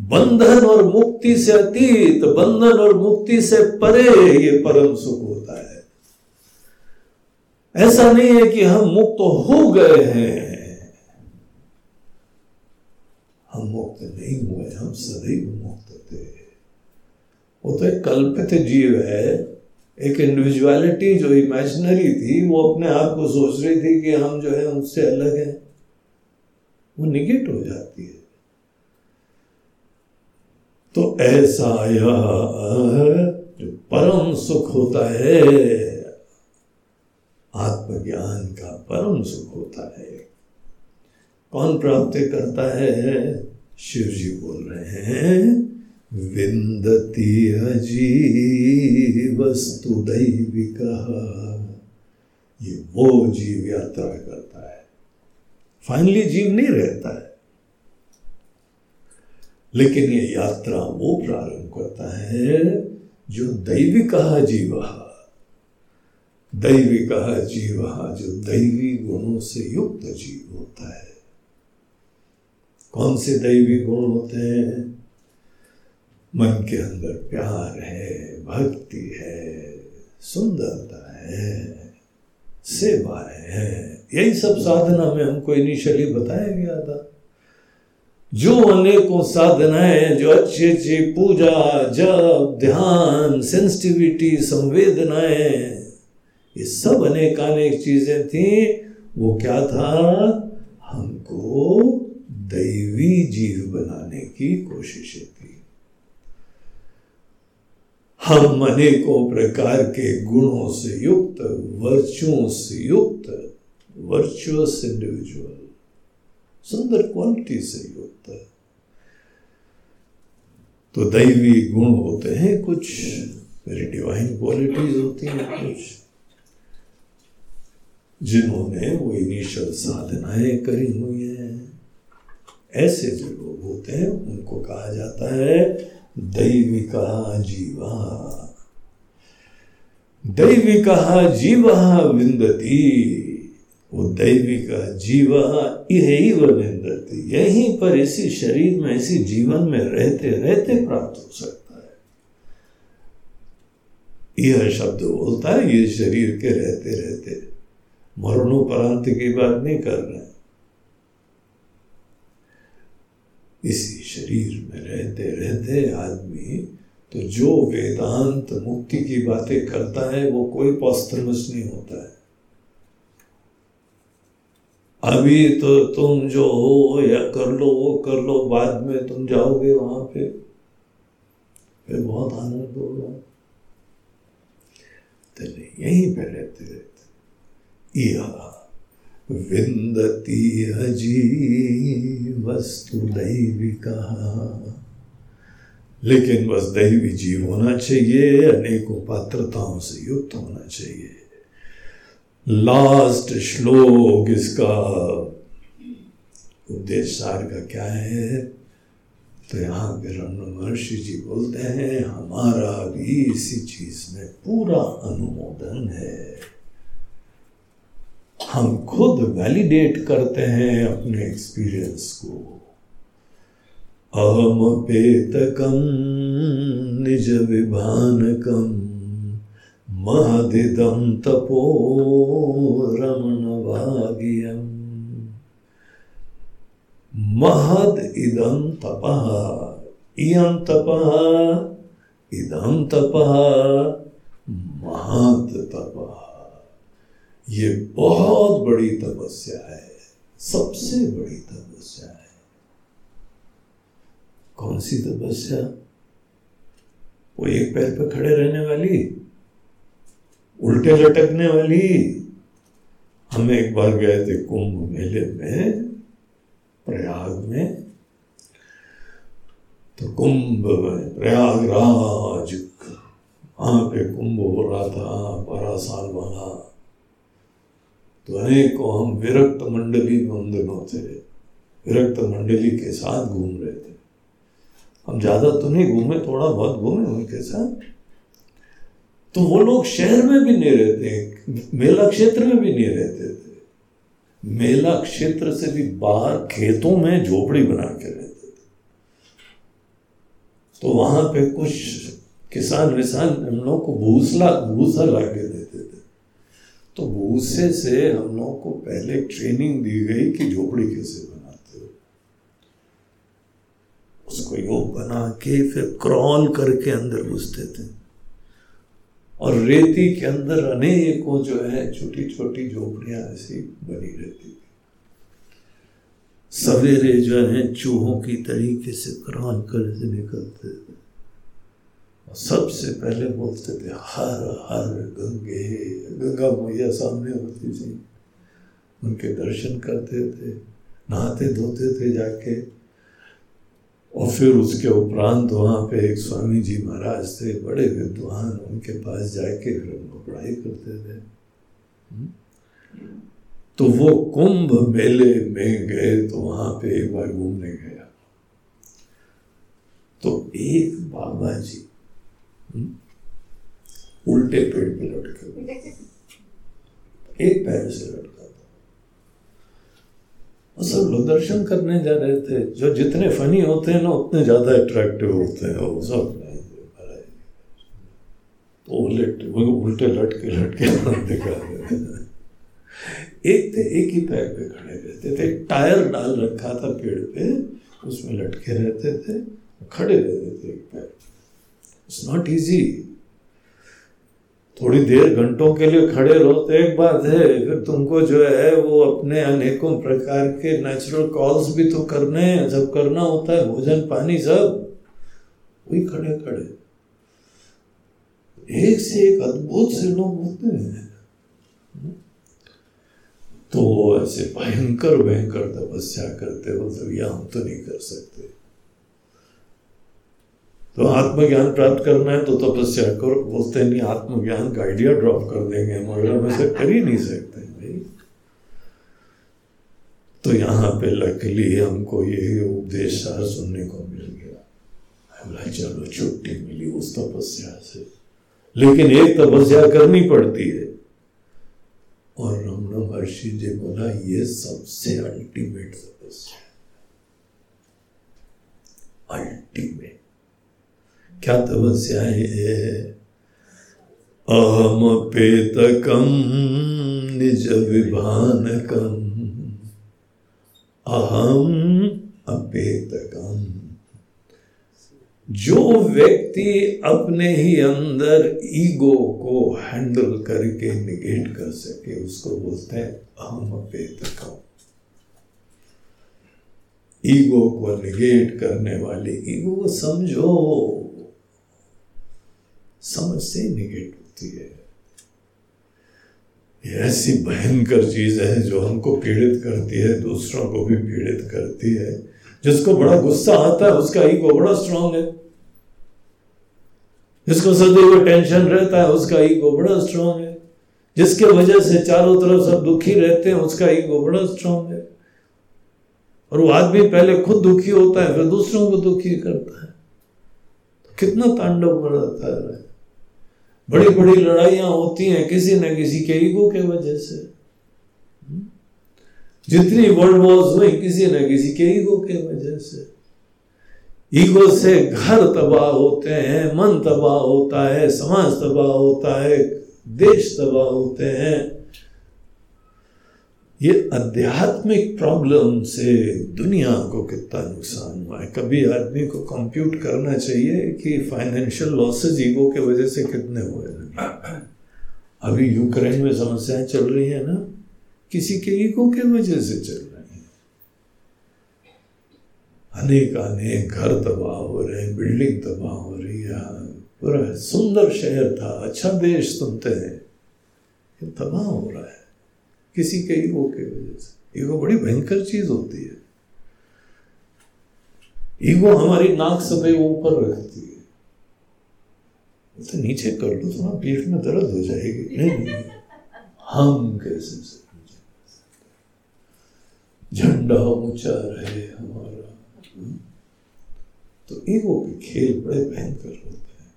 बंधन और मुक्ति से अतीत, बंधन और मुक्ति से परे ये परम सुख होता है। ऐसा नहीं है कि हम मुक्त हो गए हैं। हम मुक्त नहीं हुए, हम सदैव मुक्त थे। वो तो एक कल्पित जीव है। एक इंडिविजुअलिटी जो इमेजिनरी थी, वो अपने आप को सोच रही थी कि हम जो है उनसे अलग हैं। वो निगेट हो जाती है। तो ऐसा यह, जो परम सुख होता है, आत्मज्ञान का परम सुख होता है। कौन प्राप्त करता है? शिव जी बोल रहे हैं विंदती वस्तु दैविक ये वो जीव यात्रा करता है। फाइनली जीव नहीं रहता है। लेकिन ये यात्रा वो प्रारंभ करता है, जो दैविक जीव। दैविक जीव जो दैवी गुणों से युक्त जीव होता है। कौन से दैवी गुण होते हैं? मन के अंदर प्यार है, भक्ति है, सुंदरता है, सेवा है। यही सब साधना में हमको इनिशियली बताया गया था। जो अनेकों साधनाएँ जो अच्छी अच्छी पूजा, जप, ध्यान सेंसिटिविटी संवेदनाएँ, ये सब अनेक अनेक चीज़ें थी। वो क्या था? हमको दैवी जीव बनाने की कोशिशें हम अनेकों प्रकार के गुणों से युक्त, वर्चुओं से युक्त वर्चुअस इंडिविजुअल सुंदर क्वालिटी से युक्त। तो दैवी गुण होते हैं कुछ, मेरी डिवाइन क्वालिटीज होती हैं कुछ, जिन्होंने वो इनिशियल साधनाएँ करी हुई हैं। ऐसे जो लोग होते हैं, उनको कहा जाता है दैविका जीवा। दैविका जीवा विंदती वो दैविका जीवा यही वह विंदती यहीं पर इसी शरीर में, इसी जीवन में रहते रहते प्राप्त हो सकता है। यह शब्द बोलता है, ये शरीर के रहते रहते। मरणोपरांत की बात नहीं कर रहे इसी शरीर में रहते रहते आदमी तो जो वेदांत मुक्ति की बातें करता है, वो कोई पॉस्टमस नहीं होता है। अभी तो तुम जो हो, या कर लो, वो कर लो, बाद में तुम जाओगे वहाँ पे। फिर बहुत आनंद होगा। तो यहीं पे रहते रहते। विंदती हजी वस्तु दैविका। लेकिन बस दैवी जीव होना चाहिए, अनेकों पात्रताओं से युक्त होना चाहिए। लास्ट श्लोक इसका उद्देश्य सार का क्या है? तो यहाँ पे रमन महर्षि जी बोलते हैं, हमारा भी इसी चीज़ में पूरा अनुमोदन है। हम खुद वैलिडेट करते हैं अपने एक्सपीरियंस को। अहम पेतकम, निज विभानकम, महदिदम तपो रमण भाग्यम महद इदम तपः इयम तपः इदम तपः महत तपः। ये बहुत बड़ी तपस्या है, सबसे बड़ी तपस्या है। कौन सी तपस्या? वो एक पैर पर खड़े रहने वाली, उल्टे लटकने वाली। हम एक बार गए थे कुंभ मेले में, प्रयाग में। तो कुंभ में, प्रयागराज, वहाँ पे कुंभ हो रहा था, बारह साल वाला तो अनेकों हम विरक्त मंडली में उन दिनों थे विरक्त मंडली के साथ घूम रहे थे। हम ज़्यादा तो नहीं घूमे, थोड़ा बहुत घूमे उनके साथ। तो वो लोग शहर में भी नहीं रहते, मेला क्षेत्र में भी नहीं रहते थे। मेला क्षेत्र से भी बाहर खेतों में झोपड़ी बना के रहते थे। तो वहाँ पे कुछ किसान विसान हम लोग को भूसला, भूसा ला के देते तो भूसे से हम लोग को पहले ट्रेनिंग दी गई कि झोपड़ी कैसे बनाते हो। उसको योग बना के फिर क्रॉल करके अंदर घुसते थे। और रेती के अंदर अनेकों जो है छोटी छोटी झोपड़ियाँ ऐसी बनी रहती थी। सवेरे जो है, चूहों की तरीके से क्रॉल कर निकलते थे। सबसे पहले बोलते थे, हर हर गंगे, गंगा मैया सामने होती थी उनके दर्शन करते थे, नहाते धोते थे जाके और फिर उसके उपरांत वहाँ पे एक स्वामी जी महाराज थे, बड़े विद्वान, उनके पास जाके फिर उनको पढ़ाई करते थे हम्म? तो वो कुंभ मेले में गए तो वहाँ पे एक बार घूमने गया तो एक बाबा जी। उल्टे पेड़ पे लटके एक पैर से लटका था और सब लोग दर्शन करने जा रहे थे। जो जितने फनी होते हैं ना, उतने ज़्यादा अट्रैक्टिव होते हैं। वो सब तो उलट, उल्टे लटके लटके दिखा रहे एक थे, एक ही पैर पे खड़े रहते थे। टायर डाल रखा था पेड़ पे, उसमें लटके रहते थे। खड़े रहते थे एक पैर इट्स नॉट इजी थोड़ी देर घंटों के लिए खड़े रहो तो एक बात है, फिर तुमको जो है, वो अपने अनेकों प्रकार के नेचुरल कॉल्स भी तो करने हैं। सब करना होता है, भोजन, पानी, सब, वही खड़े खड़े। एक से एक अद्भुत से लोग होते हैं। तो वो ऐसे भयंकर भयंकर तपस्या करते हो तो यह हम तो नहीं कर सकते। तो आत्मज्ञान प्राप्त करना है तो तपस्या करो। बोलते नहीं, आत्मज्ञान का आइडिया ड्रॉप कर देंगे मगर हम ऐसे कर ही नहीं सकते भाई तो यहाँ पे लकली हमको यही उपदेश सुनने को मिल गया। बोला, चलो, छुट्टी मिली उस तपस्या से। लेकिन एक तपस्या करनी पड़ती है। और रमन महर्षि जी बोला, ये सबसे अल्टीमेट तपस्या अल्टीमेट क्या तपस्या है निज विभानकम अहम अपेतकम। जो व्यक्ति अपने ही अंदर ईगो को हैंडल करके निगेट कर सके, उसको बोलते हैं, अहम अपेतकम। ईगो को निगेट करने वाले ईगो को समझो। समझ से निगेट होती है। ये ऐसी भयंकर चीज़ है जो हमको पीड़ित करती है, दूसरों को भी पीड़ित करती है। जिसको बड़ा गुस्सा आता है, उसका ईगो बड़ा स्ट्रांग है। जिसको सदैव टेंशन रहता है, उसका ईगो बड़ा स्ट्रांग है। जिसके वजह से चारों तरफ़ सब दुखी रहते हैं, उसका ईगो बड़ा स्ट्रांग है। और वो आदमी पहले खुद दुखी होता है, फिर दूसरों को दुखी करता है। तो कितना तांडव बढ़ता है। बड़ी बड़ी लड़ाइयाँ होती हैं, किसी न किसी के ईगो के वजह से। जितनी वर्ल्ड वॉर्स हुई, किसी न किसी के ईगो के वजह से। ईगो से घर तबाह होते हैं, मन तबाह होता है, समाज तबाह होता है, देश तबाह होते हैं। ये आध्यात्मिक प्रॉब्लम से दुनिया को कितना नुकसान हुआ है। कभी आदमी को कंप्यूट करना चाहिए कि फाइनेंशियल लॉसेज ईगो के वजह से कितने हुए अभी यूक्रेन में समस्याएँ चल रही है ना, किसी के ईगो के वजह से चल रही है। अनेक अनेक घर तबाह हो रहे हैं बिल्डिंग तबाह हो रही है। पूरा सुंदर शहर था अच्छा देश सुनते हैं। तबाह हो रहा है। किसी के ईगो के वजह से। ईगो बड़ी भयंकर चीज़ होती है। ईगो हमारी नाक सदैव ऊपर रखती है। तो नीचे कर लो तो पीठ में दर्द हो जाएगी। नहीं नहीं हम कैसे से झंडा ऊँचा रहे हमारा। तो ईगो के खेल बड़े भयंकर होते हैं।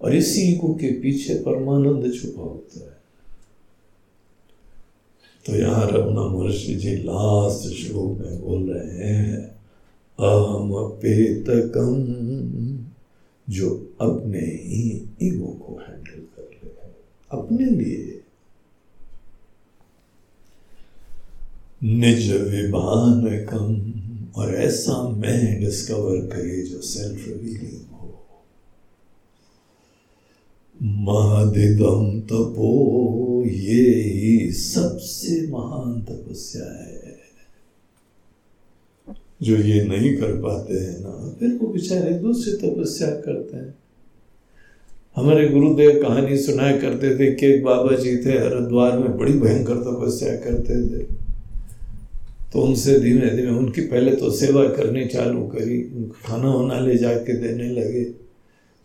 और इसी ईगो के पीछे परमानंद छुपा होता है। तो यहाँ रमना महर्षि जी लास्ट श्लोक में बोल रहे हैं अहम पेतकम जो अपने ही ईगो को हैंडल कर ले अपने लिए निज विभान कम और ऐसा मैं डिस्कवर करे जो सेल्फ रिवीलिंग महादिदम तपो, ये ही सबसे महान तपस्या है। जो ये नहीं कर पाते हैं ना, फिर वो बेचारे दूसरी तपस्या करते हैं। हमारे गुरुदेव कहानी सुनाया करते थे कि एक बाबा जी थे, हरिद्वार में बड़ी भयंकर तपस्या करते थे। तो उनसे धीमे धीमे उनकी पहले तो सेवा करनी चालू करी खाना वाना ले जाके देने लगे।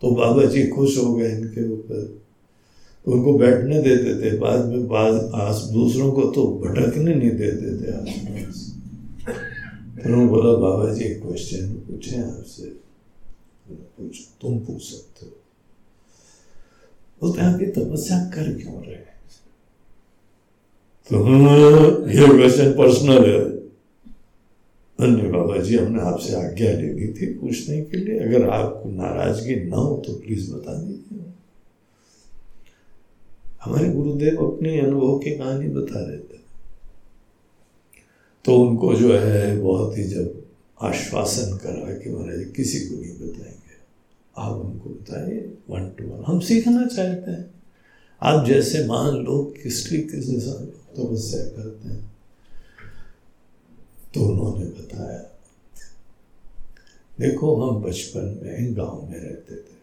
तो बाबा जी खुश हो गए इनके ऊपर। तो उनको बैठने देते थे, बाद में बाद आस, दूसरों को तो भटकने नहीं देते थे आसपास उन्होंने बोला, बाबा जी, एक क्वेश्चन पूछे आपसे। पूछो, तुम पूछ सकते हो। बोलते आप ये तपस्या कर क्यों रहे तो ये क्वेश्चन पर्सनल है। अन्य बाबा जी हमने आपसे आज्ञा लेनी थी पूछने के लिए। अगर आपको नाराज़गी ना हो तो प्लीज़ बता दीजिए। हमारे गुरुदेव अपने अनुभव की कहानी बता रहे थे। तो उनको जो है बहुत ही जब आश्वासन करा कि महाराज किसी को नहीं बताएँगे। आप हमको बताइए वन टू वन हम सीखना चाहते हैं। आप जैसे मान लोग किसकी किसी तपस्या करते हैं। तो उन्होंने बताया। देखो, हम बचपन में गाँव में रहते थे।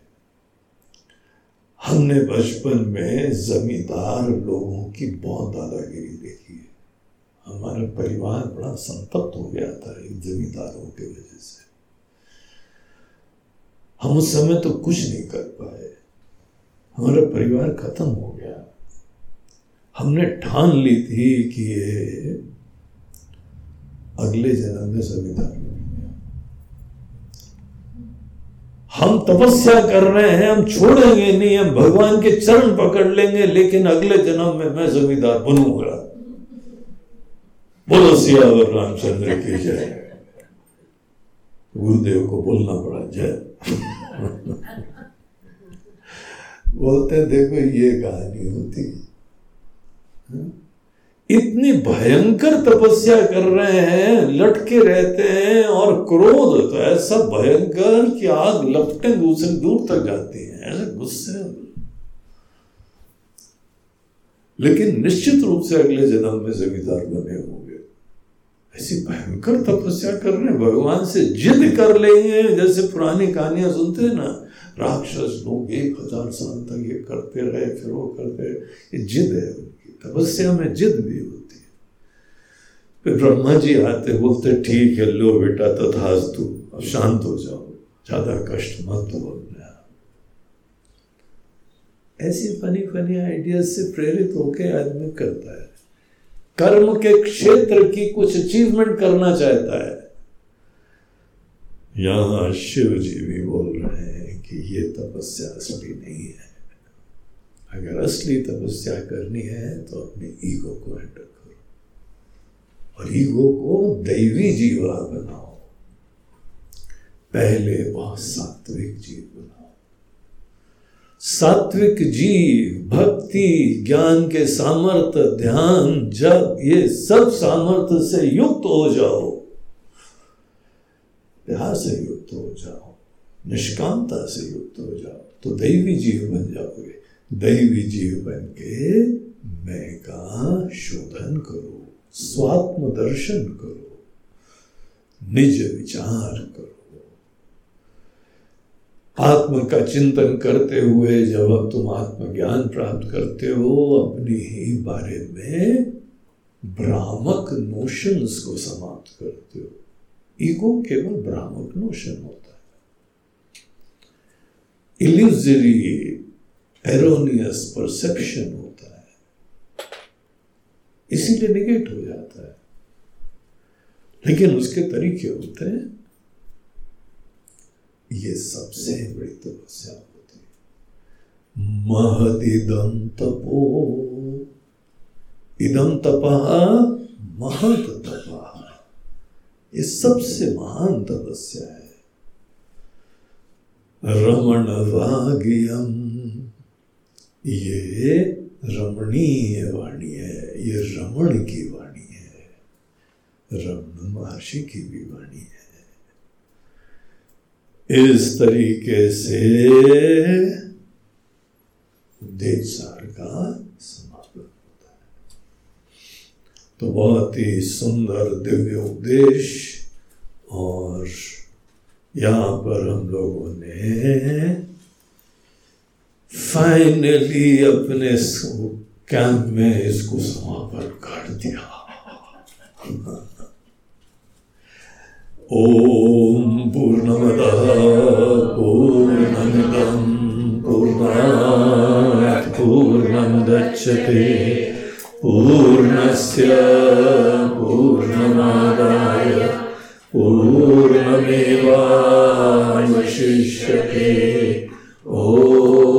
हमने बचपन में जमींदार लोगों की बहुत दादागिरी देखी है। हमारा परिवार बड़ा संतप्त हो गया था इन जमींदारों की वजह से। हम उस समय तो कुछ नहीं कर पाए। हमारा परिवार खत्म हो गया। हमने ठान ली थी कि ये अगले जन्म में जमींदार हम तपस्या कर रहे हैं, हम छोड़ेंगे नहीं, हम भगवान के चरण पकड़ लेंगे, लेकिन अगले जन्म में मैं जमींदार बनूँगा। बोलो, सियावर रामचंद्र की जय। गुरुदेव को बोलना पड़ा, जय। बोलते देखो ये कहानी होती इतनी भयंकर तपस्या कर रहे हैं, लटके रहते हैं और क्रोध तो ऐसा भयंकर कि आग लपटे दूसरे, दूर तक जाती है, ऐसे गुस्से लेकिन निश्चित रूप से अगले जन्म में जमींदार बने होंगे। ऐसी भयंकर तपस्या कर रहे हैं, भगवान से जिद कर लेंगे। जैसे पुरानी कहानियाँ सुनते हैं ना, राक्षस लोग एक हज़ार साल तक ये करते रहे, फिर वो करते ये जिद है। तपस्या में जिद भी होती है। फिर ब्रह्मा जी आते, बोलते, ठीक है, लो बेटा, तथास्तु, अब शांत हो जाओ, ज़्यादा कष्ट मत हो ऐसी फनी फनी आइडिया से प्रेरित होकर आदमी करता है। कर्म के क्षेत्र की कुछ अचीवमेंट करना चाहता है। यहाँ शिव जी भी बोल रहे हैं कि ये तपस्या असली नहीं है। अगर असली तपस्या करनी है तो अपने ईगो को हैंडल करो। और ईगो को दैवी जीवा बनाओ। पहले बहुत सात्विक जीव बनाओ। सात्विक जीव, भक्ति, ज्ञान के सामर्थ्य, ध्यान जब ये सब सामर्थ्य से युक्त हो जाओ। प्यार से युक्त हो जाओ। निष्कामता से युक्त हो जाओ। तो दैवी जीव बन जाओगे। दैवी जीव बन के मैं का शोधन करो स्वात्म दर्शन करो, निज विचार करो। आत्म का चिंतन करते हुए जब अब तुम आत्म ज्ञान प्राप्त करते हो, अपने ही बारे में भ्रामक नोशंस को समाप्त करते हो। ईगो केवल भ्रामक नोशन होता है। इल्यूजरी एरोनियस परसेप्शन होता है। इसीलिए निगेट हो जाता है। लेकिन उसके तरीके होते हैं, ये सबसे बड़ी तपस्या होती है। महदिदम तपो। इदम तपा महत तपा। ये सबसे महान तपस्या है। रमण वाग्यम ये रमणीय वाणी है, ये रमण की वाणी है, रमण महर्षि की भी वाणी है। इस तरीके से उपदेश सार का समापन होता है। तो बहुत ही सुंदर दिव्य उपदेश और यहाँ पर हम लोगों ने फाइनली अपने कैंप में इसको समापन कर दिया। ओम पूर्णमद पूर्णमिदम पूर्णात् पूर्णं दच्छते पूर्णस्य पूर्णमादाय, पूर्णमेवावशिष्यते। ओम